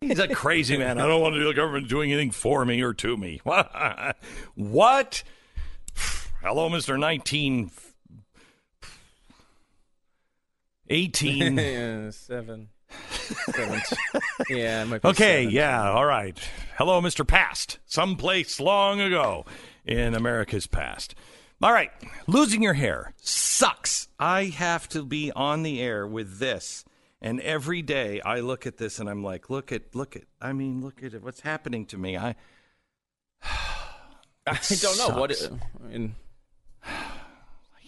He's a crazy man. I don't want the government doing anything for me or to me. what? Hello, Mr. 19. 18. yeah, seven. seven. yeah, Okay, seven. yeah, all right. Hello, Mr. Past. Someplace long ago in America's past. All right, losing your hair sucks. I have to be on the air with this. And every day I look at this and I'm like, look at, look at, I mean, look at it. What's happening to me? I, I don't know what. sucks. It, I mean,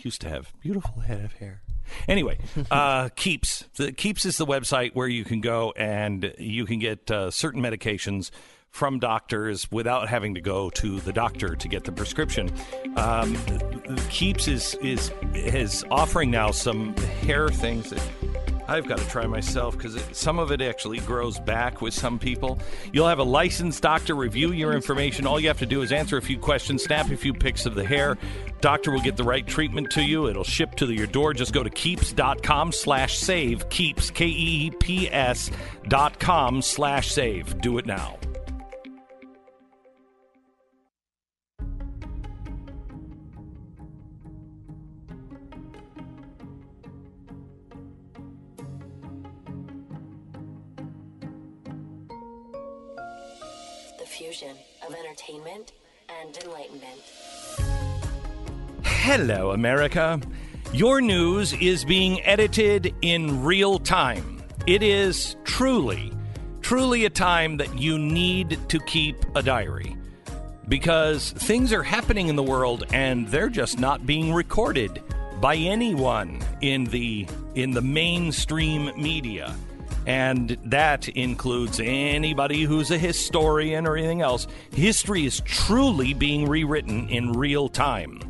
used to have beautiful head of hair. Anyway, uh, Keeps. The Keeps is the website where you can go and you can get uh, certain medications from doctors without having to go to the doctor to get the prescription. Um, Keeps is is is offering now some hair things that I've got to try myself because some of it actually grows back with some people. You'll have a licensed doctor review your information. All you have to do is answer a few questions, snap a few pics of the hair. Doctor will get the right treatment to you. It'll ship to your door. Just go to keeps.com slash save. Keeps, K E E P S dot com slash save. Do it now. Entertainment and enlightenment. Hello, America. Your news is being edited in real time. It is truly, truly a time that you need to keep a diary because things are happening in the world and they're just not being recorded by anyone in the in the mainstream media. And that includes anybody who's a historian or anything else. History is truly being rewritten in real time.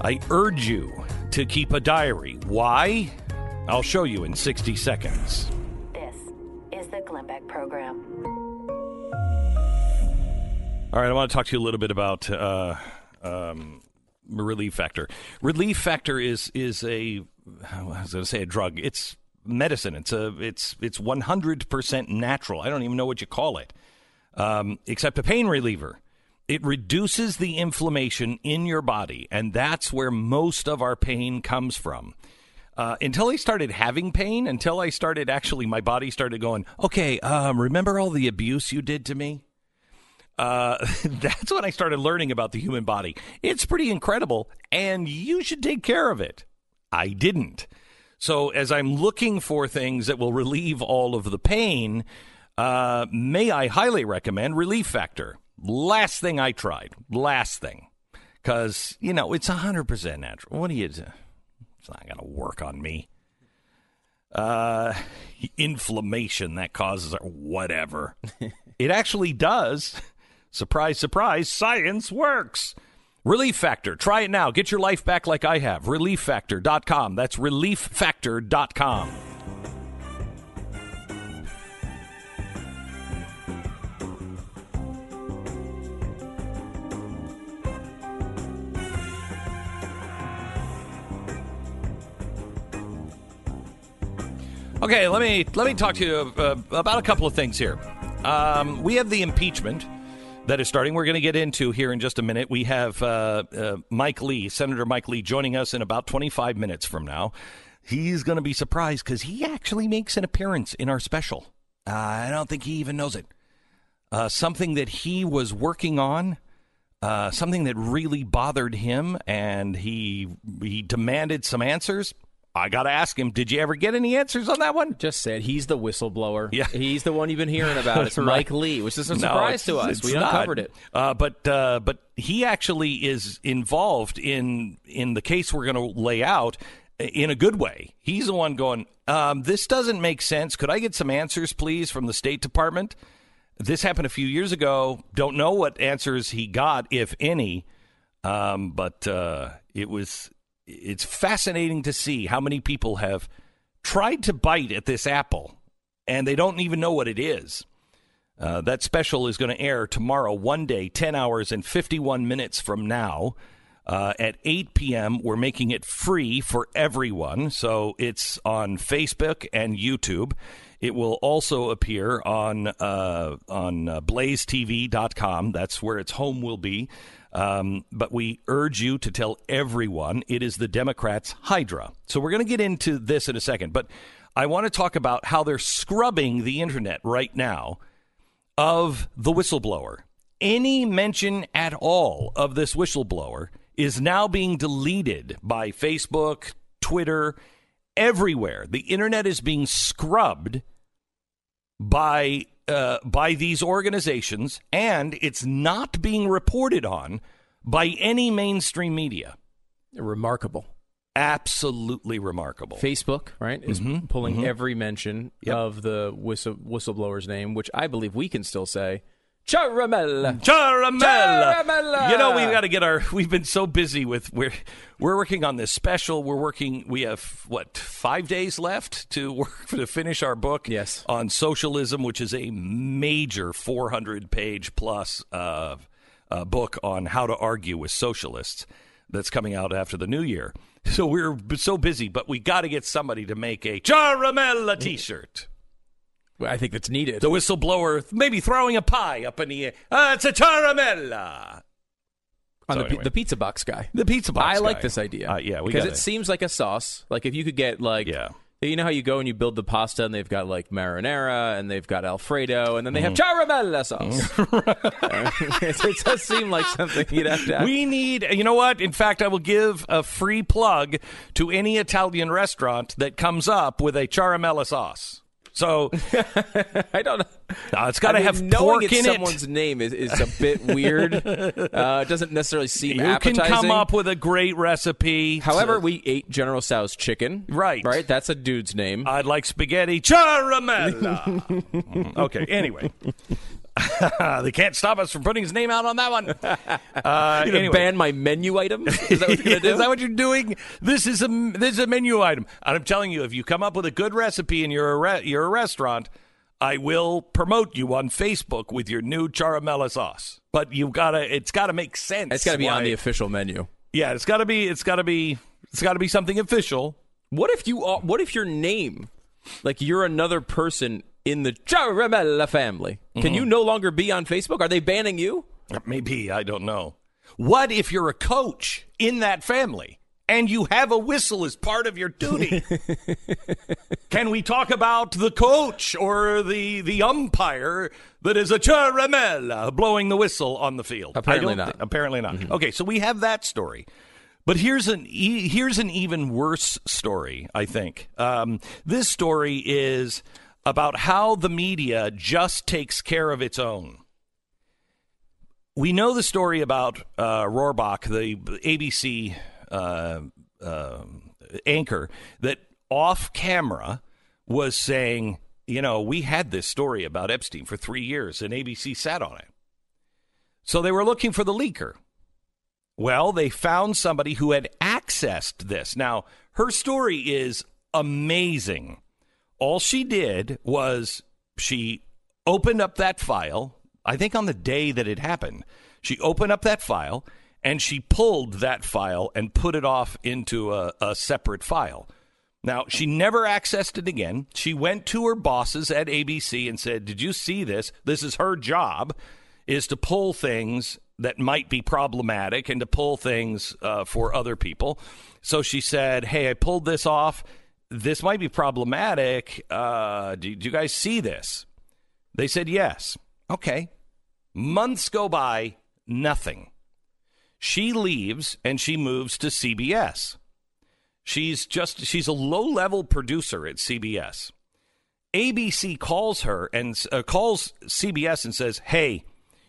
I urge you to keep a diary. Why? I'll show you in 60 seconds. This is the Glenn Beck Program. All right, I want to talk to you a little bit about uh, um, Relief Factor. Relief Factor is is a I was going to say a drug. It's medicine. It's a it's it's 100% natural. I don't even know what you call it, um, except a pain reliever. It reduces the inflammation in your body, and that's where most of our pain comes from. Uh, until I started having pain, until I started actually, my body started going, okay, um, remember all the abuse you did to me? Uh, that's when I started learning about the human body. It's pretty incredible, and you should take care of it. I didn't. So, as I'm looking for things that will relieve all of the pain, uh, may I highly recommend Relief Factor. Last thing I tried. Last thing. Because, you know, it's 100% natural. What do you do? It's not going to work on me. Uh, inflammation that causes whatever. it actually does. Surprise, surprise, science works. Relief Factor. Try it now. Get your life back like I have. ReliefFactor.com. That's ReliefFactor.com. Okay, let me let me talk to you uh, about a couple of things here. Um, we have the impeachment that is starting. We're going to get into here in just a minute. We have uh, uh, Mike Lee, Senator Mike Lee, joining us in about 25 minutes from now. He's going to be surprised because he actually makes an appearance in our special. Uh, I don't think he even knows it. Uh, something that he was working on, uh, something that really bothered him, and he he demanded some answers. I got to ask him, did you ever get any answers on that one? just said he's the whistleblower. Yeah. he's the one you've been hearing about. It's Right. Mike Lee, which is a No, surprise to us. We not. uncovered it. Uh, but uh, but he actually is involved in in the case we're going to lay out in a good way. He's the one going. Um, this doesn't make sense. Could I get some answers, please, from the State Department? This happened a few years ago. Don't know what answers he got, if any. Um, but uh, it was. It's fascinating to see how many people have tried to bite at this apple, and they don't even know what it is. Uh, that special is going to air tomorrow, one day, 10 hours and 51 minutes from now. Uh, at 8 p.m., we're making it free for everyone. So it's on Facebook and YouTube. It will also appear on uh, on uh, blazetv.com. That's where its home will be. Um, but we urge you to tell everyone it is the Democrats' Hydra. So we're going to get into this in a second. But I want to talk about how they're scrubbing the internet right now of the whistleblower. Any mention at all of this whistleblower is now being deleted by Facebook, Twitter, everywhere. The internet is being scrubbed by uh, by these organizations, and it's not being reported on by any mainstream media. Remarkable. Absolutely remarkable. Facebook, right, is Mhm, pulling mhm. every mention Yep. of the whistle, whistleblower's name, which I believe we can still say. Ciaramella. Ciaramella. Ciaramella. You know, we've got to get our. We've been so busy with we're we're working on this special. We're working. We have what five days left to work to finish our book. Yes. on socialism, which is a major 400 page plus uh, uh, book on how to argue with socialists. That's coming out after the new year. So we're so busy, but we got to get somebody to make a Ciaramella T-shirt. I think that's needed. The whistleblower maybe throwing a pie up in the air. Ah, it's a Ciaramella. on So the, anyway. the pizza box guy. The pizza box. I like this idea. Uh, yeah, we because gotta- it seems like a sauce. Like if you could get like, Yeah. you know how you go and you build the pasta and they've got like marinara and they've got Alfredo and then they have Mm-hmm. ciaramella sauce. it, it does seem like something you'd have to. Have. We need, you know what? In fact, I will give a free plug to any Italian restaurant that comes up with a Ciaramella sauce. So I don't know. it's got to I mean, have knowing pork it's someone's it. name is, is a bit weird. Uh, it doesn't necessarily seem You appetizing. can come up with a great recipe. However, So- we ate General Tso's chicken. Right. Right. That's a dude's name. I'd like spaghetti Ciaramella. Mm, okay, anyway. they can't stop us from putting his name out on that one. Uh, You're gonna anyway. ban my menu item? Is that what you're do? Is that what you're doing? This is a this is a menu item. And I'm telling you, if you come up with a good recipe and you're a re- you're a restaurant, I will promote you on Facebook with your new ciaramella sauce. But you've got to it's got to make sense. it's got to be on the official menu. Yeah, it's got to be it's got to be it's got to be something official. What if you? What if your name, like you're another person in the Ciaramella family? Mm-hmm. Can you no longer be on Facebook? Are they banning you? Maybe I don't know. What if you're a coach in that family and you have a whistle as part of your duty? Can we talk about the coach or the the umpire that is a ciaramella blowing the whistle on the field? Apparently not. thi- apparently not. Okay, so we have that story. But here's an e- here's an even worse story. I think um, this story is about how the media just takes care of its own we know the story about uh, Robach, the ABC uh, uh, anchor, that off camera was saying, you know, we had this story about Epstein for three years, and ABC sat on it. So they were looking for the leaker. Well, they found somebody who had accessed this. Now, her story is amazing. All she did was she opened up that file, I think on the day that it happened. She opened up that file and she pulled that file and put it off into a, a separate file. Now, she never accessed it again. She went to her bosses at ABC and said, Did you see this? This is her job, is to pull things that might be problematic and to pull things uh, for other people. So she said, Hey, I pulled this off. This might be problematic. Uh, do, do you guys see this? They said, Yes. Okay. Months go by, nothing. She leaves and she moves to CBS. She's just she's a low-level producer at CBS. ABC calls her and uh, calls CBS and says, "Hey,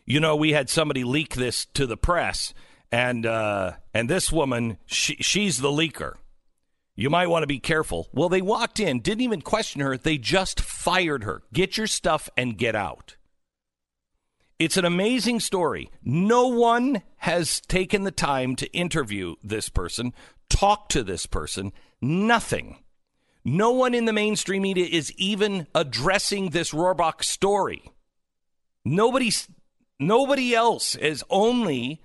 you know we had somebody leak this to the press, and uh, and this woman, she, she's the leaker. You might want to be careful." Well, they walked in, didn't even question her. They just fired her. Get your stuff and get out. It's an amazing story. No one has taken the time to interview this person, talk to this person, nothing. No one in the mainstream media is even addressing this Robach story. Nobody's, nobody else is only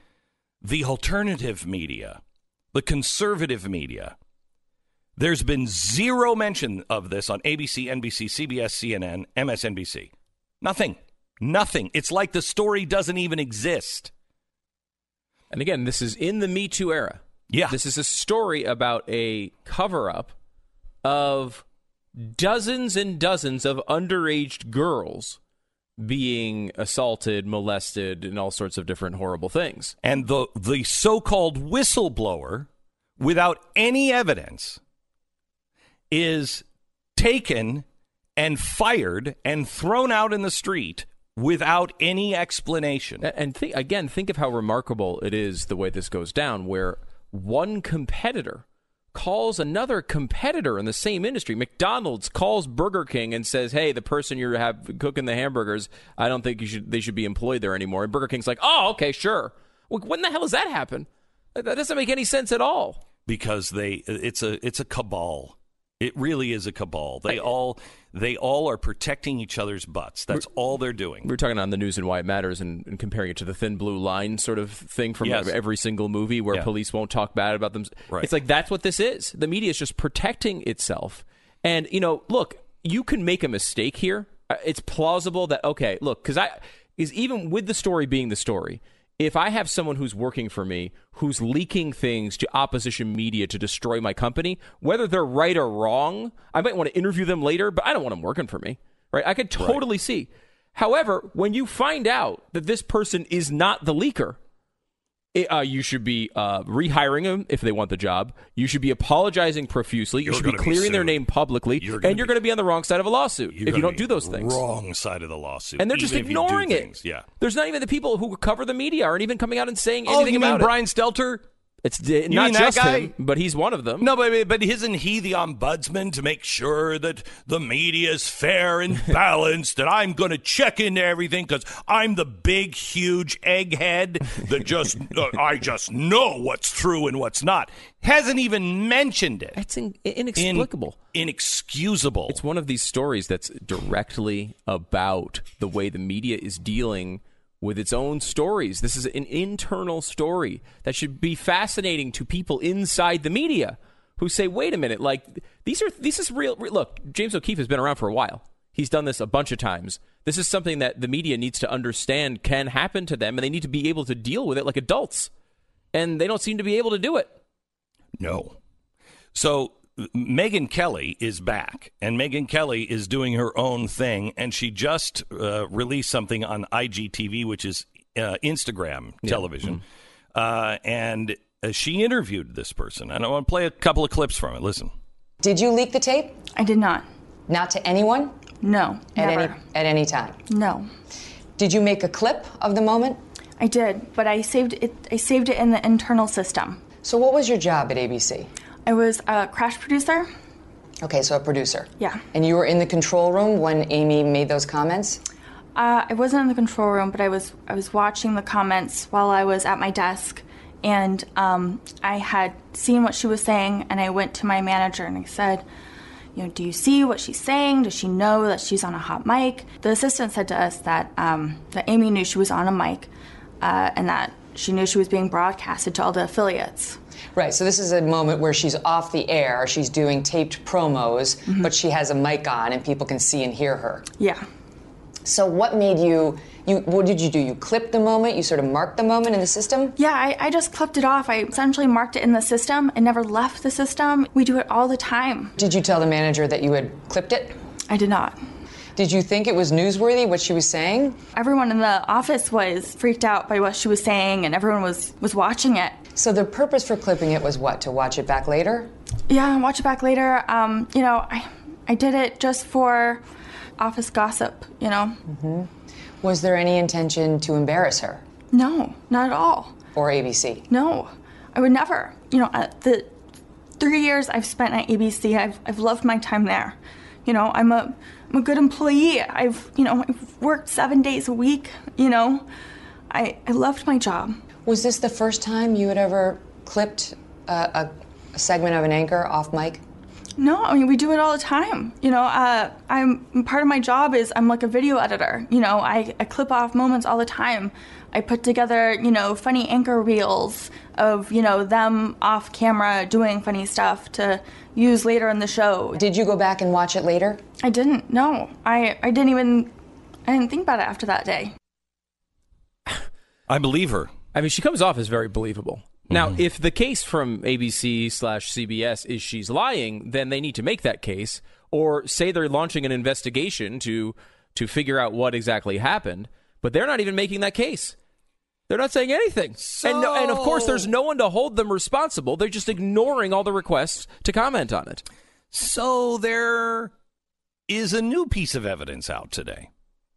the alternative media, the conservative media. There's been zero mention of this on ABC, NBC, CBS, CNN, MSNBC. Nothing. Nothing. It's like the story doesn't even exist. And again, this is in the Me Too era. Yeah. This is a story about a cover up of dozens and dozens of underage girls being assaulted, molested, and all sorts of different horrible things. And the the so-called whistleblower without any evidence is taken and fired and thrown out in the street without any explanation. And think, again, think of how remarkable it is the way this goes down, where one competitor calls another competitor in the same industry. McDonald's calls Burger King and says, "Hey, the person you have cooking the hamburgers, I don't think you should they should be employed there anymore." And Burger King's like, "Oh, okay, sure." Well, when the hell does that happen? That that doesn't make any sense at all. because they it's a it's a cabal. It really is a cabal. They all they all are protecting each other's butts. That's all they're doing. We were talking on the news and why it matters and, and comparing it to the thin blue line sort of thing from Yes. every single movie where Yeah. police won't talk bad about them. Right. It's like that's what this is. The media is just protecting itself. And you know, look, you can make a mistake here. Uh, It's plausible that okay, look, because I is even with the story being the story. If I have someone who's working for me who's leaking things to opposition media to destroy my company, whether they're right or wrong, I might want to interview them later, but I don't want them working for me. Right? I could totally see. However, when you find out that this person is not the leaker, uh, you should be uh, rehiring them if they want the job. You should be apologizing profusely. You You're should be gonna be clearing their name publicly, You're and you're going to be on the wrong side of a lawsuit if you don't do those things. Wrong side of the lawsuit, And they're just even ignoring it. things. Yeah. There's not even the people who cover the media aren't even coming out and saying Oh, anything you mean about. Brian Stelter? It's d- not that just guy? him, but he's one of them. No, but but isn't he the ombudsman to make sure that the media is fair and balanced? and I'm going to check into everything because I'm the big, huge egghead that just uh, I just know what's true and what's not. Hasn't even mentioned it. It's in- In- inexplicable. inexcusable. It's one of these stories that's directly about the way the media is dealing with its own stories. This is an internal story that should be fascinating to people inside the media who say, "Wait a minute, like these are this is real." Look, James O'Keefe has been around for a while. He's done this a bunch of times. This is something that the media needs to understand can happen to them, and they need to be able to deal with it like adults. And they don't seem to be able to do it. No. So Megyn Kelly is back, and Megyn Kelly is doing her own thing, and she just uh, released something on IGTV, which is uh, Instagram television, uh, and uh, she interviewed this person. And I want to play a couple of clips from it. Listen. Did you leak the tape? I did not. Not to anyone No. at never. any at any time. No. Did you make a clip of the moment? I did, but I saved it. I saved it in the internal system. So what was your job at ABC? I was a crash producer. Okay, so a producer. Yeah. And you were in the control room when Amy made those comments? Uh, I wasn't in the control room, but I was. I was watching the comments while I was at my desk, and um, I had seen what she was saying, and I went to my manager and I said, "You know, do you see what she's saying? Does she know that she's on a hot mic?" The assistant said to us that um, that Amy knew she was on a mic, uh, and that she knew she was being broadcasted to all the affiliates. Right, so this is a moment where she's off the air, she's doing taped promos, mm-hmm. but she has a mic on and people can see and hear her. Yeah. So what made you you what did you do? You clipped the moment, you sort of marked the moment in the system? Yeah, I, I just clipped it off. I essentially marked it in the system. It never left the system. We do it all the time. Did you tell the manager that you had clipped it? I did not. Did you think it was newsworthy what she was saying? Everyone in the office was freaked out by what she was saying, and everyone was, was watching it. So the purpose for clipping it was what? To watch it back later? Yeah, watch it back later. Um, you know, I, I did it just for office gossip, you know? Was there any intention to embarrass her No, not at all. or ABC? No, I would never. You know, uh, the three years I've spent at ABC, I've, I've loved my time there. You know, I'm a, I'm a good employee. I've, you know, I've worked seven days a week. You know, I, I loved my job. Was this the first time you had ever clipped uh, a, a segment of an anchor off mic? No, I mean we do it all the time. You know, uh, I'm part of my job is I'm like a video editor. You know, I, I clip off moments all the time. I put together, you know, funny anchor reels of, you know, them off camera doing funny stuff to use later in the show. Did you go back and watch it later? I didn't. No, I I didn't even I didn't think about it after that day. I believe her. I mean, she comes off as very believable. Now, mm-hmm. if the case from ABC slash CBS is she's lying, then they need to make that case, or say they're launching an investigation to to figure out what exactly happened. But they're not even making that case. They're not saying anything, and no, and of course, there's no one to hold them responsible. They're just ignoring all the requests to comment on it. So there is a new piece of evidence out today.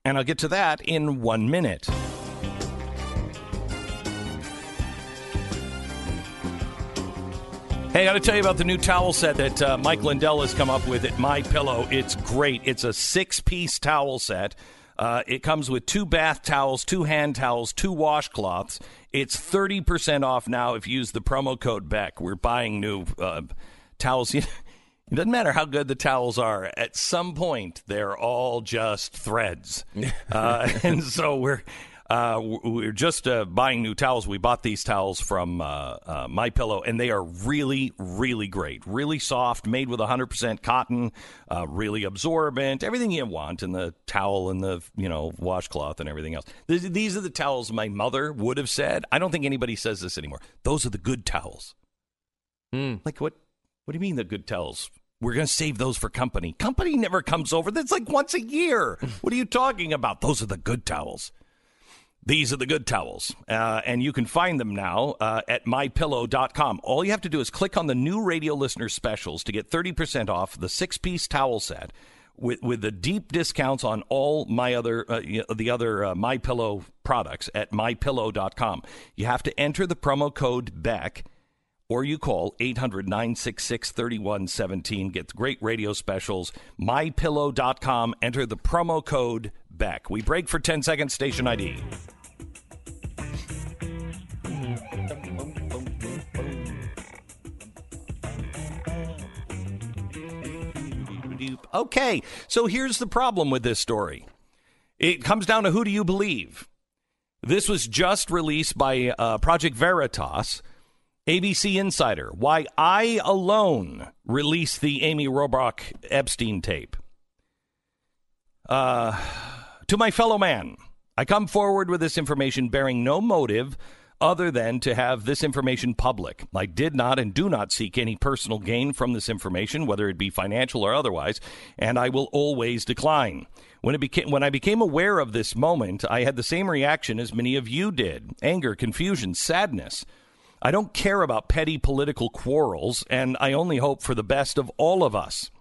And I'll get to that in one minute. Hey, I got to tell you about the new towel set that uh, Mike Lindell has come up with at My Pillow. It's great. It's a six-piece towel set. Uh, it comes with two bath towels, two hand towels, two washcloths. It's 30% off now if you use the promo code Beck. We're buying new uh, towels. it doesn't matter how good the towels are. At some point, they're all just threads. uh, and so we're. Uh, we're just uh, buying new towels. We bought these towels from uh, uh, My Pillow, and they are really, really great. Really soft, made with 100% cotton, uh, really absorbent, everything you want in the towel and the you know washcloth and everything else. Th- these are the towels my mother would have said. I don't think anybody says this anymore. Those are the good towels. Like what? What do you mean the good towels? We're going to save those for company. Company never comes over. That's like once a year. What are you talking about? Those are the good towels. These are the good towels, uh, and you can find them now uh, at mypillow.com. All you have to do is click on the new radio listener specials to get 30% off the six piece towel set with, with the deep discounts on all my other uh, the other uh, my pillow products at mypillow.com. You have to enter the promo code BECK or you call 800-966-3117 get great radio specials mypillow.com enter the promo code BECK. We break for 10 seconds station ID. Okay, so here's the problem with this story. It comes down to who do you believe? This was just released by uh, Project Veritas, ABC Insider. Why I alone released the Amy Robach Epstein tape. Uh, to my fellow man, I come forward with this information bearing no motive other than to have this information public. I did not and do not seek any personal gain from this information, whether it be financial or otherwise, and I will always decline. When it became when I became aware of this moment, I had the same reaction as many of you did: anger, confusion, sadness. I don't care about petty political quarrels, and I only hope for the best of all of us.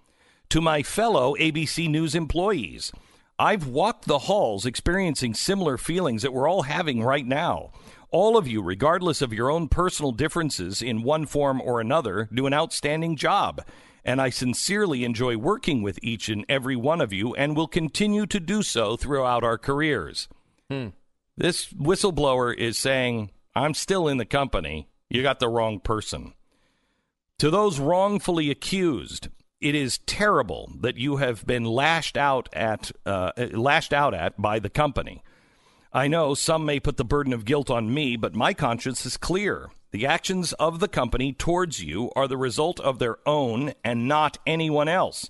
To my fellow ABC News employees, I've walked the halls experiencing similar feelings that we're all having right now. All of you, regardless of your own personal differences in one form or another, do an outstanding job. And I sincerely enjoy working with each and every one of you and will continue to do so throughout our careers. Hmm. This whistleblower is saying, I'm still in the company. You got the wrong person. To those wrongfully accused, it is terrible that you have been lashed out at uh, lashed out at by the company. I know some may put the burden of guilt on me, but my conscience is clear. The actions of the company towards you are the result of their own and not anyone else.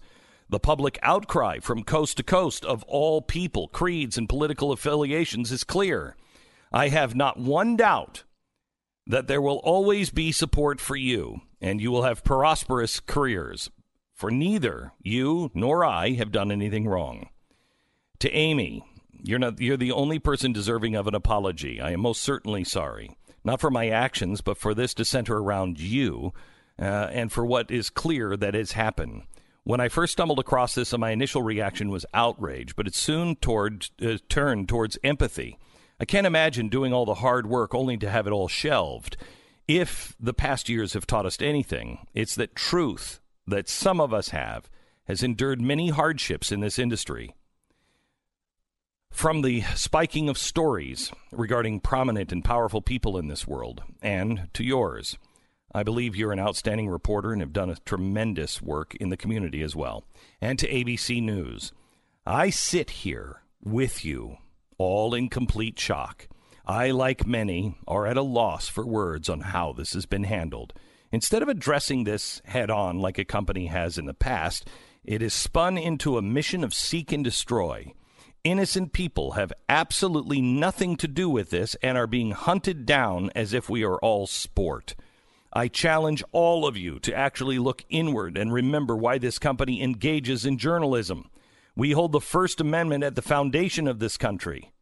The public outcry from coast to coast of all people, creeds, and political affiliations is clear. I have not one doubt that there will always be support for you, and you will have prosperous careers. For neither you nor I have done anything wrong. To Amy, you're not you're the only person deserving of an apology. I am most certainly sorry. Not for my actions, but for this to center around you, uh, and for what is clear that has happened. When I first stumbled across this, my initial reaction was outrage, but it soon toward, uh, turned towards empathy. I can't imagine doing all the hard work only to have it all shelved. If the past years have taught us anything, it's that truth that some of us have has endured many hardships in this industry. From the spiking of stories regarding prominent and powerful people in this world, and to yours, I believe you're an outstanding reporter and have done a tremendous work in the community as well. And to ABC News, I sit here with you, all in complete shock. I, like many, are at a loss for words on how this has been handled. Instead of addressing this head on like a company has in the past, it is spun into a mission of seek and destroy. Innocent people have absolutely nothing to do with this and are being hunted down as if we are all sport. I challenge all of you to actually look inward and remember why this company engages in journalism. We hold the First Amendment at the foundation of this country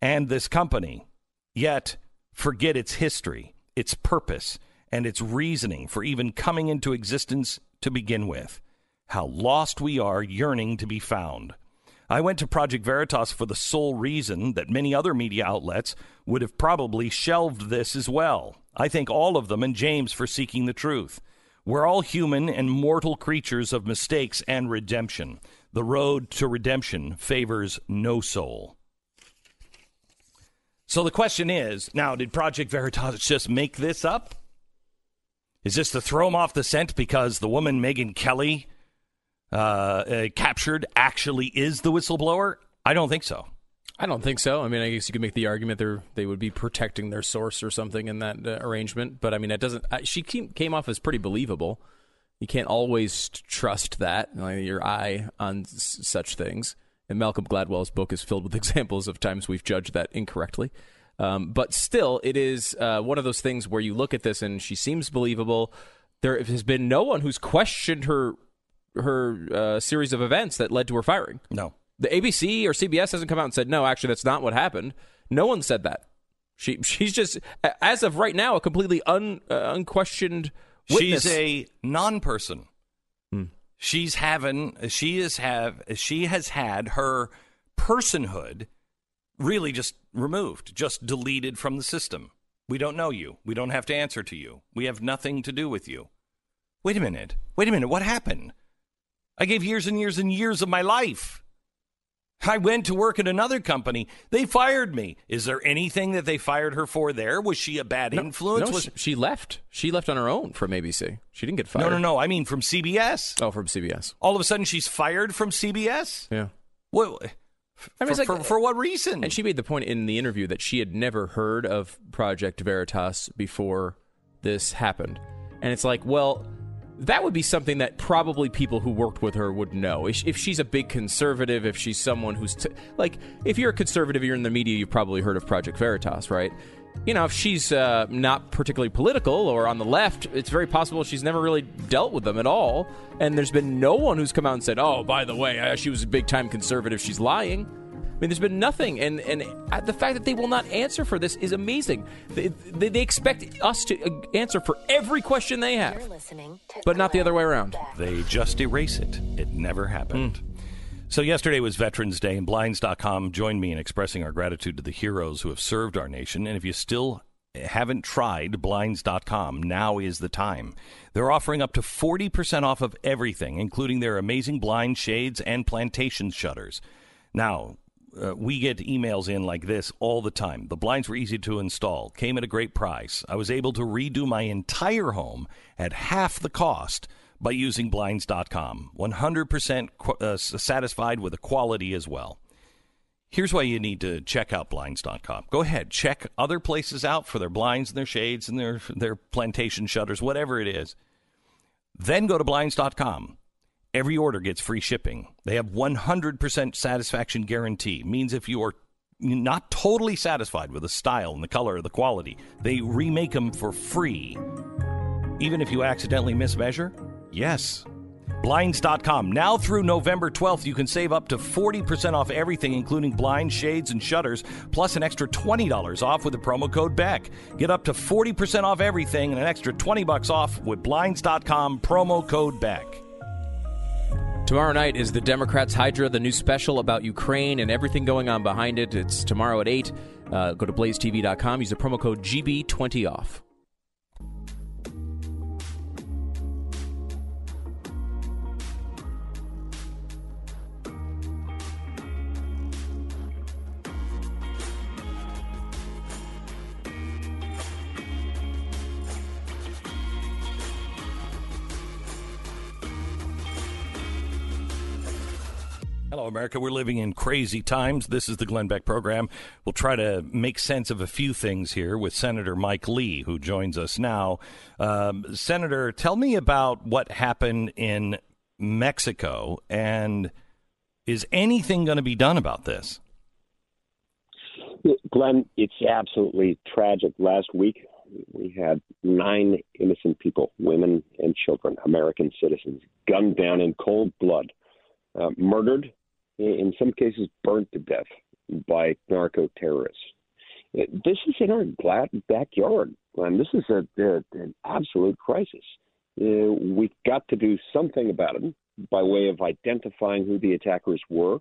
and this company, yet forget its history, its purpose, and its reasoning for even coming into existence to begin with. How lost we are yearning to be found. I went to Project Veritas for the sole reason that many other media outlets would have probably shelved this as well. I thank all of them and James for seeking the truth. We're all human and mortal creatures of mistakes and redemption. The road to redemption favors no soul. So the question is now, did Project Veritas just make this up? Is this to throw him off the scent because the woman Megyn Kelly uh, uh, captured actually is the whistleblower? I don't think so. I don't think so. I mean, I guess you could make the argument they they would be protecting their source or something in that uh, arrangement. But I mean, that doesn't. Uh, she came, came off as pretty believable. You can't always trust that like, your eye on s- such things. And Malcolm Gladwell's book is filled with examples of times we've judged that incorrectly. Um, but still, it is uh, one of those things where you look at this and she seems believable. There has been no one who's questioned her her uh, series of events that led to her firing. No. The ABC or CBS hasn't come out and said no. Actually, that's not what happened. No one said that. She she's just as of right now a completely un, uh, unquestioned. Witness. She's a non-person. Hmm. She's having she is have she has had her personhood really just removed, just deleted from the system. We don't know you. We don't have to answer to you. We have nothing to do with you. Wait a minute. Wait a minute. What happened? I gave years and years and years of my life. I went to work at another company. They fired me. Is there anything that they fired her for there? Was she a bad no, influence? No, Was... she, she left. She left on her own from ABC. She didn't get fired. No, no, no. I mean from CBS. Oh, from CBS. All of a sudden she's fired from CBS? Yeah. What? I mean, for, like, for, for, what reason? And she made the point in the interview that she had never heard of Project Veritas before this happened. And it's like, well, that would be something that probably people who worked with her would know. If she's a big conservative, if she's someone who's t- like, if you're a conservative, you're in the media, you've probably heard of Project Veritas, right? You know, if she's uh, not particularly political or on the left, it's very possible she's never really dealt with them at all. And there's been no one who's come out and said, "Oh, by the way, uh, she was a big time conservative. She's lying." I mean, there's been nothing, and and the fact that they will not answer for this is amazing. They, they, they expect us to uh, answer for every question they have, but not the other way around. They just erase it. It never happened. Mm. So yesterday was Veterans Day, and Blinds.com joined me in expressing our gratitude to the heroes who have served our nation. And if you still haven't tried Blinds.com, now is the time. They're offering up to 40% off of everything, including their amazing blind shades and plantation shutters. Now, uh, we get emails in like this all the time. The blinds were easy to install, came at a great price. I was able to redo my entire home at half the cost by using blinds.com. 100% qu- uh, satisfied with the quality as well. Here's why you need to check out blinds.com. Go ahead, check other places out for their blinds and their shades and their their plantation shutters, whatever it is. Then go to blinds.com. Every order gets free shipping. They have 100% satisfaction guarantee. Means if you are not totally satisfied with the style and the color or the quality, they remake them for free. Even if you accidentally mismeasure? Yes. Blinds.com. Now through November 12th, you can save up to 40% off everything, including blinds, shades, and shutters, plus an extra $20 off with the promo code BECK. Get up to 40% off everything and an extra 20 bucks off with Blinds.com promo code BECK. Tomorrow night is the Democrats Hydra, the new special about Ukraine and everything going on behind it. It's tomorrow at 8. Uh, go to blazetv.com. Use the promo code GB20 Hello, America. We're living in crazy times. This is the Glenn Beck program. We'll try to make sense of a few things here with Senator Mike Lee, who joins us now. Um, Senator, tell me about what happened in Mexico, and is anything going to be done about this? Glenn, it's absolutely tragic. Last week, we had nine innocent people, women and children, American citizens, gunned down in cold blood, uh, murdered in some cases burned to death by narco terrorists. This is in our backyard, and this is a, a, an absolute crisis. Uh, we've got to do something about it by way of identifying who the attackers were,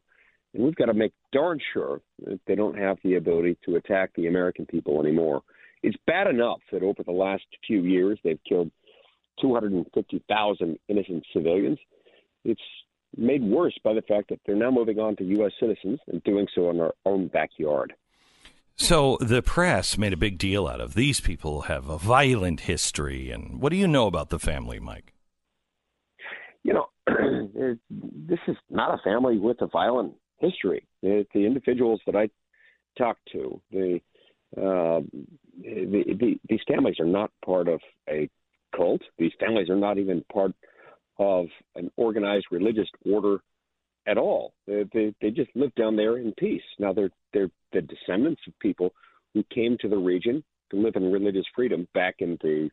and we've got to make darn sure that they don't have the ability to attack the American people anymore. It's bad enough that over the last few years they've killed 250,000 innocent civilians. It's made worse by the fact that they're now moving on to U.S. citizens and doing so in our own backyard. So the press made a big deal out of these people have a violent history, and what do you know about the family, Mike? You know, this is not a family with a violent history. The, the individuals that I talked to, the, uh, the, the these families are not part of a cult. These families are not even part of an organized religious order at all. They, they, they just live down there in peace. Now they're they're the descendants of people who came to the region to live in religious freedom back in the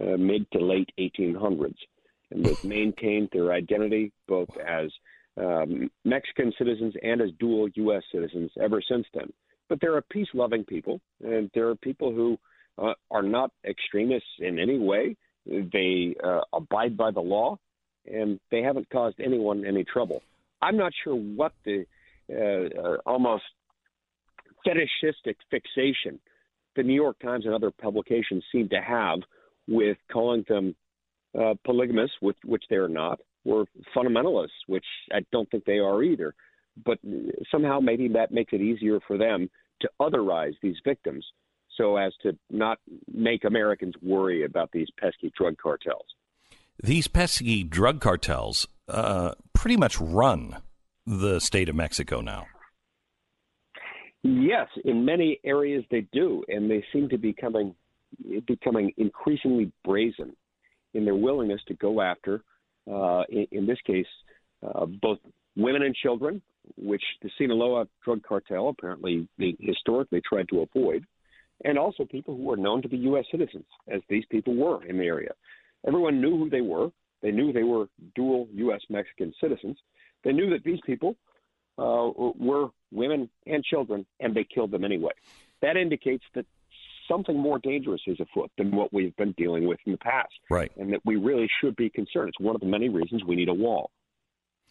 uh, mid to late 1800s, and they've maintained their identity both as um, Mexican citizens and as dual U.S. citizens ever since then. But they're a peace-loving people, and there are people who uh, are not extremists in any way. They uh, abide by the law and they haven't caused anyone any trouble. I'm not sure what the uh, uh, almost fetishistic fixation the New York Times and other publications seem to have with calling them uh, polygamous, which, which they're not, or fundamentalists, which I don't think they are either. But somehow maybe that makes it easier for them to otherize these victims so as to not make Americans worry about these pesky drug cartels these pesky drug cartels uh, pretty much run the state of Mexico now. Yes, in many areas they do, and they seem to be becoming becoming increasingly brazen in their willingness to go after, uh, in, in, this case, uh, both women and children, which the Sinaloa drug cartel apparently historically tried to avoid, and also people who are known to be U.S. citizens, as these people were in the area. Everyone knew who they were. They knew they were dual U.S. Mexican citizens. They knew that these people uh, were women and children, and they killed them anyway. That indicates that something more dangerous is afoot than what we've been dealing with in the past. Right. And that we really should be concerned. It's one of the many reasons we need a wall.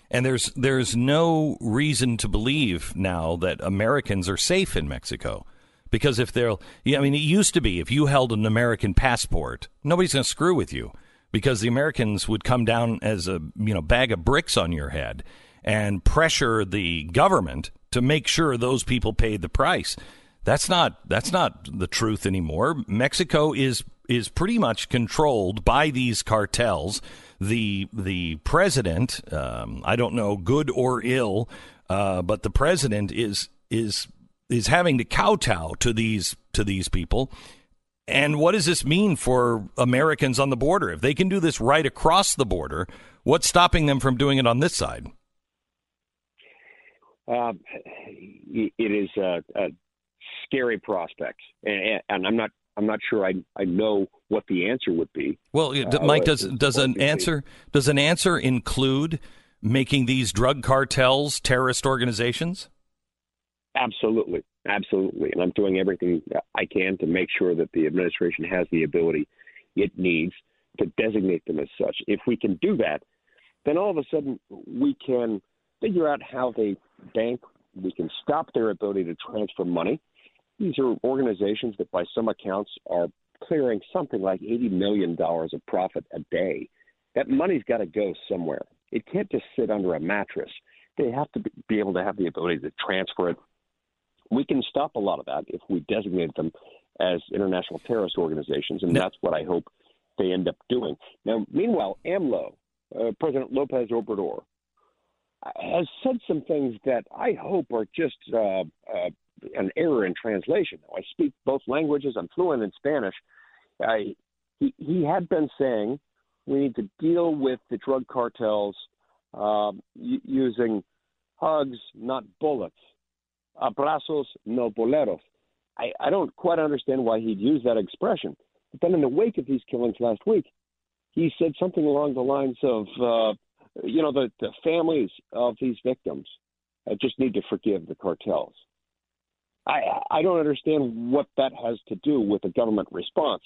And there's there's no reason to believe now that Americans are safe in Mexico. Because if they'll, yeah, I mean, it used to be if you held an American passport, nobody's going to screw with you because the Americans would come down as a you know bag of bricks on your head and pressure the government to make sure those people paid the price. That's not that's not the truth anymore. Mexico is is pretty much controlled by these cartels. The the president, um, I don't know, good or ill, uh, but the president is is is having to kowtow to these to these people. And what does this mean for Americans on the border? If they can do this right across the border, what's stopping them from doing it on this side? Um, it is a, a scary prospect, and, and, I'm not. I'm not sure I, I know what the answer would be. Well, uh, Mike, does does an answer does an answer include making these drug cartels terrorist organizations? Absolutely, absolutely. And I'm doing everything I can to make sure that the administration has the ability it needs to designate them as such. If we can do that, then all of a sudden we can figure out how they bank. We can stop their ability to transfer money. These are organizations that, by some accounts, are clearing something like $80 million of profit a day. That money's got to go somewhere. It can't just sit under a mattress. They have to be able to have the ability to transfer it we can stop a lot of that if we designate them as international terrorist organizations, and that's what I hope they end up doing. Now, meanwhile, AMLO, uh, President Lopez Obrador, has said some things that I hope are just uh, uh, an error in translation. I speak both languages. I'm fluent in Spanish. I, he, he had been saying we need to deal with the drug cartels um, using hugs, not bullets. Abrazos, no boleros. I, I don't quite understand why he'd use that expression. But then in the wake of these killings last week, he said something along the lines of, uh, you know, the, the families of these victims uh, just need to forgive the cartels. I, I don't understand what that has to do with the government response.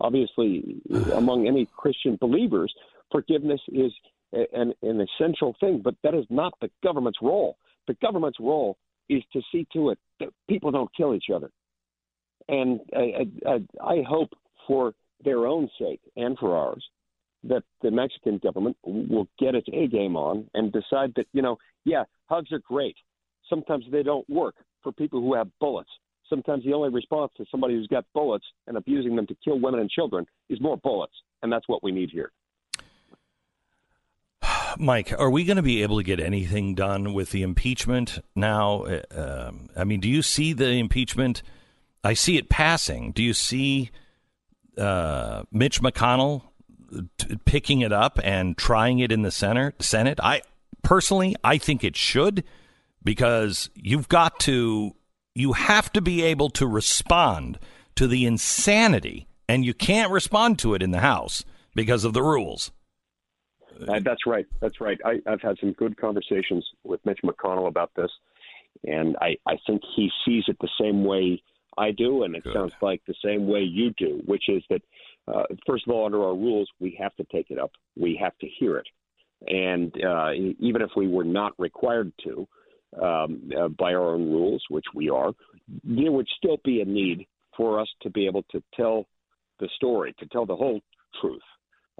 Obviously, among any Christian believers, forgiveness is an, an essential thing, but that is not the government's role. The government's role is to see to it that people don't kill each other. And I, I, I hope for their own sake and for ours that the Mexican government will get its A game on and decide that, you know, yeah, hugs are great. Sometimes they don't work for people who have bullets. Sometimes the only response to somebody who's got bullets and abusing them to kill women and children is more bullets. And that's what we need here. Mike, are we going to be able to get anything done with the impeachment now? Um, I mean, do you see the impeachment? I see it passing. Do you see uh, Mitch McConnell t- picking it up and trying it in the center, Senate? I personally, I think it should because you've got to, you have to be able to respond to the insanity, and you can't respond to it in the House because of the rules. Uh, that's right. That's right. I, have had some good conversations with Mitch McConnell about this, and I, I think he sees it the same way I do, and it good. sounds like the same way you do, which is that, uh, first of all, under our rules, we have to take it up. We have to hear it. And uh, even if we were not required to um, uh, by our own rules, which we are, there would still be a need for us to be able to tell the story, to tell the whole truth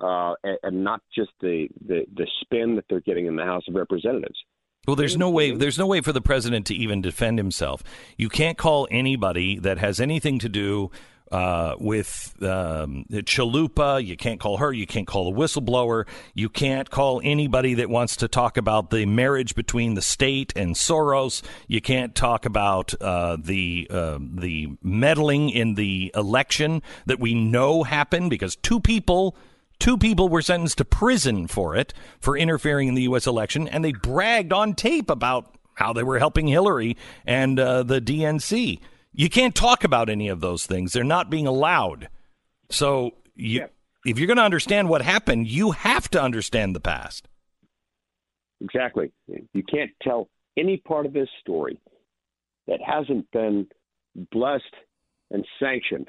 uh, and, and, not just the, the, the spin that they're getting in the House of Representatives. Well, there's no way. There's no way for the president to even defend himself. You can't call anybody that has anything to do uh, with um, Chalupa. You can't call her. You can't call the whistleblower. You can't call anybody that wants to talk about the marriage between the state and Soros. You can't talk about uh, the uh, the meddling in the election that we know happened because two people Two people were sentenced to prison for it, for interfering in the U.S. election, and they bragged on tape about how they were helping Hillary and uh, the DNC. You can't talk about any of those things. They're not being allowed. So you, yeah. if you're going to understand what happened, you have to understand the past. Exactly. You can't tell any part of this story that hasn't been blessed and sanctioned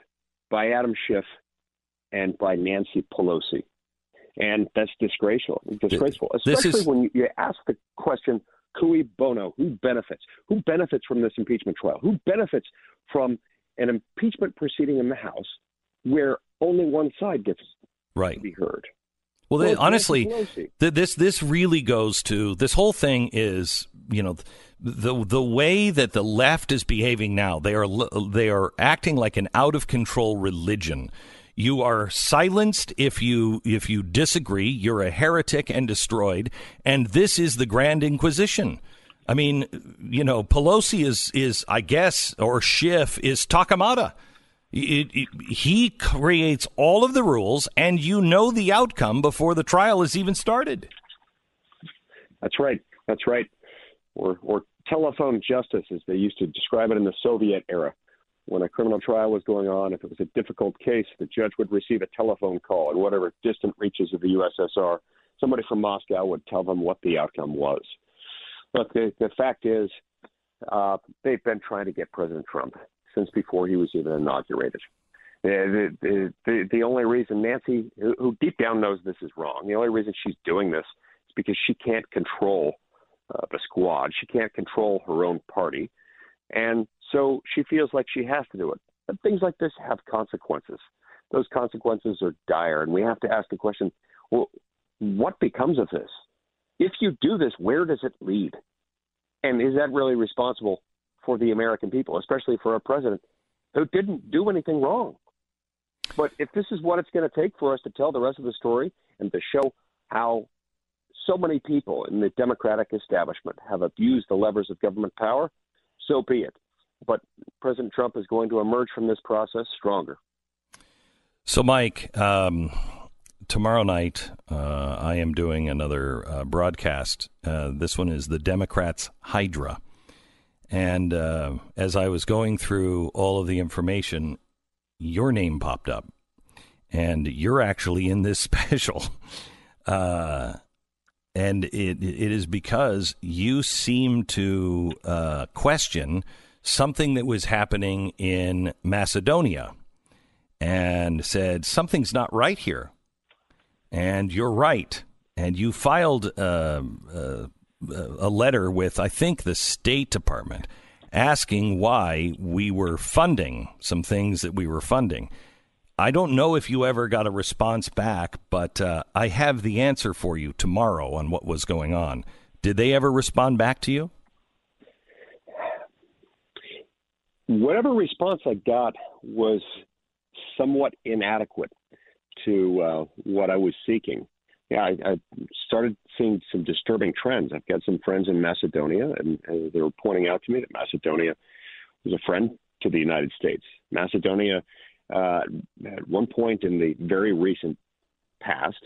by Adam Schiff and by Nancy Pelosi. And that's disgraceful. Disgraceful, especially is... when you ask the question, cui bono, who benefits? Who benefits from this impeachment trial? Who benefits from an impeachment proceeding in the House where only one side gets right. to be heard? Well, they, honestly, th- this this really goes to this whole thing is you know the the way that the left is behaving now. They are they are acting like an out of control religion. You are silenced if you if you disagree. You're a heretic and destroyed. And this is the Grand Inquisition. I mean, you know, Pelosi is is I guess or Schiff is Torquemada. It, it, he creates all of the rules, and you know the outcome before the trial is even started. That's right. That's right. Or, or telephone justice, as they used to describe it in the Soviet era when a criminal trial was going on, if it was a difficult case, the judge would receive a telephone call in whatever distant reaches of the USSR. Somebody from Moscow would tell them what the outcome was. Look, the, the fact is, uh, they've been trying to get President Trump since before he was even inaugurated. The, the, the, the only reason Nancy, who deep down knows this is wrong, the only reason she's doing this is because she can't control uh, the squad. She can't control her own party. And so she feels like she has to do it. But things like this have consequences. Those consequences are dire. And we have to ask the question well, what becomes of this? If you do this, where does it lead? And is that really responsible for the American people, especially for a president who didn't do anything wrong? But if this is what it's going to take for us to tell the rest of the story and to show how so many people in the Democratic establishment have abused the levers of government power, so be it. But President Trump is going to emerge from this process stronger. So, Mike, um, tomorrow night uh, I am doing another uh, broadcast. Uh, this one is the Democrats' Hydra. And uh, as I was going through all of the information, your name popped up. And you're actually in this special. Uh, and it it is because you seem to uh, question something that was happening in Macedonia, and said something's not right here, and you're right, and you filed uh, uh, a letter with I think the State Department asking why we were funding some things that we were funding. I don't know if you ever got a response back, but uh, I have the answer for you tomorrow on what was going on. Did they ever respond back to you? Whatever response I got was somewhat inadequate to uh, what I was seeking. Yeah, I, I, started seeing some disturbing trends. I've got some friends in Macedonia, and, and they were pointing out to me that Macedonia was a friend to the United States. Macedonia uh, at one point in the very recent past,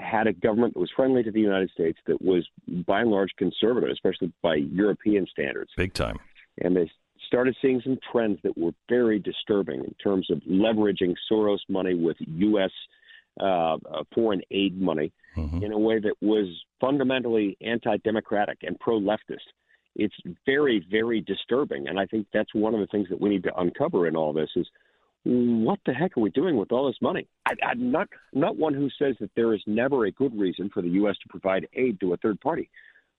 had a government that was friendly to the United States that was by and large conservative, especially by European standards. Big time. And they started seeing some trends that were very disturbing in terms of leveraging Soros money with U.S. Uh, foreign aid money mm-hmm. in a way that was fundamentally anti democratic and pro leftist. It's very, very disturbing. And I think that's one of the things that we need to uncover in all this is what the heck are we doing with all this money? I, I'm not not one who says that there is never a good reason for the U.S. to provide aid to a third party,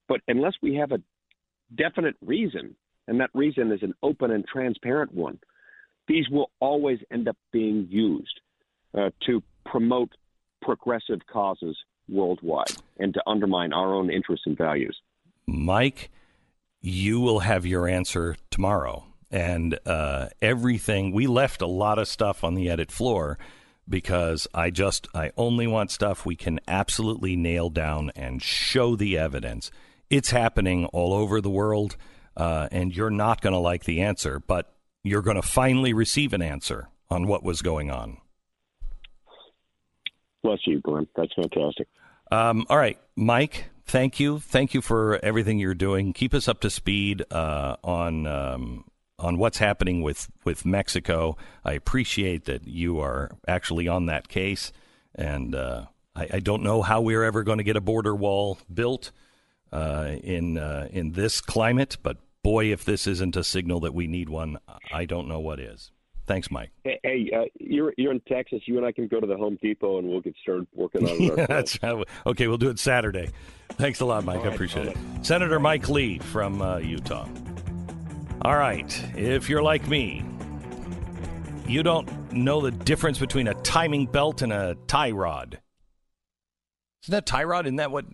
but unless we have a definite reason, and that reason is an open and transparent one, these will always end up being used uh, to promote progressive causes worldwide and to undermine our own interests and values. Mike, you will have your answer tomorrow and uh, everything. We left a lot of stuff on the edit floor because I just I only want stuff we can absolutely nail down and show the evidence. It's happening all over the world, uh, and you're not going to like the answer, but you're going to finally receive an answer on what was going on. Bless you, Glenn. That's fantastic. Um, all right, Mike. Thank you. Thank you for everything you're doing. Keep us up to speed uh, on um, on what's happening with, with Mexico. I appreciate that you are actually on that case, and uh, I, I, don't know how we're ever going to get a border wall built uh, in uh, in this climate. But boy, if this isn't a signal that we need one, I don't know what is. Thanks, Mike. Hey, hey uh, you're you're in Texas. You and I can go to the Home Depot and we'll get started working on it. That's okay. We'll do it Saturday. Thanks a lot, Mike. Right, I appreciate it. Senator Mike Lee from uh, Utah. All right. If you're like me, you don't know the difference between a timing belt and a tie rod. Isn't that tie rod? Isn't that what?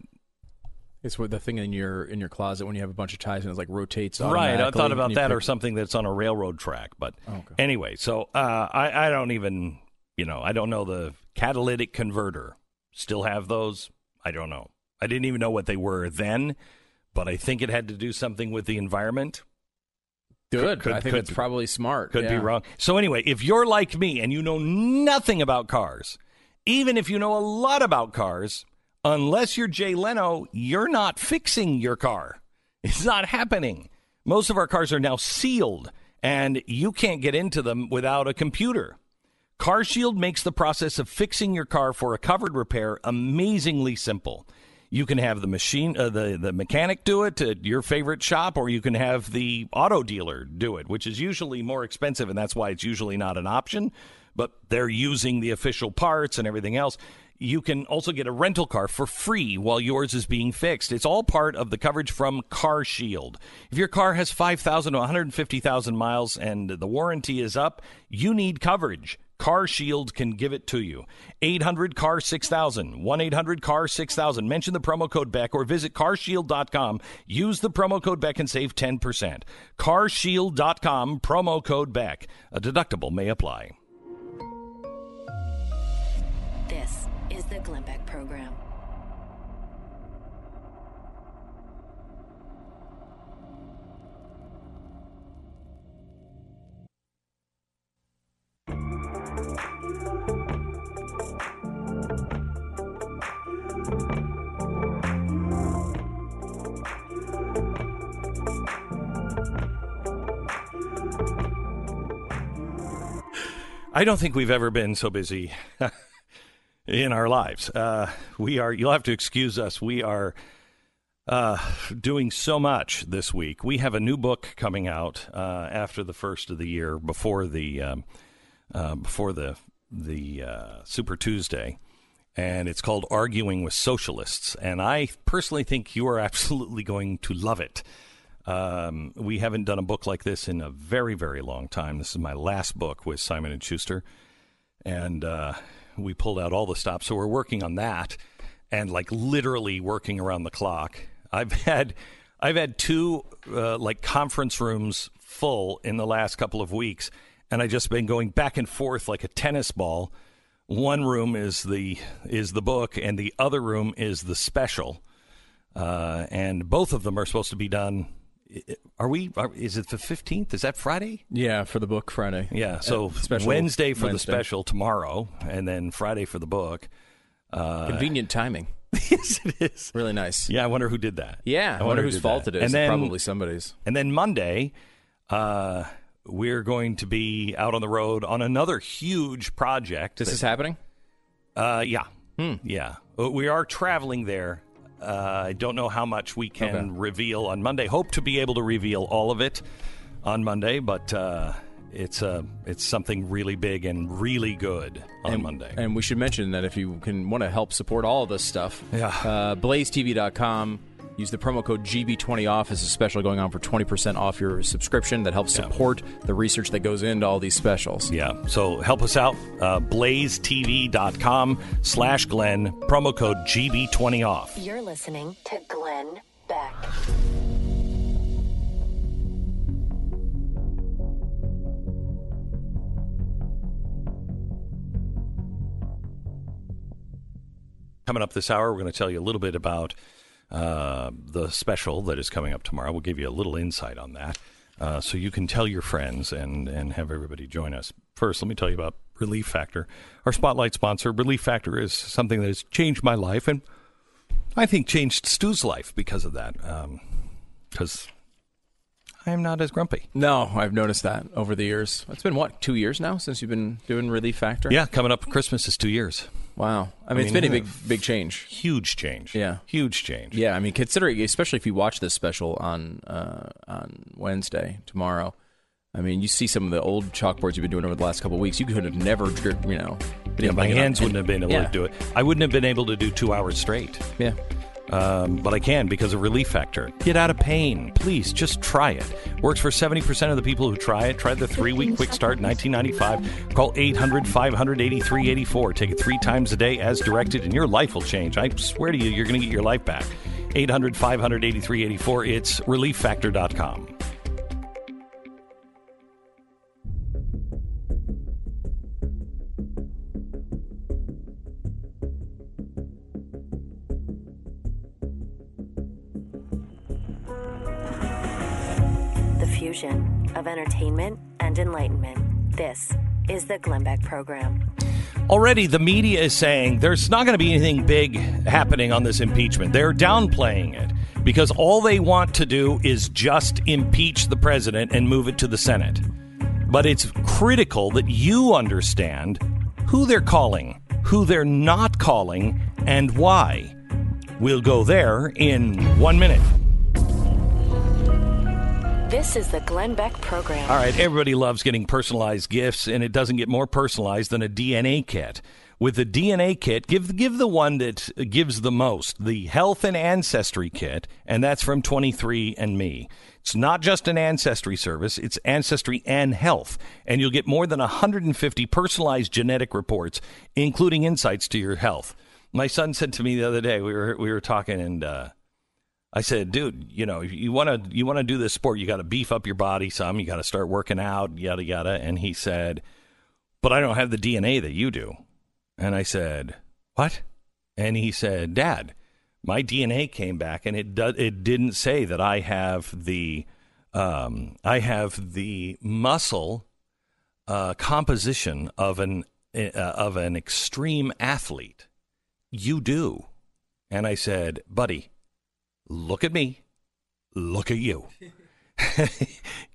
It's what the thing in your in your closet when you have a bunch of ties and it like rotates. On. Right. I thought about that pick... or something that's on a railroad track. But oh, okay. anyway, so uh, I I don't even you know I don't know the catalytic converter. Still have those? I don't know. I didn't even know what they were then, but I think it had to do something with the environment. Good. Could, I think could, it's probably smart. Could yeah. be wrong. So anyway, if you're like me and you know nothing about cars, even if you know a lot about cars, unless you're Jay Leno, you're not fixing your car. It's not happening. Most of our cars are now sealed, and you can't get into them without a computer. CarShield makes the process of fixing your car for a covered repair amazingly simple. You can have the machine, uh, the the mechanic do it at your favorite shop, or you can have the auto dealer do it, which is usually more expensive, and that's why it's usually not an option. But they're using the official parts and everything else. You can also get a rental car for free while yours is being fixed. It's all part of the coverage from Car Shield. If your car has 5,000 to 150,000 miles and the warranty is up, you need coverage. Car Shield can give it to you. 800 CAR 6000, 1 800 CAR 6000. Mention the promo code Beck or visit carshield.com. Use the promo code Beck and save 10%. Carshield.com, promo code Beck. A deductible may apply. This is the Glenn Beck program. I don't think we've ever been so busy. in our lives. Uh, we are. You'll have to excuse us. We are uh, doing so much this week. We have a new book coming out uh, after the first of the year, before the um, uh, before the the uh, Super Tuesday, and it's called "Arguing with Socialists." And I personally think you are absolutely going to love it. Um, we haven't done a book like this in a very, very long time. This is my last book with Simon and Schuster, and uh, we pulled out all the stops. So we're working on that, and like literally working around the clock. I've had, I've had two uh, like conference rooms full in the last couple of weeks, and I just been going back and forth like a tennis ball. One room is the is the book, and the other room is the special. Uh, and both of them are supposed to be done are we? Are, is it the fifteenth? Is that Friday? Yeah, for the book Friday. Yeah, so Uh, Wednesday for the special tomorrow, and then Friday for the book. Uh, Convenient timing. yes, it is. Really nice. Yeah, I wonder who did that. Yeah, I, I wonder, whose fault that. it is. And then, Probably somebody's. And then Monday, uh, we're going to be out on the road on another huge project. This that- is happening. Uh, yeah, Hmm. yeah. Uh, We are traveling there. Uh, I don't know how much we can Okay. reveal on Monday. Hope to be able to reveal all of it on Monday, but uh, it's uh, it's something really big and really good on and, Monday. And we should mention that if you can want to help support all of this stuff, Yeah. uh, blazetv.com. Use the promo code GB20OFF. It's a special going on for 20% off your subscription that helps Yeah. support the research that goes into all these specials. yeah, so help us out. Uh, blazetv.com slash Glenn, promo code GB20 off. You're listening to Glenn Beck. Coming up this hour, we're going to tell you a little bit about uh, the special that is coming up tomorrow. We'll give you a little insight on that uh, so you can tell your friends and, and have everybody join us. First, let me tell you about Relief Factor. Our spotlight sponsor, Relief Factor, is something that has changed my life and I think changed Stu's life because of that. Because I am not as grumpy. No, I've noticed that over the years. It's been, what, two years now since you've been doing Relief Factor? Yeah, coming up Christmas is two years. Wow. I mean, it's mean, been a big, big change. Huge change. Yeah. Huge change. Yeah, I mean, considering, especially if you watch this special on uh, on Wednesday tomorrow, I mean, you see some of the old chalkboards you've been doing over the last couple of weeks. You could have never, you know, been Yeah, my hands wouldn't have been able yeah. to do it. I wouldn't have been able to do two hours straight. Yeah, um, but I can because of Relief Factor. Get out of pain. Please just try it. Works for 70% of the people who try it. Try the three week quick start 1995. Call 800 500 8384. Take it three times a day as directed, and your life will change. I swear to you, you're going to get your life back. 800 500 8384. It's relieffactor.com. fusion of entertainment and enlightenment. This is the Glenn Beck Program. Already, the media is saying there's not going to be anything big happening on this impeachment. They're downplaying it because all they want to do is just impeach the president and move it to the Senate. But it's critical that you understand who they're calling, who they're not calling, and why. We'll go there in one minute. This is the Glenn Beck Program. All right, everybody loves getting personalized gifts, and it doesn't get more personalized than a DNA kit. With the DNA kit, give give the one that gives the most, the Health and Ancestry kit, and that's from 23andMe. It's not just an ancestry service, it's ancestry and health, and you'll get more than 150 personalized genetic reports, including insights to your health. My son said to me the other day, we were we were talking, and uh, I said, dude, you know, you want to you want to do this sport, you got to beef up your body some. You got to start working out, yada yada. And he said, but I don't have the DNA that you do. And I said, what? And he said, Dad, my DNA came back, and it do, it didn't say that I have the um, I have the muscle uh, composition of an uh, of an extreme athlete. You do. And I said, buddy, look at me, look at you.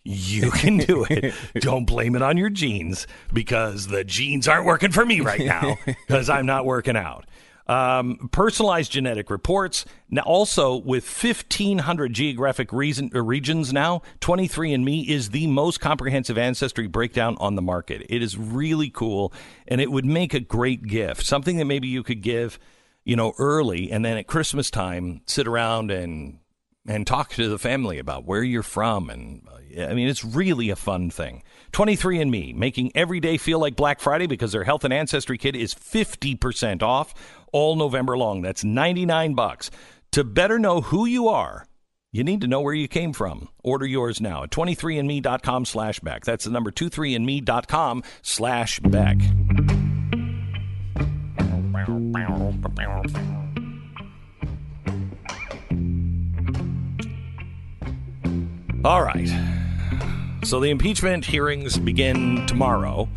you can do it. Don't blame it on your genes because the genes aren't working for me right now because I'm not working out. Um, personalized genetic reports. Now, also with 1,500 geographic reason, uh, regions now, 23andMe is the most comprehensive ancestry breakdown on the market. It is really cool, and it would make a great gift. Something that maybe you could give, you know, early, and then at Christmas time, sit around and and talk to the family about where you're from. And uh, I mean, it's really a fun thing. 23andMe, making every day feel like Black Friday because their health and ancestry kit is 50% off all November long. That's 99 bucks. To better know who you are, you need to know where you came from. Order yours now at 23andme.com slash Beck. That's the number 23andme.com slash Beck. All right. So the impeachment hearings begin tomorrow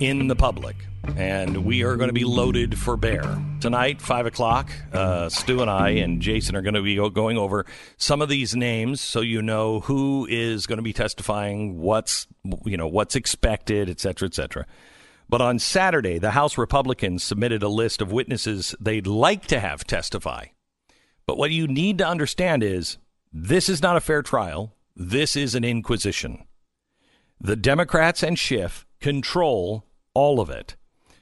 in the public, and we are going to be loaded for bear. Tonight, 5 o'clock, uh, Stu and I and Jason are going to be going over some of these names so you know who is going to be testifying, what's, you know, what's expected, et cetera, et cetera. But on Saturday, the House Republicans submitted a list of witnesses they'd like to have testify. But what you need to understand is this is not a fair trial. This is an inquisition. The Democrats and Schiff control all of it.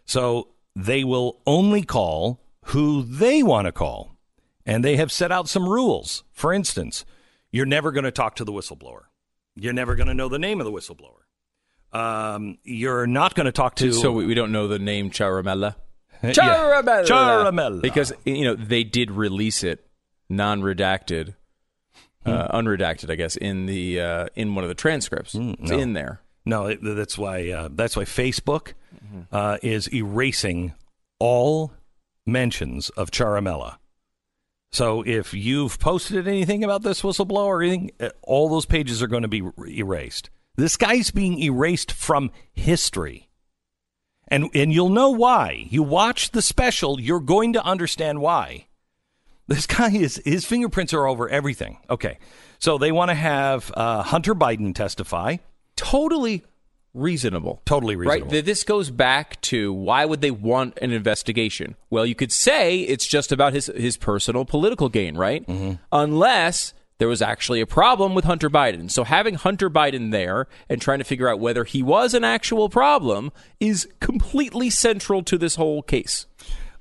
So they will only call who they want to call. And they have set out some rules. For instance, you're never going to talk to the whistleblower. You're never going to know the name of the whistleblower. Um, you're not going to talk to. So we we don't know the name Ciaramella. Yeah. Ciaramella. Ciaramella. Because you know they did release it non-redacted, uh, unredacted, I guess, in the uh, in one of the transcripts. It's no. in there. No, it, that's why uh, that's why Facebook uh, is erasing all mentions of Ciaramella. So if you've posted anything about this whistleblower or anything, uh, all those pages are going to be erased. This guy's being erased from history. And and you'll know why. You watch the special, you're going to understand why. This guy is his fingerprints are over everything. Okay. So they want to have uh, Hunter Biden testify. Totally reasonable. Totally reasonable. Right. This goes back to why would they want an investigation? Well, you could say it's just about his his personal political gain, right? Mm-hmm. Unless there was actually a problem with Hunter Biden. So having Hunter Biden there and trying to figure out whether he was an actual problem is completely central to this whole case.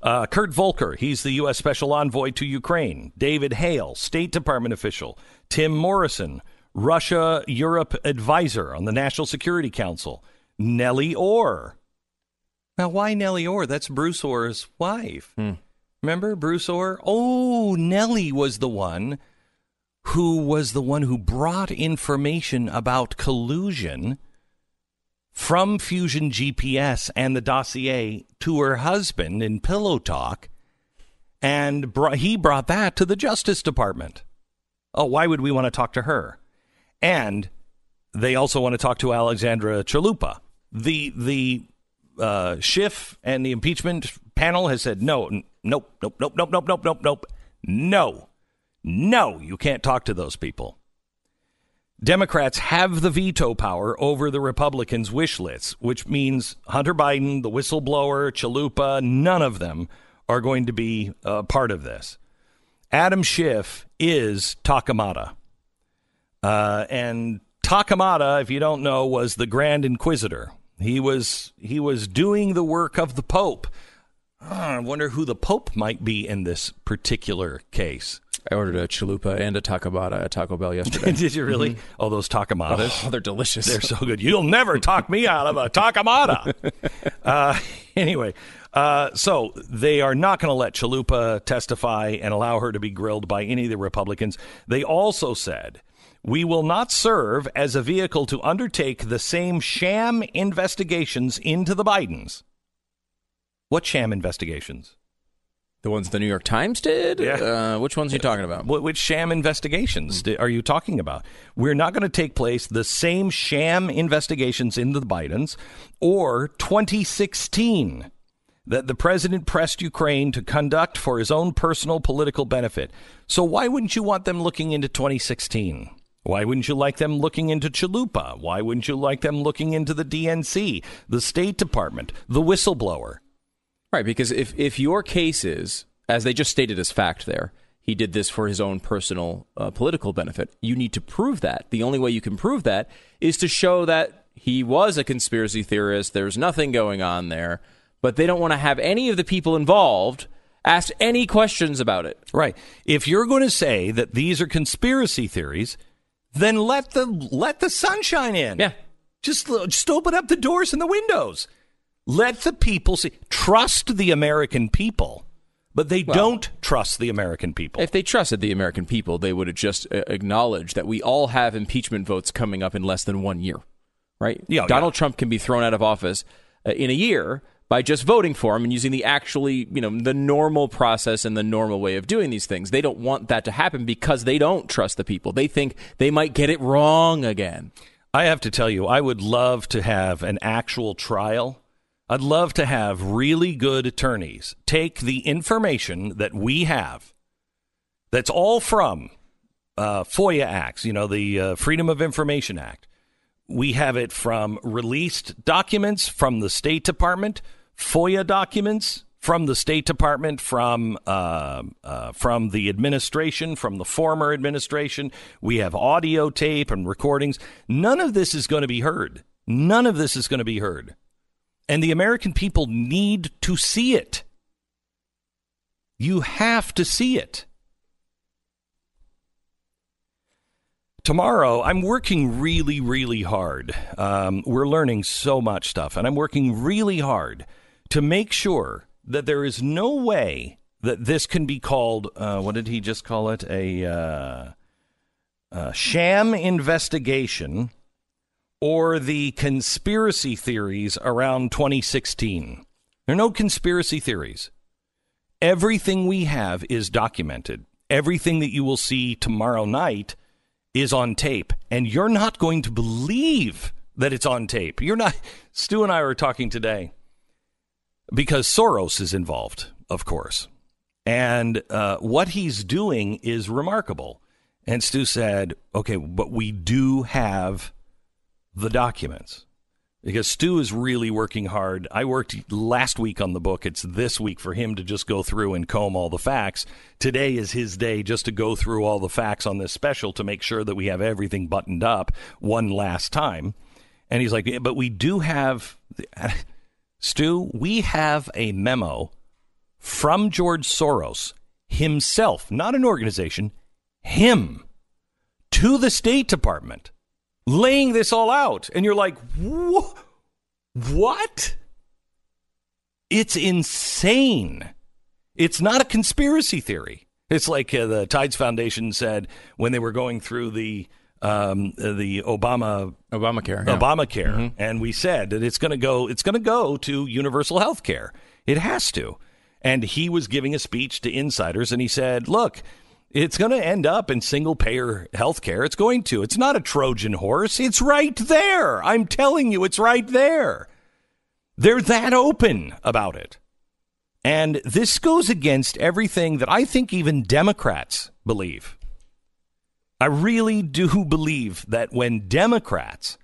Uh, Kurt Volker, he's the U.S. Special Envoy to Ukraine. David Hale, State Department official. Tim Morrison, Russia Europe advisor on the National Security Council. Nellie Ohr. Now, why Nellie Ohr? That's Bruce Ohr's wife. Remember Bruce Ohr? Oh, Nellie was the one who was the one who brought information about collusion from Fusion GPS and the dossier to her husband in Pillow Talk, and br- he brought that to the Justice Department. Oh, why would we want to talk to her? And they also want to talk to Alexandra Chalupa. The the uh, Schiff and the impeachment panel has said no, n- nope, nope, nope, nope, nope, nope, nope, nope, no, no, you can't talk to those people. Democrats have the veto power over the Republicans' wish lists, which means Hunter Biden, the whistleblower, Chalupa, none of them are going to be uh, part of this. Adam Schiff is Torquemada. Uh, and Torquemada, if you don't know, was the Grand Inquisitor. He was he was doing the work of the Pope. Ah, I wonder who the Pope might be in this particular case. I ordered a chalupa and a takabata at Taco Bell yesterday. Did you really? Oh, those Torquemadas. oh, they're delicious. They're so good. You'll never talk me out of a Torquemada. uh, anyway, uh, so they are not going to let Chalupa testify and allow her to be grilled by any of the Republicans. They also said, we will not serve as a vehicle to undertake the same sham investigations into the Bidens. What sham investigations? the ones the New York Times did? Yeah. Uh, which ones are you talking about? What, which sham investigations di- are you talking about? We're not going to take place the same sham investigations into the Bidens or 2016 that the president pressed Ukraine to conduct for his own personal political benefit. So why wouldn't you want them looking into 2016? Why wouldn't you like them looking into Chalupa? Why wouldn't you like them looking into the DNC, the State Department, the whistleblower? Right, because if, if your case is, as they just stated as fact there, he did this for his own personal uh, political benefit, you need to prove that. The only way you can prove that is to show that he was a conspiracy theorist, there's nothing going on there, but they don't want to have any of the people involved ask any questions about it. Right. If you're going to say that these are conspiracy theories, then let the let the sunshine in. Yeah. Just just open up the doors and the windows. Let the people see. Trust the American people, but they Well- don't trust the American people. If they trusted the American people, they would have just uh, acknowledged that we all have impeachment votes coming up in less than one year, right? Yeah, Donald yeah. Trump can be thrown out of office uh, in a year by just voting for him and using the actually, you know, the normal process and the normal way of doing these things. They don't want that to happen because they don't trust the people. They think they might get it wrong again. I have to tell you, I would love to have an actual trial. I'd love to have really good attorneys take the information that we have, that's all from uh, FOIA acts, you know, the uh, Freedom of Information Act. We have it from released documents from the State Department, FOIA documents from the State Department, from uh, uh, from the administration, from the former administration. We have audio tape and recordings. None of this is going to be heard. None of this is going to be heard, and the American people need to see it. You have to see it. tomorrow i'm working really really hard um, we're learning so much stuff and i'm working really hard to make sure that there is no way that this can be called uh, what did he just call it a uh, uh, sham investigation or the conspiracy theories around 2016 there are no conspiracy theories everything we have is documented everything that you will see tomorrow night is on tape, and you're not going to believe that it's on tape. You're not. Stu and I were talking today because Soros is involved, of course, and uh, what he's doing is remarkable. And Stu said, "Okay, but we do have the documents." Because Stu is really working hard. I worked last week on the book. It's this week for him to just go through and comb all the facts. Today is his day just to go through all the facts on this special to make sure that we have everything buttoned up one last time. And he's like, "Yeah, but we do have, Stu, we have a memo from George Soros himself, not an organization, him, to the State Department laying this all out. And you're like, what? It's insane. It's not a conspiracy theory. It's like uh, the Tides Foundation said when they were going through the um, the Obama Obamacare. yeah. Obamacare, and we said that it's going to go. It's going to go to universal health care. It has to. And he was giving a speech to insiders, and he said, "Look, it's going to end up in single payer health care. It's going to. It's not a Trojan horse. It's right there. I'm telling you, it's right there. They're that open about it." And this goes against everything that I think even Democrats believe. I really do believe that when Democrats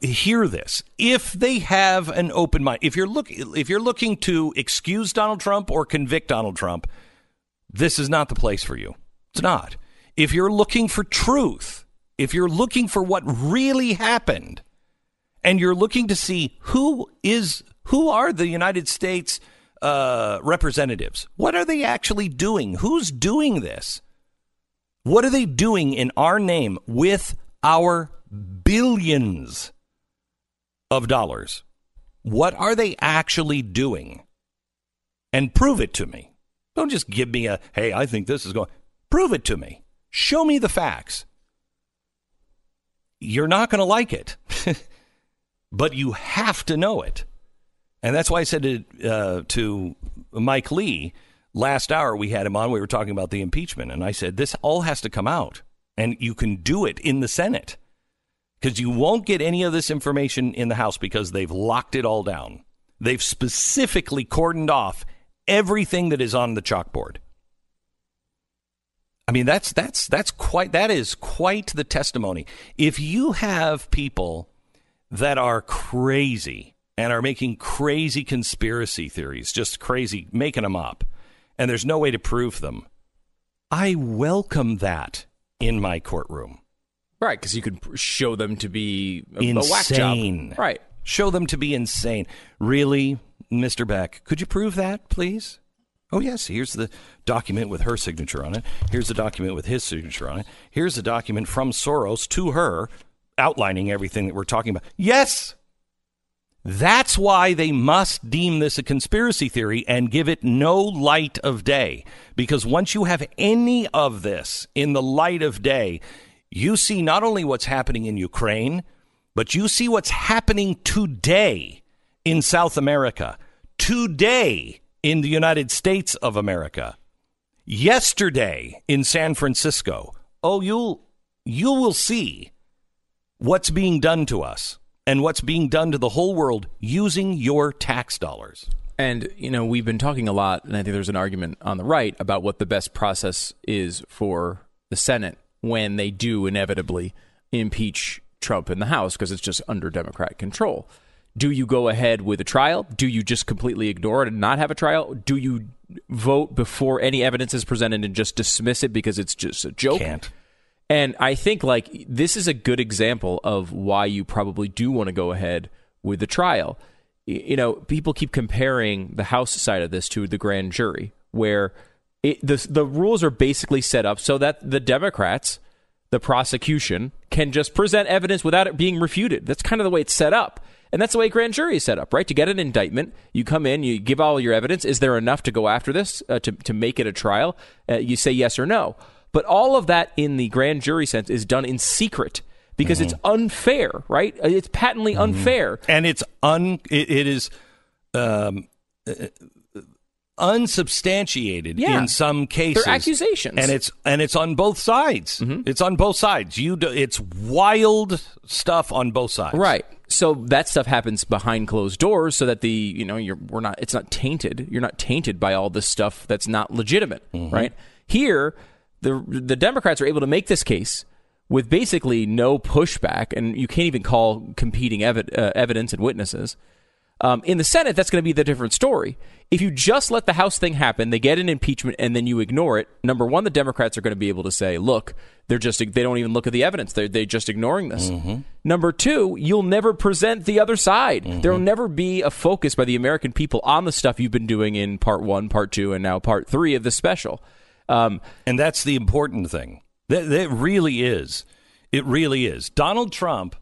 hear this, if they have an open mind, if you're look, if you're looking to excuse Donald Trump or convict Donald Trump, this is not the place for you. It's not. If you're looking for truth, if you're looking for what really happened, and you're looking to see who is who are the United States uh, representatives, what are they actually doing? Who's doing this? What are they doing in our name with our billions of dollars? What are they actually doing? And prove it to me. Don't just give me a, hey, I think this is going. Prove it to me. Show me the facts. You're not going to like it, but you have to know it. And that's why I said to, uh, to Mike Lee last hour we had him on, we were talking about the impeachment. And I said, this all has to come out. And you can do it in the Senate because you won't get any of this information in the House because they've locked it all down. They've specifically cordoned off everything that is on the chalkboard. I mean, that's that's that's quite that is quite the testimony. If you have people that are crazy and are making crazy conspiracy theories, just crazy, making them up, and there's no way to prove them, I welcome that in my courtroom. Right, because you could show them to be a, insane. a whack job. Right. Show them to be insane. Really, Mr. Beck, could you prove that, please? Oh, yes, here's the document with her signature on it. Here's the document with his signature on it. Here's the document from Soros to her outlining everything that we're talking about. Yes! That's why they must deem this a conspiracy theory and give it no light of day. Because once you have any of this in the light of day, you see not only what's happening in Ukraine, but you see what's happening today in South America, today in the United States of America, yesterday in San Francisco. Oh, you'll you will see what's being done to us and what's being done to the whole world using your tax dollars. And, you know, we've been talking a lot, and I think there's an argument on the right about what the best process is for the Senate when they do inevitably impeach Trump in the House because it's just under Democrat control. Do you go ahead with a trial? Do you just completely ignore it and not have a trial? Do you vote before any evidence is presented and just dismiss it because it's just a joke? Can't. And I think like this is a good example of why you probably do want to go ahead with the trial. You know, people keep comparing the House side of this to the grand jury, where it, the the rules are basically set up so that the Democrats, the prosecution, can just present evidence without it being refuted. That's kind of the way it's set up. And that's the way grand jury is set up, right? To get an indictment, you come in, you give all your evidence. Is there enough to go after this uh, to to make it a trial? Uh, you say yes or no. But all of that in the grand jury sense is done in secret because mm-hmm. it's unfair, right? It's patently mm-hmm. unfair, and it's un. it, it is. Um, uh, unsubstantiated yeah. in some cases. They're accusations, and it's and it's on both sides. Mm-hmm. It's on both sides. You, do, it's wild stuff on both sides. Right. So that stuff happens behind closed doors, so that the you know you're we're not it's not tainted. You're not tainted by all this stuff that's not legitimate, mm-hmm. right? Here, the the Democrats are able to make this case with basically no pushback, and you can't even call competing evi- uh, evidence and witnesses. Um, in the Senate, that's going to be the different story. If you just let the House thing happen, they get an impeachment, and then you ignore it. Number one, the Democrats are going to be able to say, "Look, they're just they don't even look at the evidence; they're they just ignoring this." Mm-hmm. Number two, you'll never present the other side. Mm-hmm. There will never be a focus by the American people on the stuff you've been doing in Part One, Part Two, and now Part Three of the special. Um, and that's the important thing. That, that really is. It really is. Donald Trump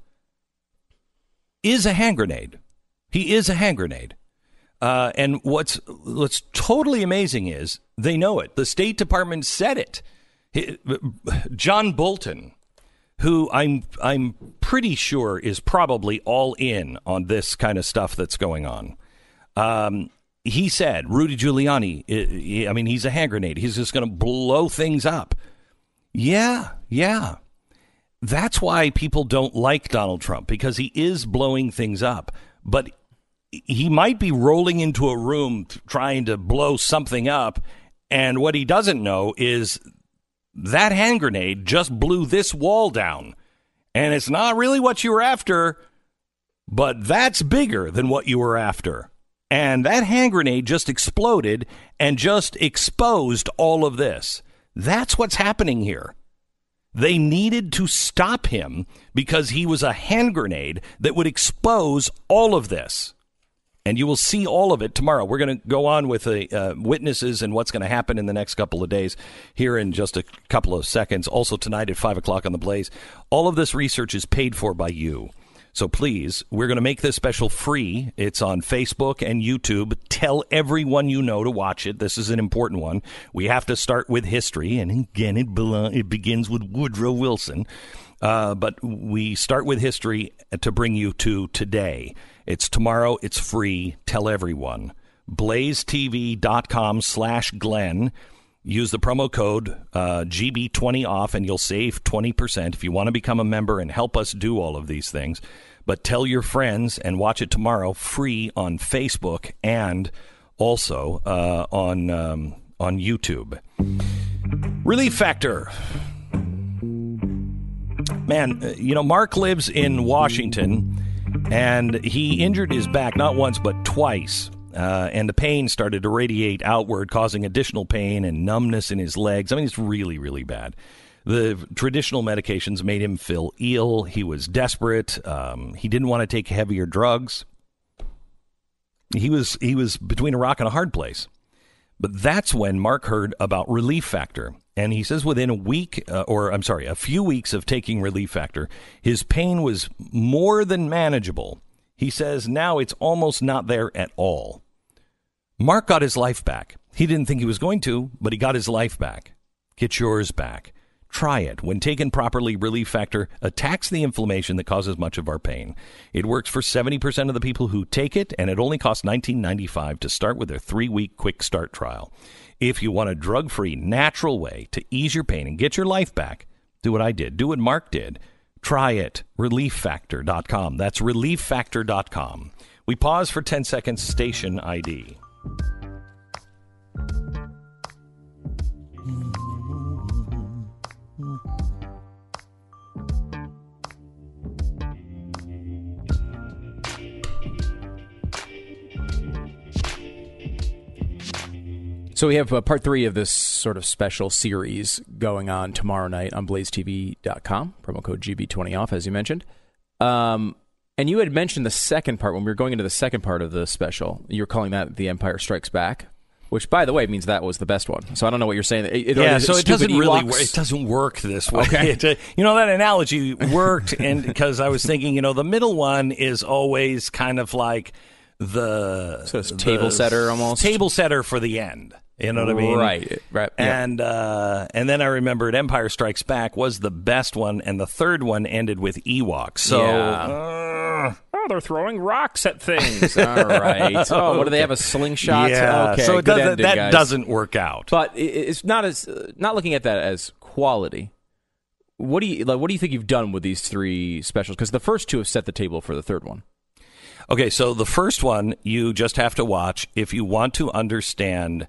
is a hand grenade. He is a hand grenade. Uh, and what's what's totally amazing is they know it. The State Department said it. John Bolton, who I'm I'm pretty sure is probably all in on this kind of stuff that's going on. Um, he said Rudy Giuliani. I mean, he's a hand grenade. He's just going to blow things up. Yeah, yeah. That's why people don't like Donald Trump because he is blowing things up. But he might be rolling into a room trying to blow something up. And what he doesn't know is that hand grenade just blew this wall down. And it's not really what you were after, but that's bigger than what you were after. And that hand grenade just exploded and just exposed all of this. That's what's happening here. They needed to stop him because he was a hand grenade that would expose all of this and you will see all of it tomorrow. We're going to go on with the uh, witnesses and what's going to happen in the next couple of days here in just a couple of seconds. Also, tonight at 5 o'clock on the Blaze. All of this research is paid for by you. So please, we're going to make this special free. It's on Facebook and YouTube. Tell everyone you know to watch it. This is an important one. We have to start with history, and again, it, it begins with Woodrow Wilson. Uh, but we start with history to bring you to today. It's tomorrow. It's free. Tell everyone. BlazeTV.com slash Glenn. Use the promo code uh, GB20 off and you'll save 20% if you want to become a member and help us do all of these things. But tell your friends and watch it tomorrow free on Facebook and also uh, on, um, on YouTube. Relief Factor. Man, uh, you know, Mark lives in Washington and he injured his back not once but twice. Uh, and the pain started to radiate outward, causing additional pain and numbness in his legs. I mean, it's really, really bad. The traditional medications made him feel ill. He was desperate. Um, he didn't want to take heavier drugs. He was he was between a rock and a hard place. But that's when Mark heard about Relief Factor. And he says within a week, uh, or I'm sorry, a few weeks of taking Relief Factor, his pain was more than manageable. He says now it's almost not there at all. Mark got his life back. He didn't think he was going to, but he got his life back. Get yours back. Try it. When taken properly, Relief Factor attacks the inflammation that causes much of our pain. It works for 70% of the people who take it, and it only costs $19.95 to start with their three week quick start trial. If you want a drug free, natural way to ease your pain and get your life back, do what I did. Do what Mark did. Try it. ReliefFactor.com. That's ReliefFactor.com. We pause for 10 seconds, station ID. So we have uh, part three of this sort of special series going on tomorrow night on blazetv.com. Promo code GB20 off, as you mentioned. Um, and you had mentioned the second part when we were going into the second part of the special. You were calling that The Empire Strikes Back. Which, by the way, means that was the best one. So I don't know what you're saying. It, yeah, so it doesn't really work. It doesn't work this way. Okay. It, uh, you know that analogy worked, and because I was thinking, you know, the middle one is always kind of like the So it's table setter almost? table setter for the end. You know what I mean? Right, right, yeah. And uh, and then I remembered Empire Strikes Back was the best one, and the third one ended with Ewoks. So Yeah. uh, Oh, they're throwing rocks at things. All right. Oh, what do they have? A slingshot? yeah, Okay. so it doesn't, ending, that guys. doesn't work out. But it's not as uh, not looking at that as quality. What do you like? What do you think you've done with these three specials? Because the first two have set the table for the third one. Okay, so the first one you just have to watch if you want to understand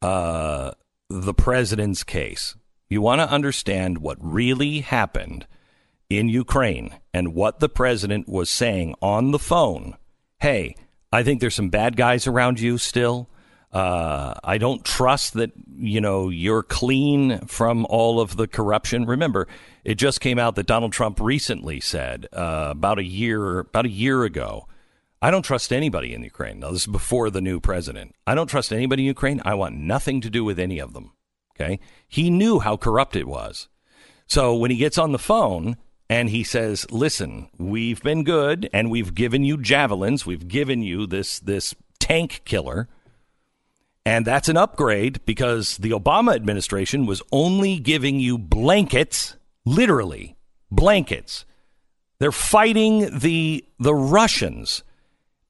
uh, the president's case. You want to understand what really happened in Ukraine and what the president was saying on the phone. Hey, I think there's some bad guys around you still. Uh, I don't trust that you know you're clean from all of the corruption. Remember, it just came out that Donald Trump recently said uh, about a year about a year ago I don't trust anybody in Ukraine. Now, this is before the new president. I don't trust anybody in Ukraine. I want nothing to do with any of them. Okay. He knew how corrupt it was. So when he gets on the phone and he says, listen, we've been good and we've given you javelins, we've given you this, this tank killer. And that's an upgrade because the Obama administration was only giving you blankets, literally blankets. They're fighting the the Russians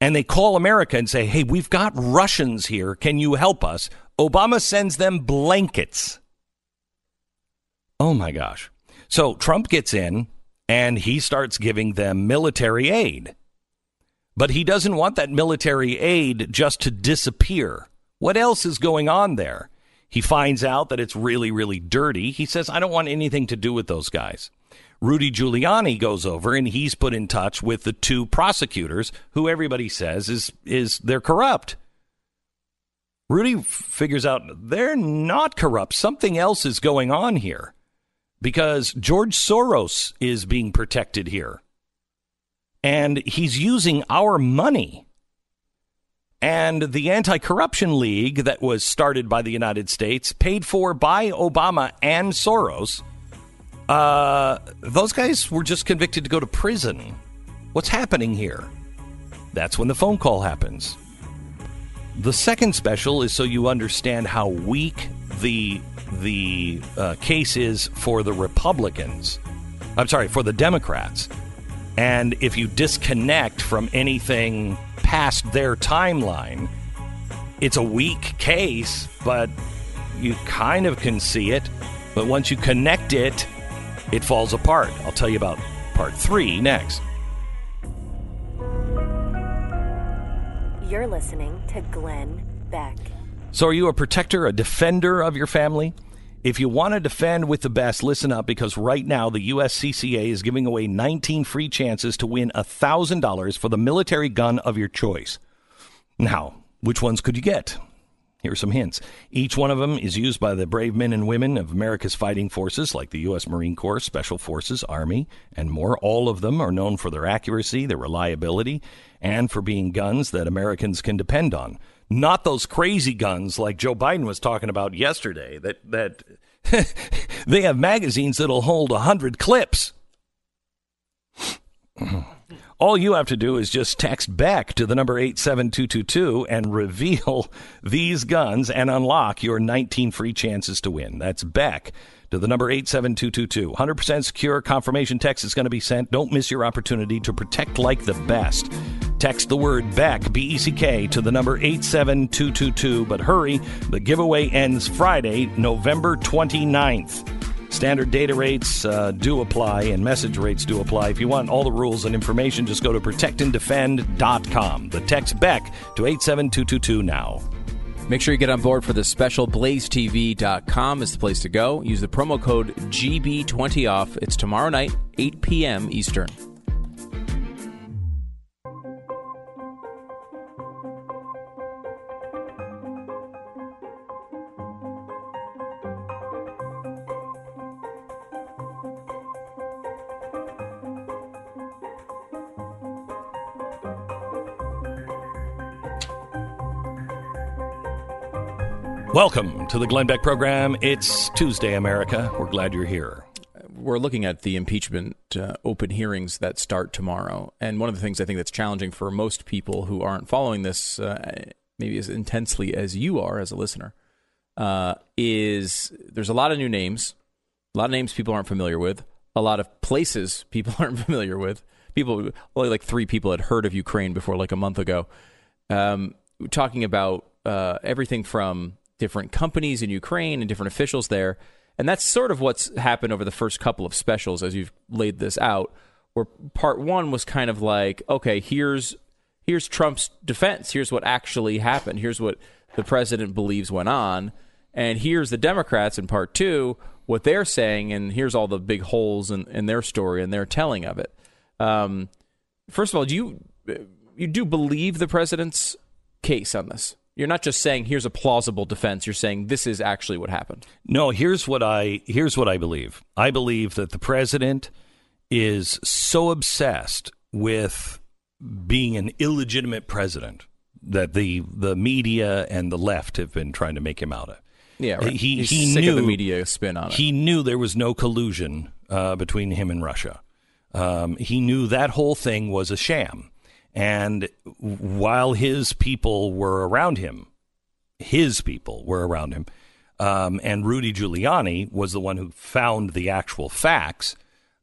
and they call America and say, "Hey, we've got Russians here. Can you help us?" Obama sends them blankets. Oh my gosh. So Trump gets in and he starts giving them military aid. But he doesn't want that military aid just to disappear. What else is going on there? He finds out that it's really, really dirty. He says, I don't want anything to do with those guys. Rudy Giuliani goes over and he's put in touch with the two prosecutors who everybody says is, is they're corrupt. Rudy f- figures out they're not corrupt. Something else is going on here because George Soros is being protected here. And he's using our money. And the Anti Corruption League that was started by the United States, paid for by Obama and Soros, uh, those guys were just convicted to go to prison. What's happening here? That's when the phone call happens. The second special is so you understand how weak the the uh, case is for the Republicans. I'm sorry, for the Democrats. And if you disconnect from anything past their timeline, it's a weak case, but you kind of can see it. But once you connect it, it falls apart. I'll tell you about part three next. You're listening to Glenn Beck. So, are you a protector, a defender of your family? If you want to defend with the best, listen up because right now the USCCA is giving away 19 free chances to win $1,000 for the military gun of your choice. Now, which ones could you get? Here are some hints. Each one of them is used by the brave men and women of America's fighting forces, like the U.S. Marine Corps, Special Forces, Army, and more. All of them are known for their accuracy, their reliability, and for being guns that Americans can depend on. Not those crazy guns like Joe Biden was talking about yesterday. That that they have magazines that'll hold a hundred clips. All you have to do is just text back to the number 87222 and reveal these guns and unlock your 19 free chances to win. That's back to the number 87222. 100% secure confirmation text is going to be sent. Don't miss your opportunity to protect like the best. Text the word back, B E C K, to the number 87222. But hurry, the giveaway ends Friday, November 29th. Standard data rates uh, do apply and message rates do apply. If you want all the rules and information, just go to protectanddefend.com. The text BECK to 87222 now. Make sure you get on board for the special. BlazeTV.com is the place to go. Use the promo code GB20OFF. It's tomorrow night, 8 p.m. Eastern. Welcome to the Glenn Beck program. It's Tuesday, America. We're glad you're here. We're looking at the impeachment uh, open hearings that start tomorrow. And one of the things I think that's challenging for most people who aren't following this uh, maybe as intensely as you are as a listener uh, is there's a lot of new names, a lot of names people aren't familiar with, a lot of places people aren't familiar with. People, only like three people had heard of Ukraine before like a month ago. Um, talking about uh, everything from different companies in Ukraine and different officials there. And that's sort of what's happened over the first couple of specials as you've laid this out. Where part one was kind of like, okay, here's here's Trump's defense. Here's what actually happened. Here's what the president believes went on. And here's the Democrats in part two, what they're saying, and here's all the big holes in, in their story and their telling of it. Um, first of all, do you you do believe the president's case on this? You're not just saying here's a plausible defense. You're saying this is actually what happened. No, here's what I here's what I believe. I believe that the president is so obsessed with being an illegitimate president that the the media and the left have been trying to make him out of. Yeah, right. He He's he knew the media spin on it. He knew there was no collusion uh, between him and Russia. Um, he knew that whole thing was a sham. And while his people were around him, his people were around him, um, and Rudy Giuliani was the one who found the actual facts,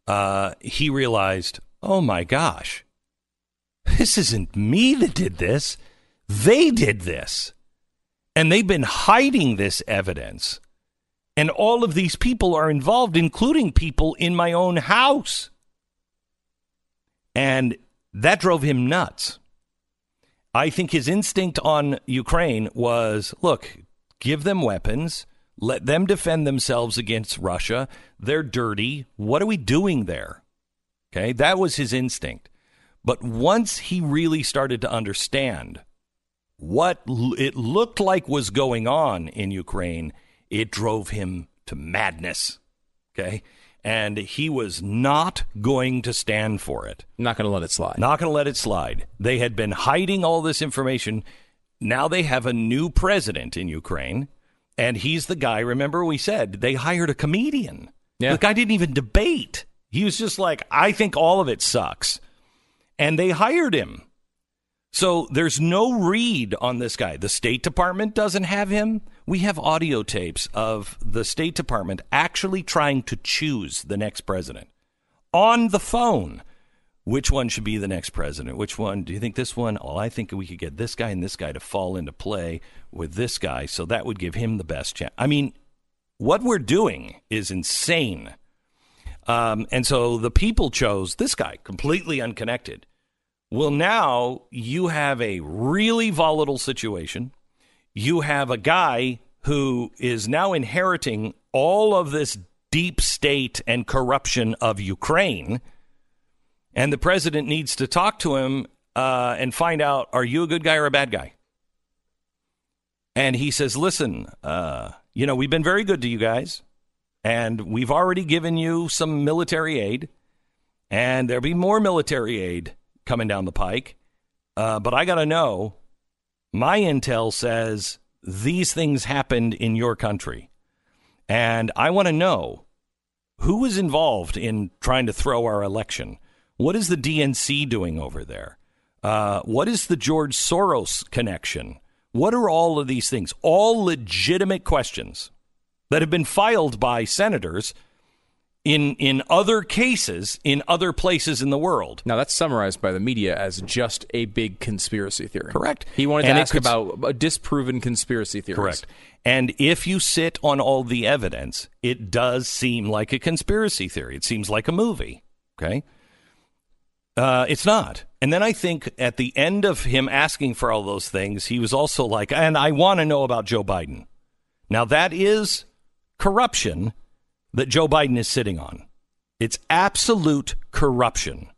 uh, he realized, oh my gosh, this isn't me that did this. They did this. And they've been hiding this evidence. And all of these people are involved, including people in my own house. And that drove him nuts. I think his instinct on Ukraine was look, give them weapons, let them defend themselves against Russia. They're dirty. What are we doing there? Okay, that was his instinct. But once he really started to understand what it looked like was going on in Ukraine, it drove him to madness. Okay and he was not going to stand for it. Not going to let it slide. Not going to let it slide. They had been hiding all this information. Now they have a new president in Ukraine, and he's the guy. Remember, we said they hired a comedian. Yeah. The guy didn't even debate. He was just like, I think all of it sucks. And they hired him. So there's no read on this guy. The State Department doesn't have him. We have audio tapes of the State Department actually trying to choose the next president on the phone. Which one should be the next president? Which one? Do you think this one? Well, I think we could get this guy and this guy to fall into play with this guy, so that would give him the best chance. I mean, what we're doing is insane. Um, and so the people chose this guy, completely unconnected. Well, now you have a really volatile situation. You have a guy who is now inheriting all of this deep state and corruption of Ukraine. And the president needs to talk to him uh, and find out are you a good guy or a bad guy? And he says, listen, uh, you know, we've been very good to you guys, and we've already given you some military aid, and there'll be more military aid coming down the pike. Uh, but I got to know my intel says these things happened in your country. And I want to know who was involved in trying to throw our election. What is the DNC doing over there? Uh, what is the George Soros connection? What are all of these things? All legitimate questions that have been filed by senators in in other cases in other places in the world. Now that's summarized by the media as just a big conspiracy theory. Correct. He wanted And to ask could- about a disproven conspiracy theories. Correct. And if you sit on all the evidence, it does seem like a conspiracy theory. It seems like a movie. Okay. Uh, it's not. And then I think at the end of him asking for all those things, he was also like, and I want to know about Joe Biden. Now, that is corruption that Joe Biden is sitting on. It's absolute corruption.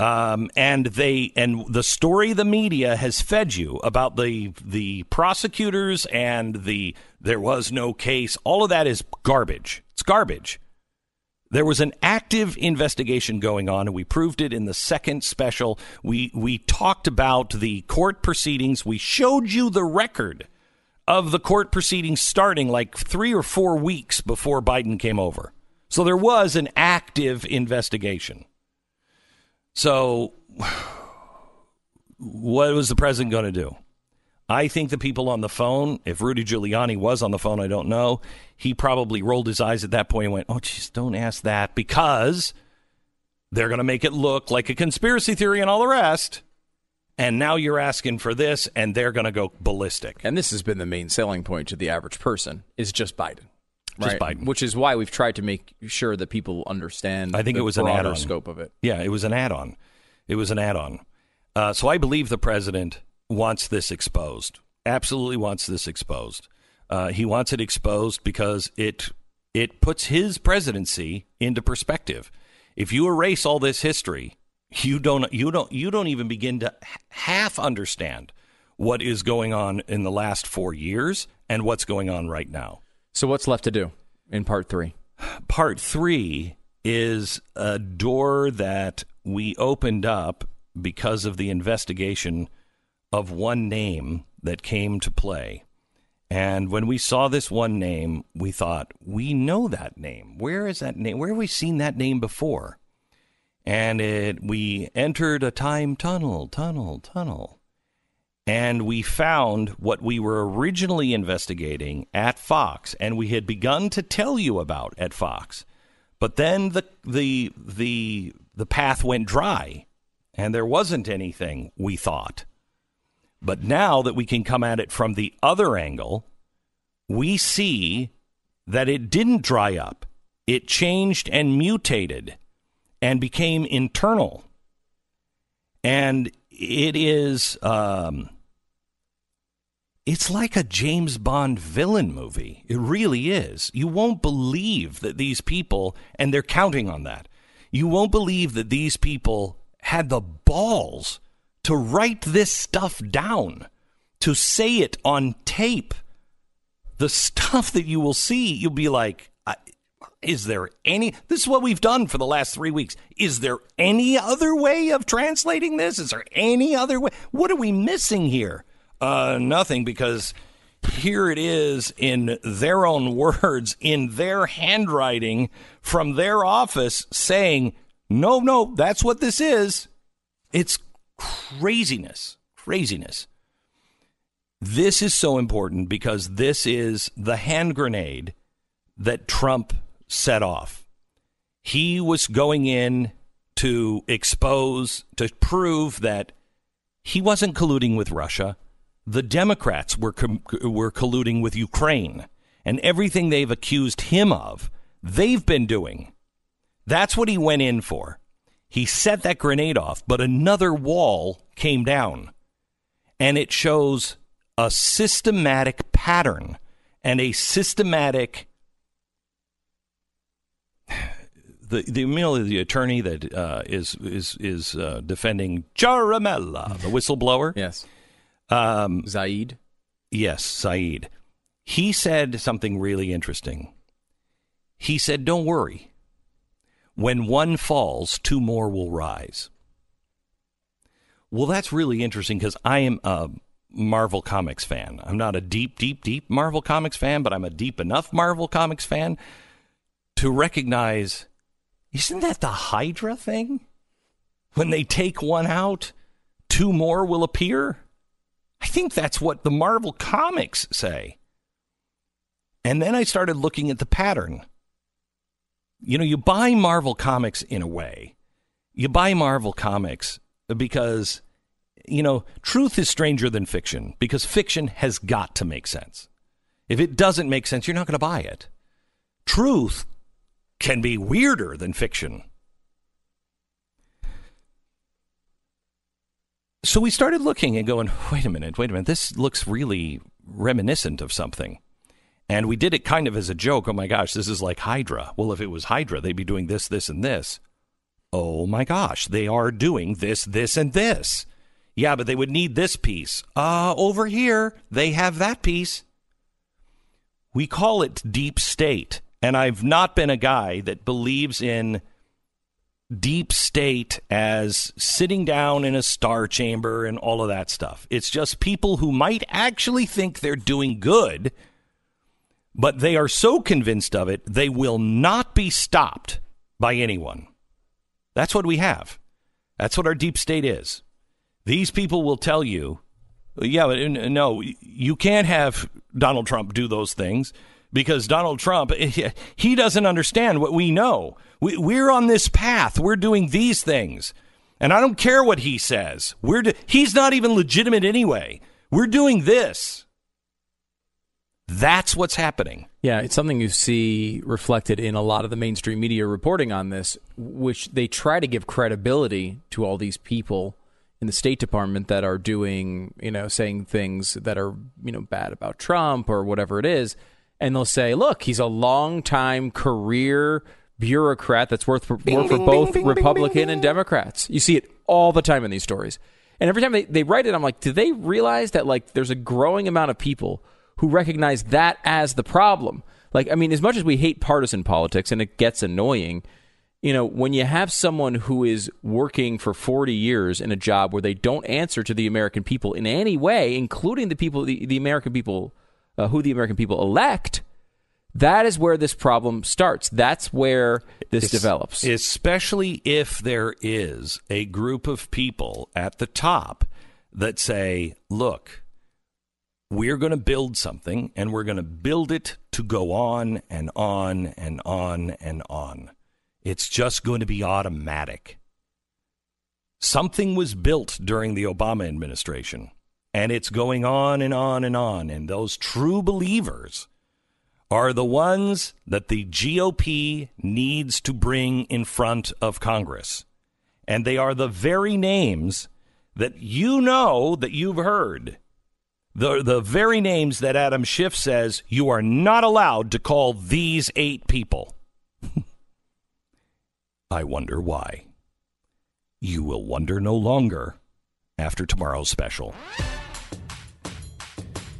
Um, and they and the story the media has fed you about the the prosecutors and the there was no case. All of that is garbage. It's garbage. There was an active investigation going on, and we proved it in the second special. We we talked about the court proceedings. We showed you the record of the court proceedings starting like three or four weeks before Biden came over. So there was an active investigation. So, what was the president going to do? I think the people on the phone, if Rudy Giuliani was on the phone, I don't know, he probably rolled his eyes at that point and went, oh, jeez, don't ask that because they're going to make it look like a conspiracy theory and all the rest. And now you're asking for this, and they're going to go ballistic. And this has been the main selling point to the average person is just Biden. Just? Biden. Which is why we've tried to make sure that people understand I think the it was an add-on. scope of it. Yeah, it was an add on. It was an add on. Uh, so I believe the president wants this exposed. Absolutely wants this exposed. Uh, he wants it exposed because it it puts his presidency into perspective. If you erase all this history, you don't you don't you don't even begin to half understand what is going on in the last four years and what's going on right now. So what's left to do in part three? Part three is a door that we opened up because of the investigation of one name that came to play. And when we saw this one name, we thought, we know that name. Where is that name? Where have we seen that name before? And it, we entered a time tunnel, tunnel, tunnel. And we found what we were originally investigating at Fox, and we had begun to tell you about at Fox. But then the the the the path went dry, and there wasn't anything we thought. But now that we can come at it from the other angle, we see that it didn't dry up. It changed and mutated and became internal. And it is um, it's like a James Bond villain movie. It really is. You won't believe that these people, and they're counting on that, you won't believe that these people had the balls to write this stuff down, to say it on tape. The stuff that you will see, you'll be like, is there any? This is what we've done for the last three weeks. Is there any other way of translating this? Is there any other way? What are we missing here? Uh, nothing, because here it is in their own words, in their handwriting from their office saying, no, no, that's what this is. It's craziness. Craziness. This is so important because this is the hand grenade that Trump set off. He was going in to expose, to prove that he wasn't colluding with Russia. The Democrats were com- were colluding with Ukraine, and everything they've accused him of, they've been doing. That's what he went in for. He set that grenade off, but another wall came down, and it shows a systematic pattern and a systematic the the know, the attorney that uh, is is is uh, defending Ciaramella, the whistleblower. Yes. Um, Zaid. yes, Zaid. He said something really interesting. He said, "Don't worry. When one falls, two more will rise." Well, that's really interesting because I am a Marvel Comics fan. I'm not a deep, deep, deep Marvel Comics fan, but I'm a deep enough Marvel Comics fan to recognize isn't that the Hydra thing? When they take one out, two more will appear? I think that's what the Marvel comics say. And then I started looking at the pattern. You know, you buy Marvel comics in a way. You buy Marvel comics because, you know, truth is stranger than fiction because fiction has got to make sense. If it doesn't make sense, you're not going to buy it. Truth can be weirder than fiction. So we started looking and going, wait a minute, wait a minute, this looks really reminiscent of something. And we did it kind of as a joke. Oh my gosh, this is like Hydra. Well, if it was Hydra, they'd be doing this, this, and this. Oh my gosh, they are doing this, this, and this. Yeah, but they would need this piece. Uh, over here, they have that piece. We call it deep state. And I've not been a guy that believes in deep state as sitting down in a star chamber and all of that stuff. It's just people who might actually think they're doing good, but they are so convinced of it, they will not be stopped by anyone. That's what we have. That's what our deep state is. These people will tell you, yeah, but no, you can't have Donald Trump do those things because Donald Trump, eh, he doesn't understand what we know. We, we're on this path. We're doing these things. And I don't care what he says. We're do- he's not even legitimate anyway. We're doing this. That's what's happening. Yeah, it's something you see reflected in a lot of the mainstream media reporting on this, which they try to give credibility to all these people in the State Department that are doing, you know, saying things that are, you know, bad about Trump or whatever it is. And they'll say, look, he's a long-time career bureaucrat that's worth for, worked for both Republican and Democrats. You see it all the time in these stories. And every time they, they write it, I'm like, do they realize that like there's a growing amount of people who recognize that as the problem? Like, I mean, as much as we hate partisan politics and it gets annoying, you know, when you have someone who is working for 40 years in a job where they don't answer to the American people in any way, including the people, the, the American people, uh, who the American people elect, that is where this problem starts. That's where this Es- develops. Especially if there is a group of people at the top that say, look, we're going to build something and we're going to build it to go on and on and on and on. It's just going to be automatic. Something was built during the Obama administration and it's going on and on and on. And those true believers are the ones that the GOP needs to bring in front of Congress. And they are the very names that you know that you've heard. The, the very names that Adam Schiff says you are not allowed to call these eight people. I wonder why. You will wonder no longer after tomorrow's special.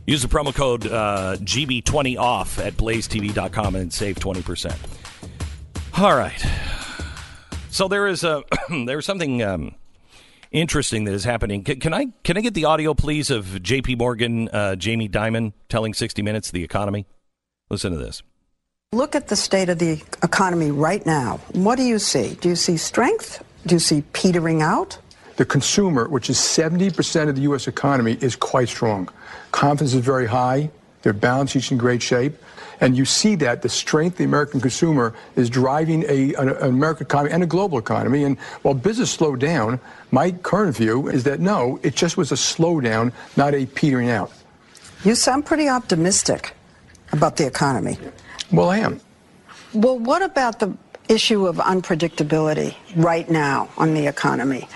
Use the promo code uh, GB20 off at blazetv.com and save 20%. All right. So there is a there's something um, interesting that is happening. Can, can I can I get the audio please of JP Morgan uh, Jamie Dimon telling 60 minutes the economy? Listen to this. Look at the state of the economy right now. What do you see? Do you see strength? Do you see petering out? The consumer, which is 70% of the U.S. economy, is quite strong. Confidence is very high. Their balance sheet's in great shape. And you see that the strength of the American consumer is driving a, an, an American economy and a global economy. And while business slowed down, my current view is that no, it just was a slowdown, not a petering out. You sound pretty optimistic about the economy. Well, I am. Well, what about the issue of unpredictability right now on the economy?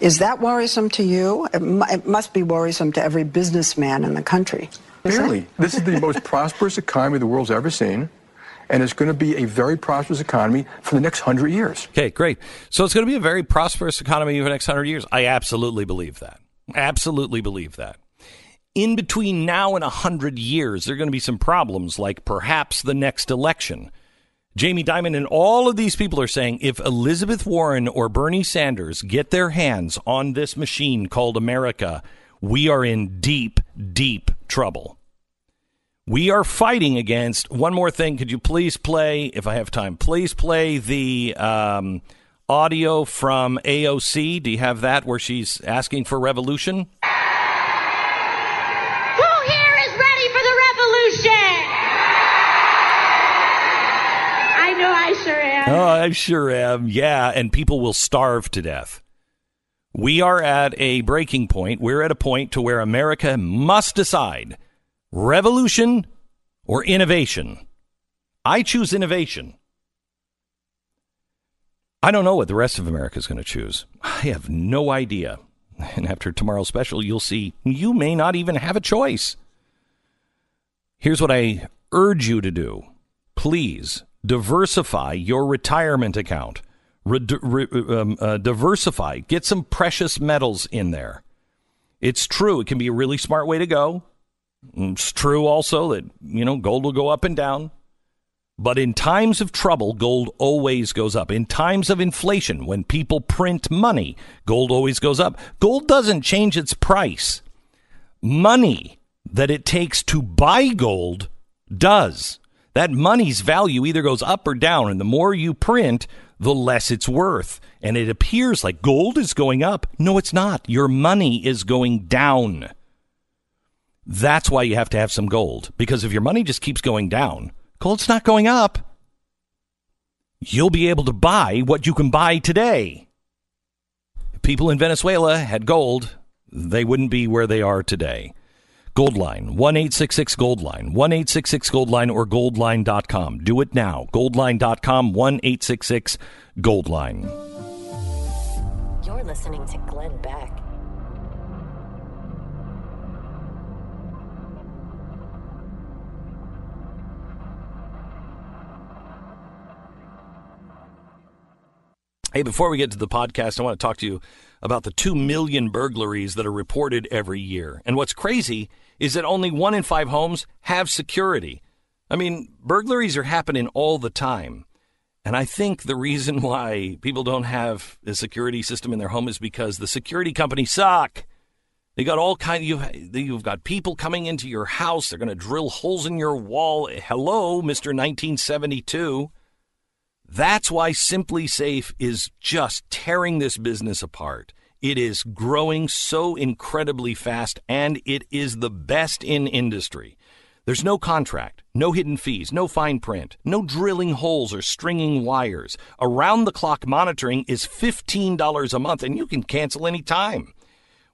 Is that worrisome to you? It, mu- it must be worrisome to every businessman in the country. Barely. This is the most prosperous economy the world's ever seen. And it's going to be a very prosperous economy for the next hundred years. Okay, great. So it's going to be a very prosperous economy for the next hundred years. I absolutely believe that. Absolutely believe that. In between now and a hundred years, there are going to be some problems, like perhaps the next election. Jamie Dimon and all of these people are saying if Elizabeth Warren or Bernie Sanders get their hands on this machine called America, we are in deep, deep trouble. We are fighting against one more thing. Could you please play, if I have time, please play the um, audio from AOC? Do you have that where she's asking for revolution? Oh, I sure am. Yeah, and people will starve to death. We are at a breaking point. We're at a point to where America must decide revolution or innovation. I choose innovation. I don't know what the rest of America is going to choose. I have no idea. And after tomorrow's special, you'll see you may not even have a choice. Here's what I urge you to do please diversify your retirement account. Re- re- um, uh, diversify. Get some precious metals in there. It's true. It can be a really smart way to go. It's true also that, you know, gold will go up and down. But in times of trouble, gold always goes up. In times of inflation, when people print money, gold always goes up. Gold doesn't change its price. Money that it takes to buy gold does. That money's value either goes up or down, and the more you print, the less it's worth. And it appears like gold is going up. No, it's not. Your money is going down. That's why you have to have some gold. Because if your money just keeps going down, gold's not going up. You'll be able to buy what you can buy today. People in Venezuela had gold, they wouldn't be where they are today. Goldline, 1 866 Goldline, 1 866 Goldline, or goldline.com. Do it now. Goldline.com, 1 866 Goldline. You're listening to Glenn Beck. Hey, before we get to the podcast, I want to talk to you about the 2 million burglaries that are reported every year. And what's crazy is that only one in five homes have security. I mean, burglaries are happening all the time. And I think the reason why people don't have a security system in their home is because the security companies suck. They got all kind of, you've, you've got people coming into your house. They're going to drill holes in your wall. Hello, Mr. 1972. That's why SimpliSafe is just tearing this business apart. It is growing so incredibly fast, and it is the best in industry. There's no contract, no hidden fees, no fine print, no drilling holes or stringing wires. Around the clock monitoring is $15 a month, and you can cancel any time.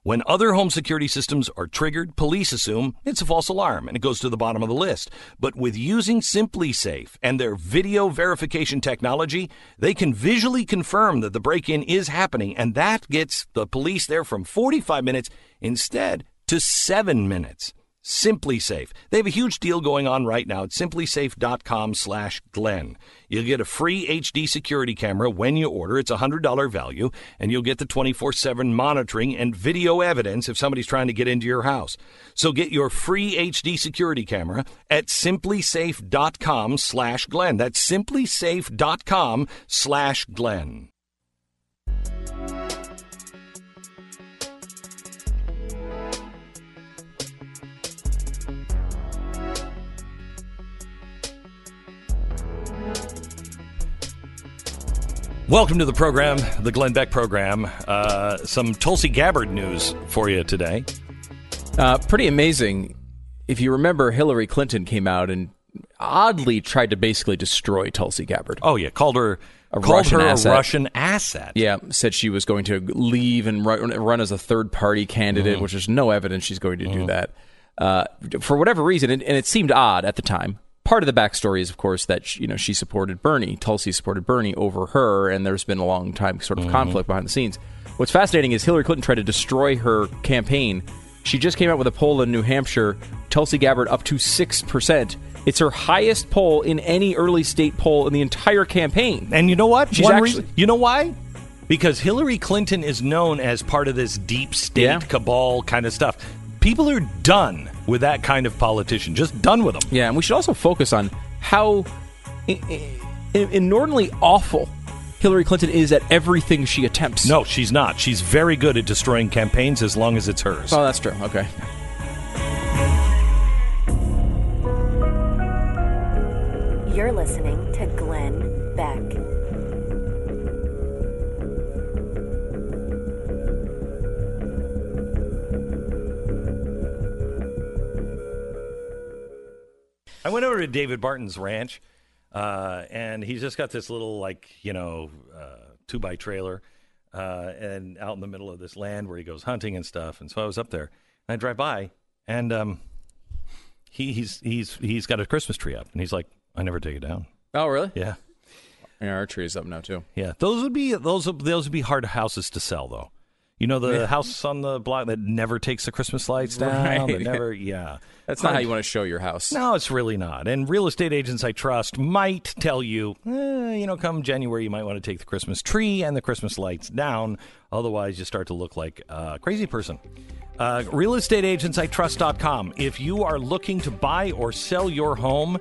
When other home security systems are triggered, police assume it's a false alarm and it goes to the bottom of the list. But with using SimpliSafe and their video verification technology, they can visually confirm that the break in is happening, and that gets the police there from 45 minutes instead to seven minutes. SimpliSafe. They have a huge deal going on right now at simplisafe.com slash Glenn. You'll get a free HD security camera when you order. It's a $100 value, and you'll get the 24-7 monitoring and video evidence if somebody's trying to get into your house. So get your free HD security camera at simplisafe.com slash Glenn. That's simplisafe.com slash Glenn. Welcome to the program, the Glenn Beck program. Uh, some Tulsi Gabbard news for you today. Uh, pretty amazing. If you remember, Hillary Clinton came out and oddly tried to basically destroy Tulsi Gabbard. Oh yeah, called her a called Russian her asset. a Russian asset. Yeah, said she was going to leave and run, run as a third party candidate, which there's no evidence she's going to do that. Uh, for whatever reason, and, and it seemed odd at the time. Part of the backstory is, of course, that she, you know she supported Bernie. Tulsi supported Bernie over her, and there's been a long time sort of mm-hmm. conflict behind the scenes. What's fascinating is Hillary Clinton tried to destroy her campaign She just came out with a poll in New Hampshire, Tulsi Gabbard up to 6%. It's her highest poll in any early state poll in the entire campaign. And you know what? She's One actually- reason, you know why? Because Hillary Clinton is known as part of this deep state Yeah. cabal kind of stuff. People are done with that kind of politician. Just done with them. Yeah, and we should also focus on how i- i- inordinately awful Hillary Clinton is at everything she attempts. No, she's not. She's very good at destroying campaigns as long as it's hers. Oh, that's true. Okay. You're listening to Glenn Beck. I went over to David Barton's ranch, uh, and he's just got this little, like, you know, uh, two by trailer, uh, and out in the middle of this land where he goes hunting and stuff. And so I was up there, and I drive by, and um, he, he's he's he's got a Christmas tree up, and he's like, I never take it down. Oh, really? Yeah, And our tree is up now too. yeah. Those would be those those would be hard houses to sell, though. You know the house on the block that never takes the Christmas lights down. That never, yeah. That's not how you want to show your house. No, it's really not. And real estate agents I trust might tell you, eh, you know, come January, you might want to take the Christmas tree and the Christmas lights down. Otherwise, you start to look like a crazy person. Uh, realestateagentsitrust.com. If you are looking to buy or sell your home,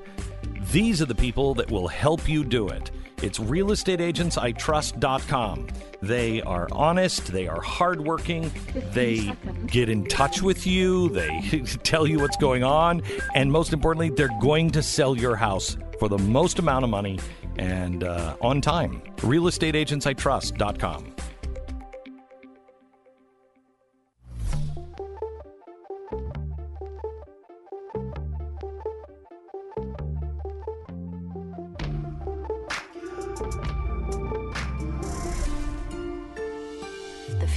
these are the people that will help you do it. It's realestateagentsitrust.com. They are honest, they are hardworking, they get in touch with you, they tell you what's going on, and most importantly, they're going to sell your house for the most amount of money and uh, on time. realestateagentsitrust.com.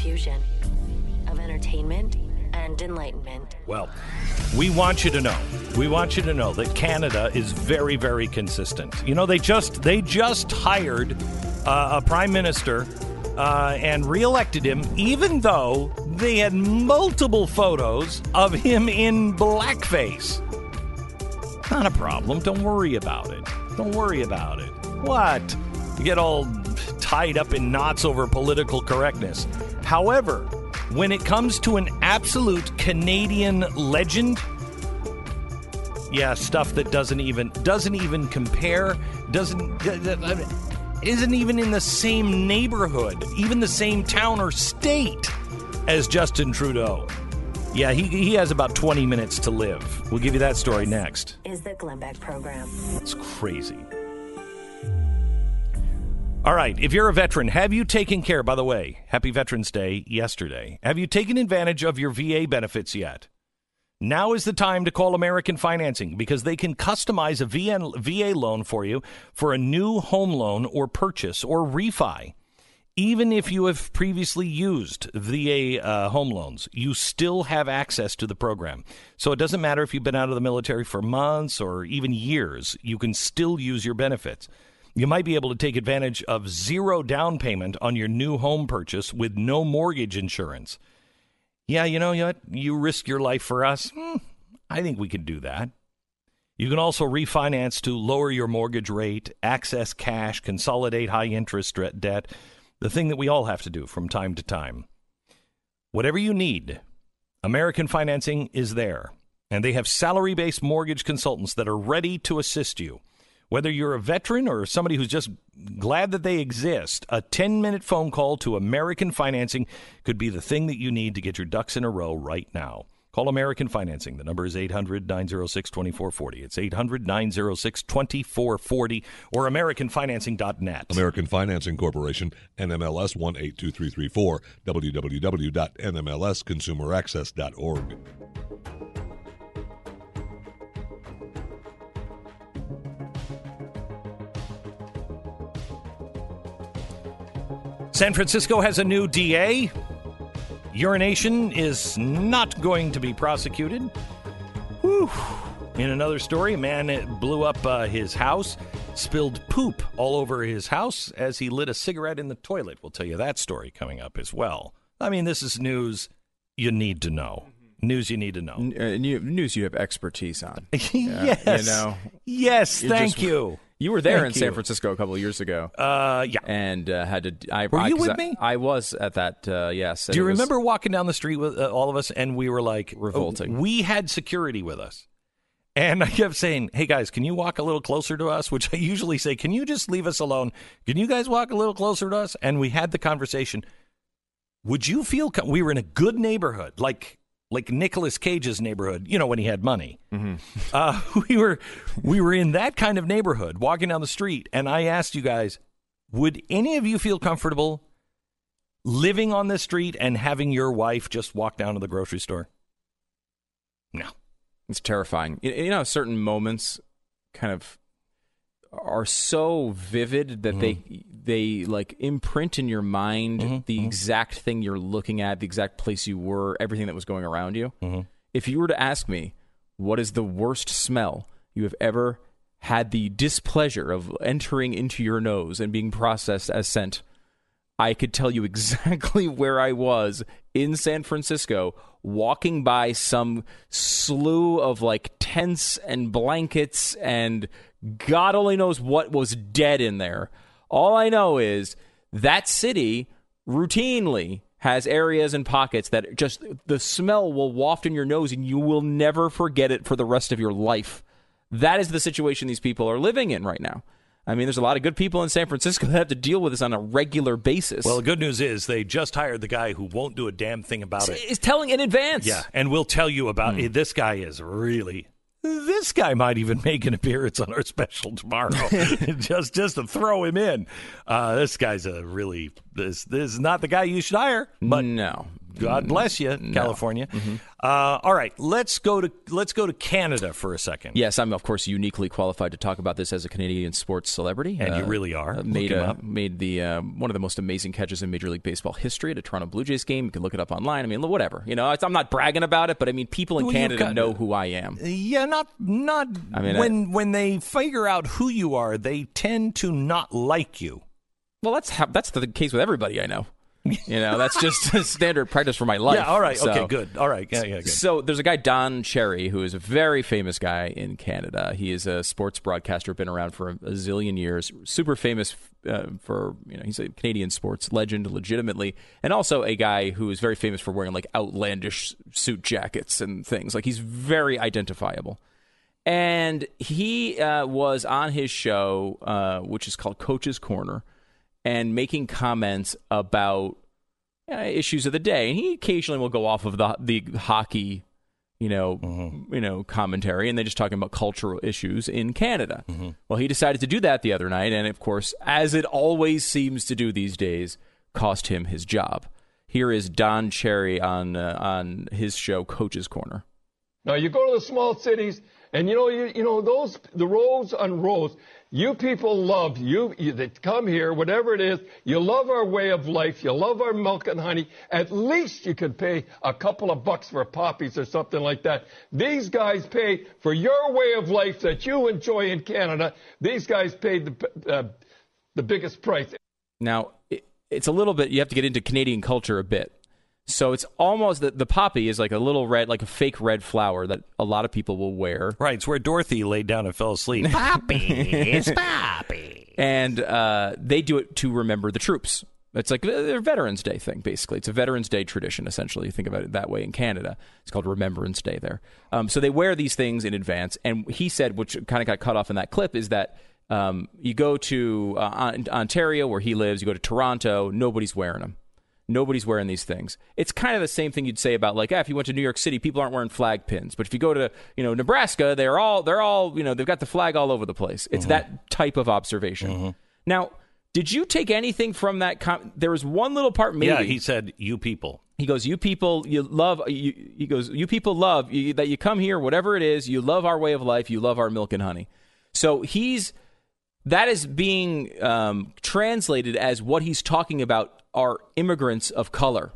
fusion of entertainment and enlightenment. Well, we want you to know. We want you to know that Canada is very, very consistent. You know, they just they just hired uh, a prime minister uh, and reelected him, even though they had multiple photos of him in blackface. Not a problem. Don't worry about it. Don't worry about it. What? You get all tied up in knots over political correctness. However, when it comes to an absolute Canadian legend, yeah, stuff that doesn't even doesn't even compare, doesn't isn't even in the same neighborhood, even the same town or state as Justin Trudeau. Yeah, he, he has about 20 minutes to live. We'll give you that story next. Is the Glenn Beck program. It's crazy. All right, if you're a veteran, have you taken care, by the way, happy Veterans Day yesterday, have you taken advantage of your VA benefits yet? Now is the time to call American Financing because they can customize a VA loan for you for a new home loan or purchase or refi. Even if you have previously used VA uh, home loans, you still have access to the program. So it doesn't matter if you've been out of the military for months or even years, you can still use your benefits. You might be able to take advantage of zero down payment on your new home purchase with no mortgage insurance. Yeah, you know what? You risk your life for us. Hmm, I think we could do that. You can also refinance to lower your mortgage rate, access cash, consolidate high interest debt, the thing that we all have to do from time to time. Whatever you need, American Financing is there, and they have salary based mortgage consultants that are ready to assist you. Whether you're a veteran or somebody who's just glad that they exist, a 10 minute phone call to American Financing could be the thing that you need to get your ducks in a row right now. Call American Financing. The number is 800 906 2440. It's 800 906 2440 or AmericanFinancing.net. American Financing Corporation, NMLS 182334, www.nmlsconsumeraccess.org. San Francisco has a new DA. Urination is not going to be prosecuted. Whew. In another story, a man blew up uh, his house, spilled poop all over his house as he lit a cigarette in the toilet. We'll tell you that story coming up as well. I mean, this is news you need to know. News you need to know. N- uh, news you have expertise on. yes. you know. Yes. You're Thank just- you. You were there Thank in San you. Francisco a couple of years ago. Uh, yeah. and uh, had to. I, Were I, you with I- me? I was at that. Uh, yes. Do you was- remember walking down the street with uh, all of us, and we were like Revolting. We had security with us, and I kept saying, "Hey guys, can you walk a little closer to us?" Which I usually say, "Can you just leave us alone? Can you guys walk a little closer to us?" And we had the conversation. Would you feel co- we were in a good neighborhood, like like Nicolas Cage's neighborhood? You know, when he had money. Uh, we were we were in that kind of neighborhood, walking down the street, and I asked you guys, would any of you feel comfortable living on this street and having your wife just walk down to the grocery store? No. It's terrifying. You, you know, certain moments kind of are so vivid that they mm-hmm. they like imprint in your mind mm-hmm. the mm-hmm. exact thing you're looking at, the exact place you were, everything that was going around you. If you were to ask me, what is the worst smell you have ever had the displeasure of entering into your nose and being processed as scent? I could tell you exactly where I was in San Francisco, walking by some slew of like tents and blankets, and God only knows what was dead in there. All I know is that city routinely has areas and pockets that just the smell will waft in your nose and you will never forget it for the rest of your life. That is the situation these people are living in right now. I mean, there's a lot of good people in San Francisco that have to deal with this on a regular basis. Well, the good news is they just hired the guy who won't do a damn thing about it. is telling in advance. Yeah, and we'll tell you about hmm. it. This guy is really. This guy might even make an appearance on our special tomorrow, just just to throw him in. Uh, this guy's a really this this is not the guy you should hire. But no, God bless you, California. Uh, all right, let's go to let's go to Canada for a second. Yes, I'm of course uniquely qualified to talk about this as a Canadian sports celebrity, And you Uh, really are. uh, made a, made the uh, one of the most amazing catches in Major League Baseball history at a Toronto Blue Jays game. You can look it up online. I mean, whatever. You know, it's, I'm not bragging about it, but I mean, people in Well, Canada got- know who I am. Yeah, not not I mean, when when they figure out who you are, they tend to not like you. Well, that's how, that's the case with everybody I know. You know, that's just standard practice for my life. Yeah, all right, So- okay, good. All right, yeah, yeah, good. So there's a guy Don Cherry who is a very famous guy in Canada. He is a sports broadcaster, been around for a, a zillion years, super famous uh, for you know he's a Canadian sports legend, legitimately, and also a guy who is very famous for wearing like outlandish suit jackets and things. Like he's very identifiable. And he uh, was on his show, uh, which is called Coach's Corner, and making comments about uh, issues of the day. And he occasionally will go off of the the hockey, you know, you know, commentary, and they're just talking about cultural issues in Canada. Well, he decided to do that the other night, and of course, as it always seems to do these days, cost him his job. Here is Don Cherry on uh, on his show, Coach's Corner. Now you go to the small cities, and you know you you know those the rows on rows. You people love you, you that come here, whatever it is. You love our way of life. You love our milk and honey. At least you could pay a couple of bucks for poppies or something like that. These guys pay for your way of life that you enjoy in Canada. These guys paid the uh, the biggest price. Now, it, it's a little bit, you have to get into Canadian culture a bit. So it's almost that the poppy is like a little red, like a fake red flower that a lot of people will wear. Right, it's where Dorothy laid down and fell asleep. Poppy, it's Poppy. And uh, they do it to remember the troops. It's like a Veterans Day thing, basically. It's a Veterans Day tradition, essentially. You think about it that way in Canada. It's called Remembrance Day there. Um, so they wear these things in advance. And he said, which kind of got cut off in that clip, is that um, you go to uh, Ontario, where he lives, you go to Toronto, nobody's wearing them. Nobody's wearing these things. It's kind of the same thing you'd say about like, ah, if you went to New York City, people aren't wearing flag pins. But if you go to you know Nebraska, they're all they're all you know they've got the flag all over the place. It's that type of observation. Now, did you take anything from that? Com- there was one little part maybe. Yeah, he said, "You people." He goes, "You people, you love." You, he goes, "You people love you, that you come here, whatever it is. You love our way of life. You love our milk and honey." So he's that is being um, translated as what he's talking about are immigrants of color.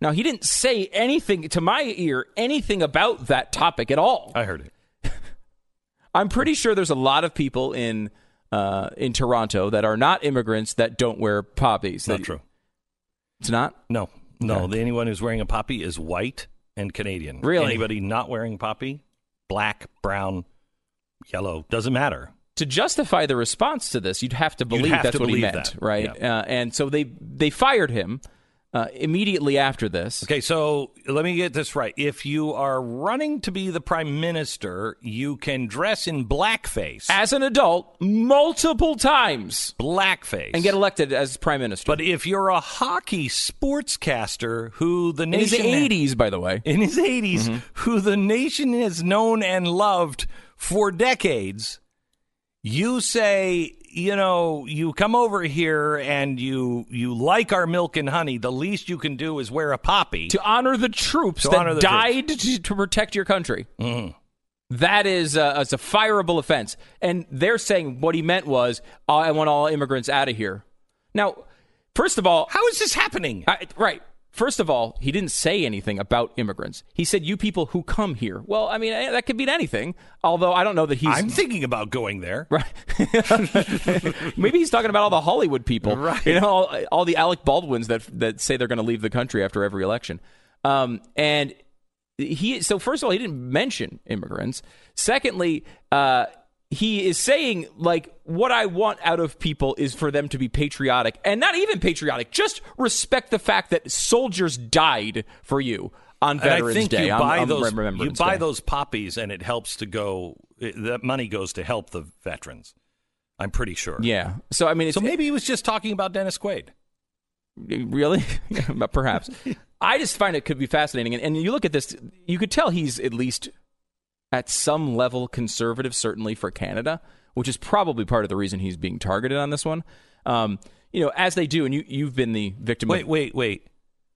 Now he didn't say anything to my ear, anything about that topic at all. I heard it. I'm pretty sure there's a lot of people in uh, in Toronto that are not immigrants that don't wear poppies. Not That- true. It's not. No, no. Okay. Anyone who's wearing a poppy is white and Canadian. Really? Anybody not wearing poppy, black, brown, yellow, doesn't matter. To justify the response to this, you'd have to believe have that's to what he meant, that. right? Uh, and so they they fired him uh, immediately after this. Okay, so let me get this right. If you are running to be the prime minister, you can dress in blackface as an adult multiple times, blackface, and get elected as prime minister. But if you're a hockey sportscaster who the in his nation eighties, by the way, in his 80s, Mm-hmm. who the nation has known and loved for decades, you say, you know, you come over here and you you like our milk and honey. The least you can do is wear a poppy to honor the troops To that the died to, to protect your country. Mhm. That is uh, it's a fireable offense, and they're saying what he meant was, "Oh, "I want all immigrants out of here." Now, first of all, how is this happening? I, right. First of all, he didn't say anything about immigrants. He said, "You people who come here." Well, I mean, eh, that could mean anything. Although I don't know that he's. I'm thinking about going there. Right. Maybe he's talking about all the Hollywood people, Right. You know, all, all the Alec Baldwins that that say they're going to leave the country after every election. Um, and he, so first of all, he didn't mention immigrants. Secondly, uh, he is saying like what I want out of people is for them to be patriotic and not even patriotic. Just respect the fact that soldiers died for you on And Veterans I think Day. you buy those you buy Day. those poppies and it helps to go it, that money goes to help the veterans. I'm pretty sure. Yeah. So I mean, it's, So maybe he was just talking about Dennis Quaid. Really? Perhaps. I just find it could be fascinating. And, and you look at this, you could tell he's at least at some level conservative, certainly for Canada, which is probably part of the reason he's being targeted on this one. Um, you know, as they do, and you, you've been the victim Wait, of. wait, wait,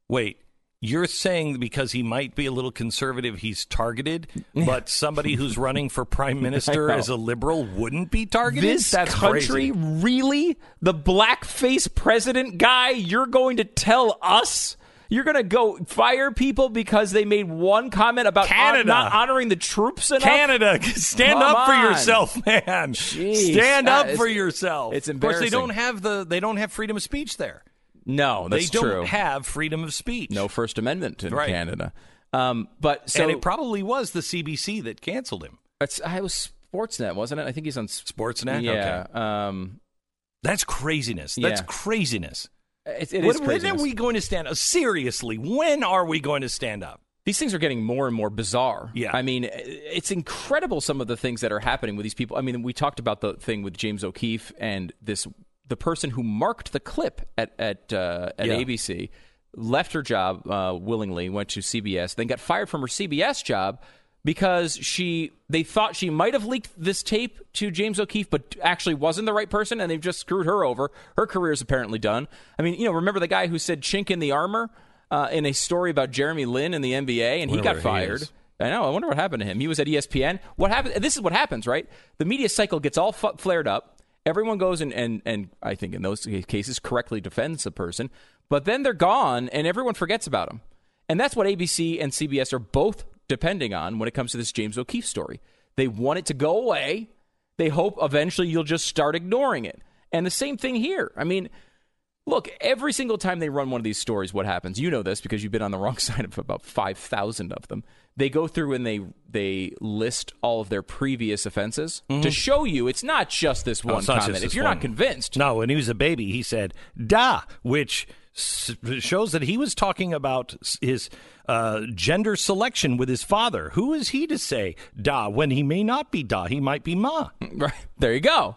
wait. You're saying because he might be a little conservative, he's targeted, but somebody who's running for prime minister as a liberal wouldn't be targeted? This That's country, crazy. really? The blackface president guy, you're going to tell us? You're going to go fire people because they made one comment about Canada. not honoring the troops enough? Canada, stand Come up for on. yourself, man. Jeez. Stand Uh, up for yourself. it's Of course, they don't have the they don't have freedom of speech there. No, that's they don't true. have freedom of speech. no First Amendment in Right. Canada. Um, but so and it probably was the CBC that canceled him. it's, I was Sportsnet, wasn't it? I think he's on Sportsnet. Yeah. Okay. Um, That's craziness. That's Yeah. craziness. It, it when, is when are we going to stand up? Seriously, when are we going to stand up? These things are getting more and more bizarre. Yeah. I mean, it's incredible some of the things that are happening with these people. I mean, we talked about the thing with James O'Keefe and this the person who marked the clip at at uh, at Yeah. ABC left her job uh, willingly, went to CBS, then got fired from her CBS job because she they thought she might have leaked this tape to James O'Keefe, but actually wasn't the right person, and they've just screwed her over. Her career is apparently done. I mean, you know, remember the guy who said "chink in the armor" uh, in a story about Jeremy Lin in the NBA, and he got he fired. I know. I wonder what happened to him. He was at ESPN. What happened? This is what happens, right? The media cycle gets all fu- flared up. Everyone goes and, and and I think in those cases correctly defends the person, but then they're gone and everyone forgets about them. And that's what ABC and CBS are both depending on when it comes to this James O'Keefe story. They want it to go away. They hope eventually you'll just start ignoring it. And the same thing here. I mean, Look, every single time they run one of these stories, what happens? You know this because you've been on the wrong side of about 5,000 of them. They go through and they they list all of their previous offenses to show you it's not just this Mm-hmm. Oh, one just comment. If you're one. not convinced, No, when he was a baby, he said "da," which shows that he was talking about his uh, gender selection with his father. Who is he to say "da" when he may not be "da"? He might be "ma." right there you go.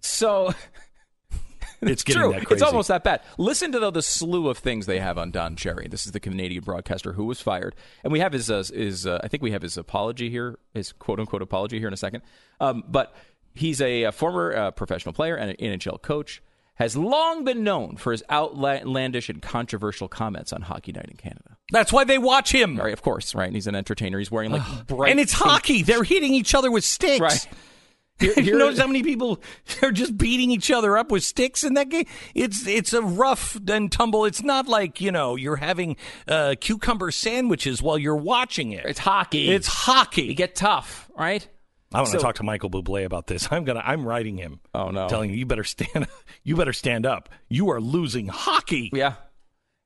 So It's getting true. that crazy. It's almost that bad. Listen to though the slew of things they have on Don Cherry. This is the Canadian broadcaster who was fired, and we have his uh, his uh, I think we have his apology here, his quote unquote apology here in a second. Um, but he's a, a former uh, professional player and an NHL coach. Has long been known for his outlandish and controversial comments on Hockey Night in Canada. That's why they watch him. Right, of course, right. And he's an entertainer. He's wearing like bright and it's pink- hockey. They're hitting each other with sticks. Right. you notice how many people are just beating each other up with sticks in that game? It's it's a rough and tumble. It's not like you know you're having uh, cucumber sandwiches while you're watching it. It's hockey. It's hockey. You get tough, right? I want to talk to Michael Bublé about this. I'm gonna. I'm writing him. Oh no! telling you you better stand. You better stand up. You are losing hockey. Yeah.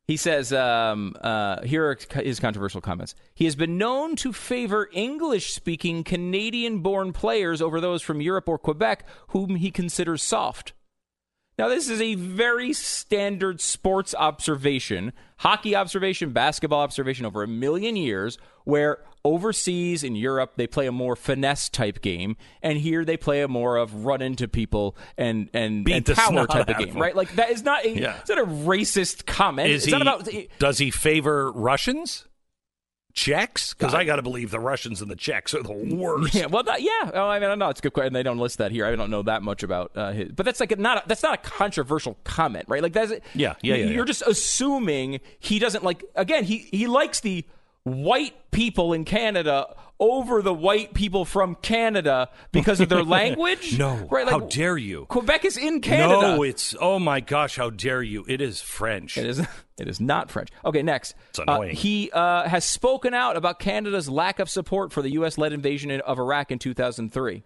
He says, um, uh, here are his controversial comments. He has been known to favor English speaking Canadian born players over those from Europe or Quebec, whom he considers soft. Now, this is a very standard sports observation, hockey observation, basketball observation over a million years, where overseas in Europe they play a more finesse type game, and here they play a more of run into people and and, Beat and the power type of game, them. right? Like that is not a Yeah. it's not a racist comment. Is it's he? about does he favor Russians? Czechs? Because I got to believe the Russians and the Czechs are the worst. Yeah, well, that, yeah. Oh, I mean, I know it's a good question. They don't list that here. I don't know that much about uh, his, but that's like a, not a, that's not a controversial comment, right? Like that's Yeah, yeah, yeah, You're yeah. just assuming he doesn't like. Again, he he likes the white people in Canada over the white people from Canada because of their language. No, right? Like, how dare you? Quebec is in Canada. No, it's oh my gosh, how dare you? It is French. It is. It is not French. Okay, next. It's annoying. Uh, he uh, has spoken out about Canada's lack of support for the U.S.-led invasion of Iraq in 2003.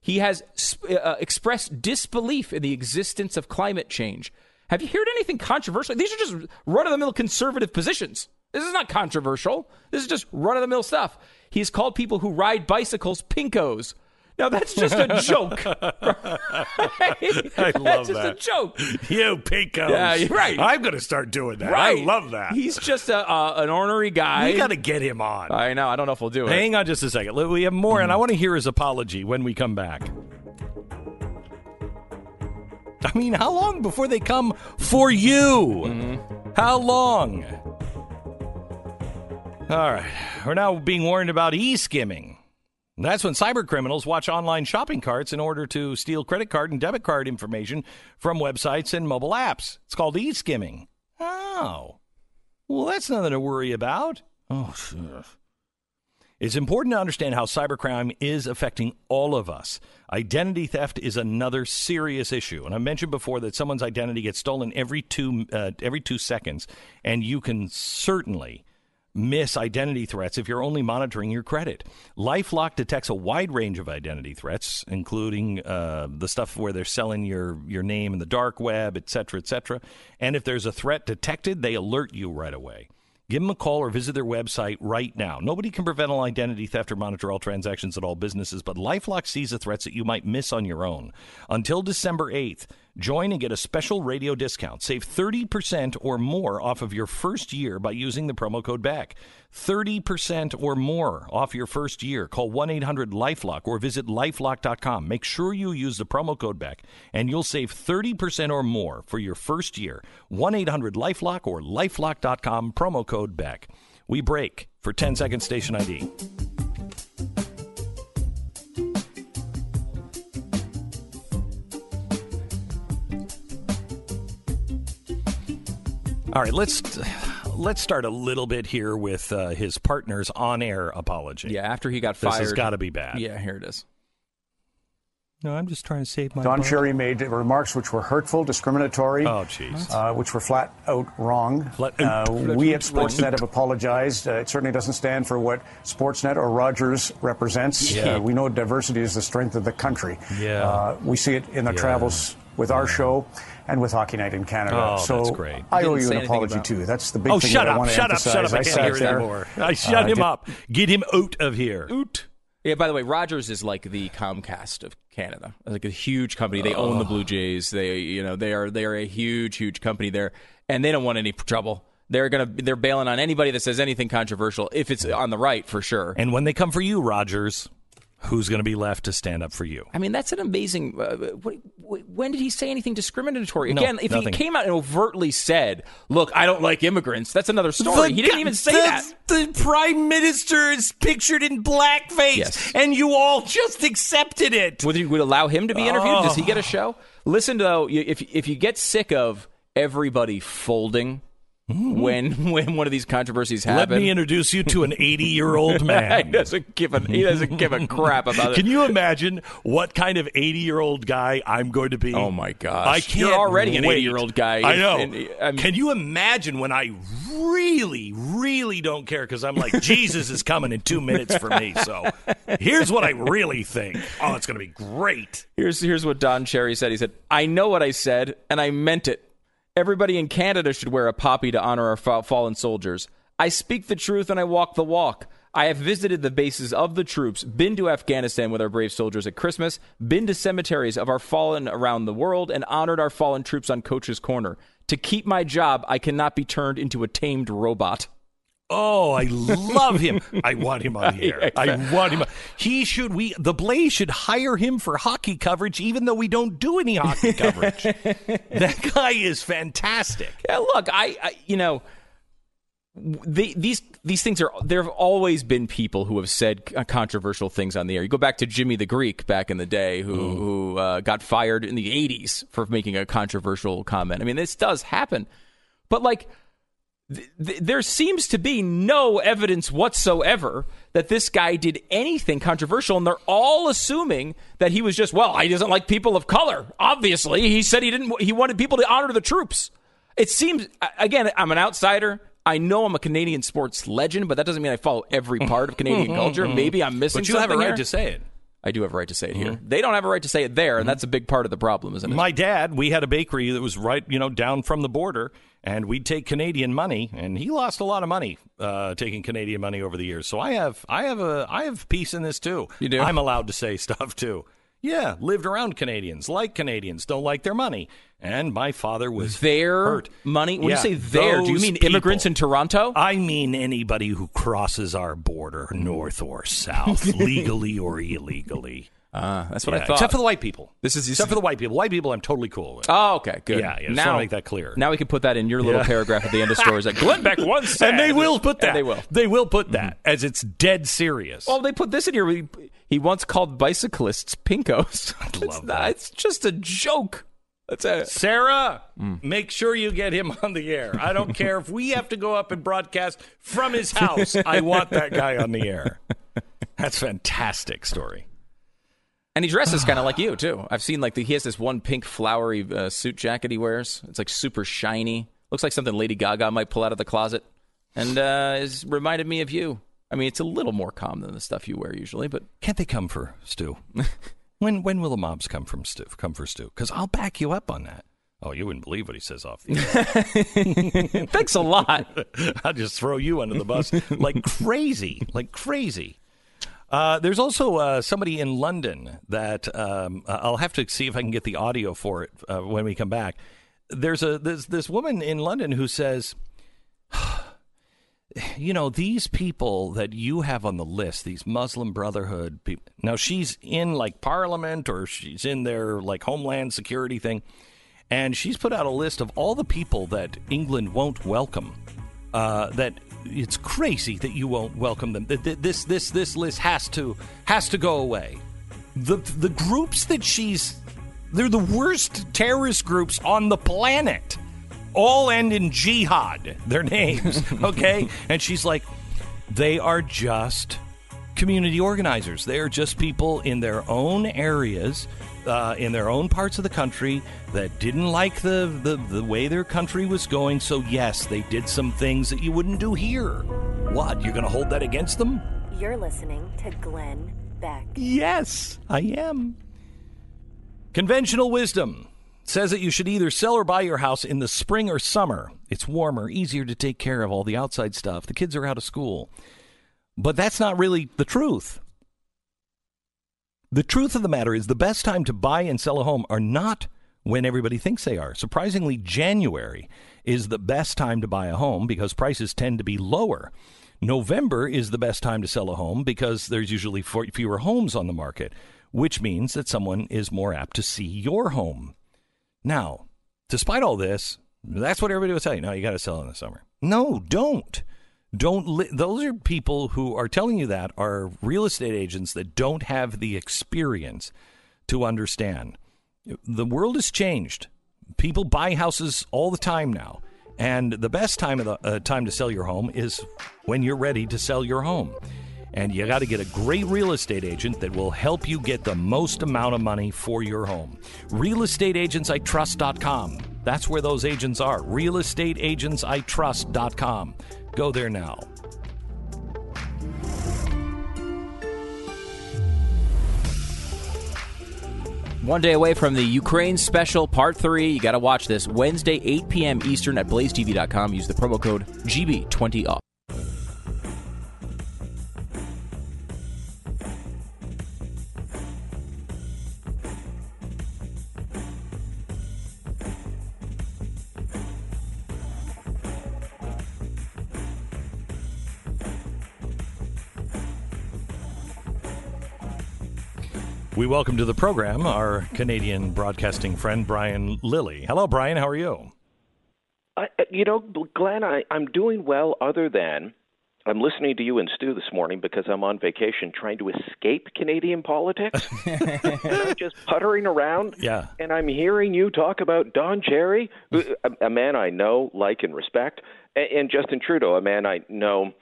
He has sp- uh, expressed disbelief in the existence of climate change. Have you heard anything controversial? These are just run-of-the-mill conservative positions. This is not controversial. This is just run-of-the-mill stuff. He's called people who ride bicycles pinkos. Now that's just a joke. I love that's just that. a joke. You pinkos. Yeah, you're right. I'm going to start doing that. Right. I love that. He's just a, uh, an ornery guy. we got to get him on. I know. I don't know if we'll do it. Hang on just a second. We have more, Mm-hmm. and I want to hear his apology when we come back. I mean, how long before they come for you? Mm-hmm. How long? All right. We're now being warned about e skimming. That's when cyber criminals watch online shopping carts in order to steal credit card and debit card information from websites and mobile apps. It's called e skimming. Oh. Well, that's nothing to worry about. Oh, sure. It's important to understand how cybercrime is affecting all of us. Identity theft is another serious issue, and I mentioned before that someone's identity gets stolen every two uh, every two seconds, and you can certainly miss identity threats if you're only monitoring your credit. LifeLock detects a wide range of identity threats, including uh, the stuff where they're selling your your name in the dark web, et cetera, et cetera. And if there's a threat detected, they alert you right away. Give them a call or visit their website right now. Nobody can prevent all identity theft or monitor all transactions at all businesses, but LifeLock sees the threats that you might miss on your own. Until December 8th, join and get a special radio discount. Save 30% or more off of your first year by using the promo code BECK. 30% or more off your first year. Call 1 800 Lifelock or visit lifelock.com. Make sure you use the promo code BECK and you'll save 30% or more for your first year. 1 800 Lifelock or lifelock.com, promo code BECK. We break for 10 second station ID. All right, let's let's start a little bit here with uh, his partner's on-air apology. Yeah, after he got fired, This fired. has got to be bad. Yeah, here it is. No, I'm just trying to save my. Don butt. Cherry made remarks which were hurtful, discriminatory, Oh, jeez. uh, which were flat out wrong. Flat Uh, out. we at Sportsnet have apologized. Uh, it certainly doesn't stand for what Sportsnet or Rogers represents. Yeah. Uh, we know diversity is the strength of the country. Yeah. Uh, we see it in our Yeah. travels with our show and with Hockey Night in Canada. Oh, so that's great. I owe you an apology about- too. That's the big Oh, thing shut that I up! want to Shut up! emphasize. Shut up! I I can't hear it there, anymore. I shut uh, him did- up. Get him out of here. Oot. Yeah, by the way, Rogers is like the Comcast of Canada. Like a huge company. They own the Blue Jays. They, you know, they are they are a huge, huge company there, and they don't want any trouble. They're gonna they're bailing on anybody that says anything controversial if it's on the right for sure. And when they come for you, Rogers, who's going to be left to stand up for you? I mean, that's an amazing. Uh, what, what, when did he say anything discriminatory? No, Again, if nothing. he came out and overtly said, "Look, I don't like immigrants," that's another story. he didn't even say the, that. The prime minister is pictured in blackface, Yes. and you all just accepted it. Would you would allow him to be interviewed? Does he Oh. get a show? Listen, though, if if you get sick of everybody folding when when one of these controversies Mm-hmm. Let me introduce you to an 80 year old man. he doesn't give a he doesn't give a crap about it. Can you imagine what kind of 80 year old guy I'm going to be? Oh, my gosh. I can't You're already an 80-year-old guy. I know. And- I mean- Can you imagine when I really, really don't care because I'm like, Jesus is coming in two minutes for me. So here's what I really think. Oh, it's going to be great. Here's here's what Don Cherry said. He said, "I know what I said, and I meant it. Everybody in Canada should wear a poppy to honor our fa- fallen soldiers. I speak the truth and I walk the walk. I have visited the bases of the troops, been to Afghanistan with our brave soldiers at Christmas, been to cemeteries of our fallen around the world, and honored our fallen troops on Coach's Corner. To keep my job, I cannot be turned into a tamed robot. Oh, I love him. I want him on the air. I want him. He should we the Blaze should hire him for hockey coverage even though we don't do any hockey coverage. that guy is fantastic. Yeah, look, I, I you know, the, these these things are there have always been people who have said uh, controversial things on the air. You go back to Jimmy the Greek back in the day, who Mm. who uh, got fired in the '80s for making a controversial comment. I mean, this does happen, but like. Th- th- There seems to be no evidence whatsoever that this guy did anything controversial, and they're all assuming that he was just well. He doesn't like people of color. Obviously, he said he didn't. He wanted people to honor the troops. It seems again. I'm an outsider. I know I'm a Canadian sports legend, but that doesn't mean I follow every part of Canadian culture. Maybe I'm missing. But you have a right here. to say it. I do have a right to say it here. Mm-hmm. They don't have a right to say it there, and mm-hmm. that's a big part of the problem, isn't it? My dad, we had a bakery that was right, you know, down from the border, and we'd take Canadian money, and he lost a lot of money uh, taking Canadian money over the years. So I have, I have a, I have peace in this too. You do? I'm allowed to say stuff too. Yeah, lived around Canadians, like Canadians, don't like their money, and my father was their hurt. money. When Yeah, you say their, do you mean immigrants in Toronto? I mean anybody who crosses our border, north or south, legally or illegally. Uh, that's what Yeah, I thought. Except for the white people. This is except for the white people. White people, I'm totally cool with. Oh, okay, good. Yeah, yeah, now make that clear. Now we can put that in your little Yeah. paragraph at the end of stories. Like Glenn Beck once said, and they will put that. And they will. They will put that as it's dead serious. Well, they put this in here. He, once called bicyclists pinkos. it's, love not- that. it's just a joke. That's it. Sarah, Mm. make sure you get him on the air. I don't care if we have to go up and broadcast from his house. I want that guy on the air. That's fantastic story. And he dresses kind of like you too. I've seen like the, he has this one pink flowery uh, suit jacket he wears. It's like super shiny. Looks like something Lady Gaga might pull out of the closet, and uh, it's reminded me of you. I mean, it's a little more calm than the stuff you wear usually, but Can't they come for Stu? when when will the mobs come from Stu? Come for Stu? Because I'll back you up on that. Oh, you wouldn't believe what he says off the air. thanks a lot. I'll just throw you under the bus like crazy, like crazy. Uh, there's also uh, somebody in London that um, I'll have to see if I can get the audio for it uh, when we come back. There's a there's this woman in London who says, you know, these people that you have on the list, these Muslim Brotherhood people. Now she's in like Parliament or she's in their like Homeland Security thing, and she's put out a list of all the people that England won't welcome. Uh, that it's crazy that you won't welcome them. This this this list has to has to go away. The the groups that she's they're the worst terrorist groups on the planet. All end in jihad. Their names, okay? and she's like, they are just community organizers. They are just people in their own areas, uh, in their own parts of the country that didn't like the, the, the way their country was going. So, yes, they did some things that you wouldn't do here. What? You're going to hold that against them? You're listening to Glenn Beck. Yes, I am. Conventional wisdom says that you should either sell or buy your house in the spring or summer. It's warmer, easier to take care of all the outside stuff. The kids are out of school. But that's not really the truth. The truth of the matter is the best time to buy and sell a home are not when everybody thinks they are. Surprisingly, January is the best time to buy a home because prices tend to be lower. November is the best time to sell a home because there's usually fewer homes on the market, which means that someone is more apt to see your home. Now, despite all this, that's what everybody will tell you. Now you got to sell in the summer. No, don't. Don't. Li- those are people who are telling you that are real estate agents that don't have the experience to understand. The world has changed. People buy houses all the time now, and the best time of the uh, time to sell your home is when you're ready to sell your home. And you got to get a great real estate agent that will help you get the most amount of money for your home. RealestateAgentsITrust.com. That's where those agents are. RealestateAgentsITrust.com. Go there now. One day away from the Ukraine special, part three. You got to watch this Wednesday, 8 p.m. Eastern at blazetv.com. Use the promo code GB20 We welcome to the program our Canadian broadcasting friend, Brian Lilley. Hello, Brian. How are you? I, uh, you know, Glenn, I, I'm doing well, other than I'm listening to you and Stu this morning because I'm on vacation trying to escape Canadian politics. I'm just puttering around. Yeah. And I'm hearing you talk about Don Cherry, a, a man I know, like, and respect, and, and Justin Trudeau, a man I know,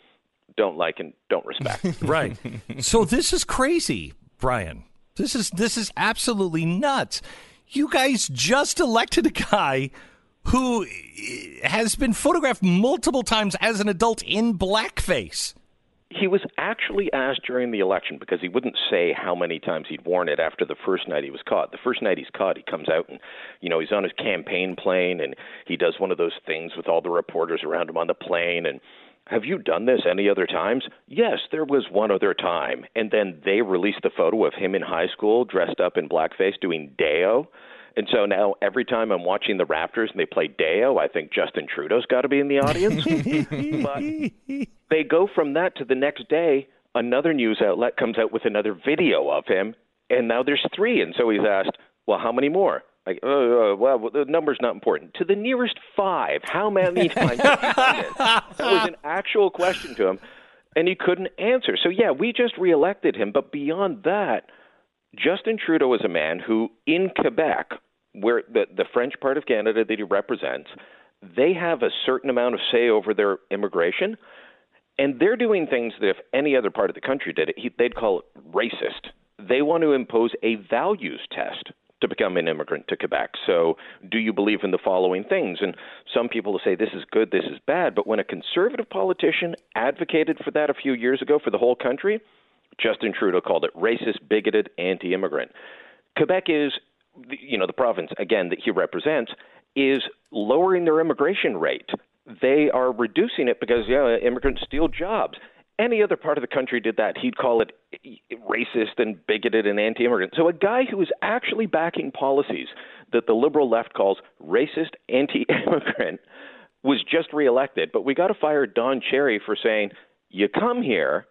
don't like, and don't respect. right. So this is crazy, Brian. This is this is absolutely nuts. You guys just elected a guy who eh, has been photographed multiple times as an adult in blackface. He was actually asked during the election because he wouldn't say how many times he'd worn it after the first night he was caught. The first night he's caught, he comes out and, you know, he's on his campaign plane and he does one of those things with all the reporters around him on the plane and have you done this any other times? Yes, there was one other time. And then they released the photo of him in high school dressed up in blackface doing Day-O. And so now every time I'm watching the Raptors and they play Day-O, I think Justin Trudeau's got to be in the audience. but they go from that to the next day, another news outlet comes out with another video of him, and now there's three. And so he's asked, well, how many more? Like, uh, well, the number's not important. To the nearest five, how many times have you done it? That was an actual question to him, and he couldn't answer. So, yeah, we just reelected him. But beyond that, Justin Trudeau is a man who, in Quebec, where the, the French part of Canada that he represents, they have a certain amount of say over their immigration. And they're doing things that if any other part of the country did it, he, they'd call it racist. They want to impose a values test to become an immigrant to Quebec. So, do you believe in the following things? And some people will say this is good, this is bad. But when a conservative politician advocated for that a few years ago for the whole country, Justin Trudeau called it racist, bigoted, anti immigrant. Quebec is, you know, the province, again, that he represents, is lowering their immigration rate. They are reducing it because, yeah, immigrants steal jobs any other part of the country did that, he'd call it racist and bigoted and anti immigrant. So, a guy who is actually backing policies that the liberal left calls racist, anti immigrant was just reelected. But we got to fire Don Cherry for saying, you come here,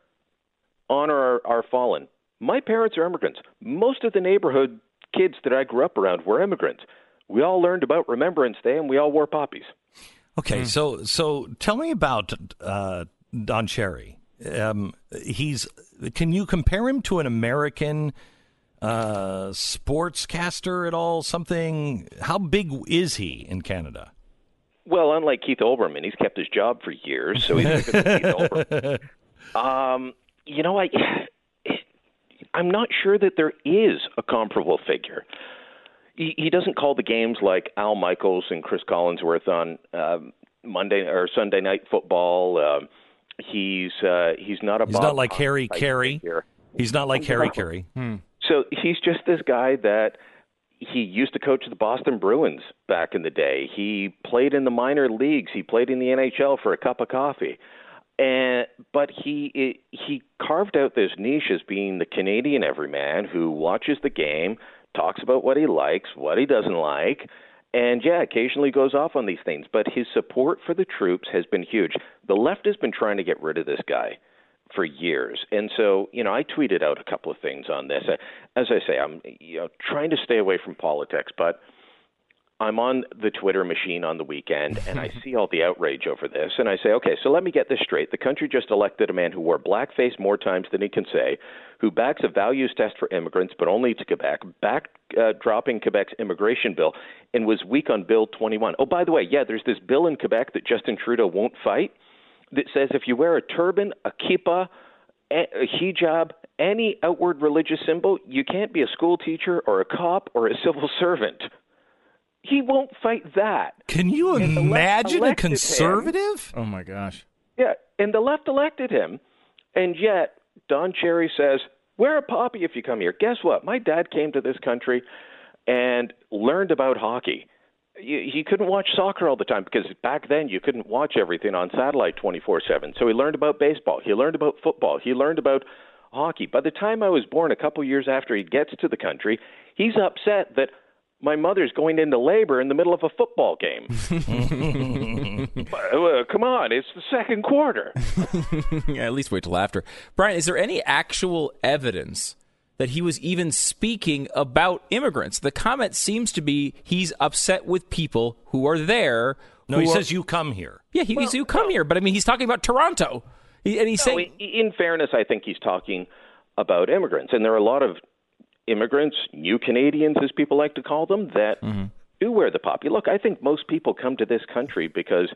honor our, our fallen. My parents are immigrants. Most of the neighborhood kids that I grew up around were immigrants. We all learned about Remembrance Day and we all wore poppies. Okay, so so tell me about uh, Don Cherry. Um, he's. Can you compare him to an American uh, sportscaster at all? Something. How big is he in Canada? Well, unlike Keith Olbermann, he's kept his job for years, so he's Keith Olbermann. Um, you know, I. I'm not sure that there is a comparable figure. He, he doesn't call the games like Al Michaels and Chris Collinsworth on um, Monday or Sunday Night Football. Uh, He's uh, he's not a he's not like Harry Caray. He's not like Harry Caray. Hmm. So he's just this guy that he used to coach the Boston Bruins back in the day. He played in the minor leagues. He played in the NHL for a cup of coffee. And but he he carved out this niche as being the Canadian everyman who watches the game, talks about what he likes, what he doesn't like, and yeah, occasionally goes off on these things, but his support for the troops has been huge. The left has been trying to get rid of this guy for years. And so, you know, I tweeted out a couple of things on this. Uh, as I say, I'm you know trying to stay away from politics, but I'm on the Twitter machine on the weekend and I see all the outrage over this and I say, okay, so let me get this straight. The country just elected a man who wore blackface more times than he can say, who backs a values test for immigrants, but only to Quebec, back uh, dropping Quebec's immigration bill, and was weak on Bill 21. Oh, by the way, yeah, there's this bill in Quebec that Justin Trudeau won't fight that says if you wear a turban, a kippah, a hijab, any outward religious symbol, you can't be a school teacher or a cop or a civil servant. He won't fight that. Can you And imagine a elected him. conservative? Oh my gosh. Yeah, and the left elected him, and yet Don Cherry says, "Wear a poppy if you come here." Guess what? My dad came to this country and learned about hockey. He he couldn't watch soccer all the time because back then you couldn't watch everything on satellite 24/7. So he learned about baseball, he learned about football, he learned about hockey. By the time I was born, a couple years after he gets to the country, he's upset that my mother's going into labor in the middle of a football game. Uh, come on, it's the second quarter. yeah, at least wait till after. Brian, is there any actual evidence that he was even speaking about immigrants? The comment seems to be he's upset with people who are there. No, he are- says you come here. Yeah, he, he's you come here, but I mean, he's talking about Toronto, he, and he's No, saying in, in fairness, I think he's talking about immigrants, and there are a lot of immigrants, new Canadians, as people like to call them, that mm-hmm. do wear the poppy. Look, I think most people come to this country because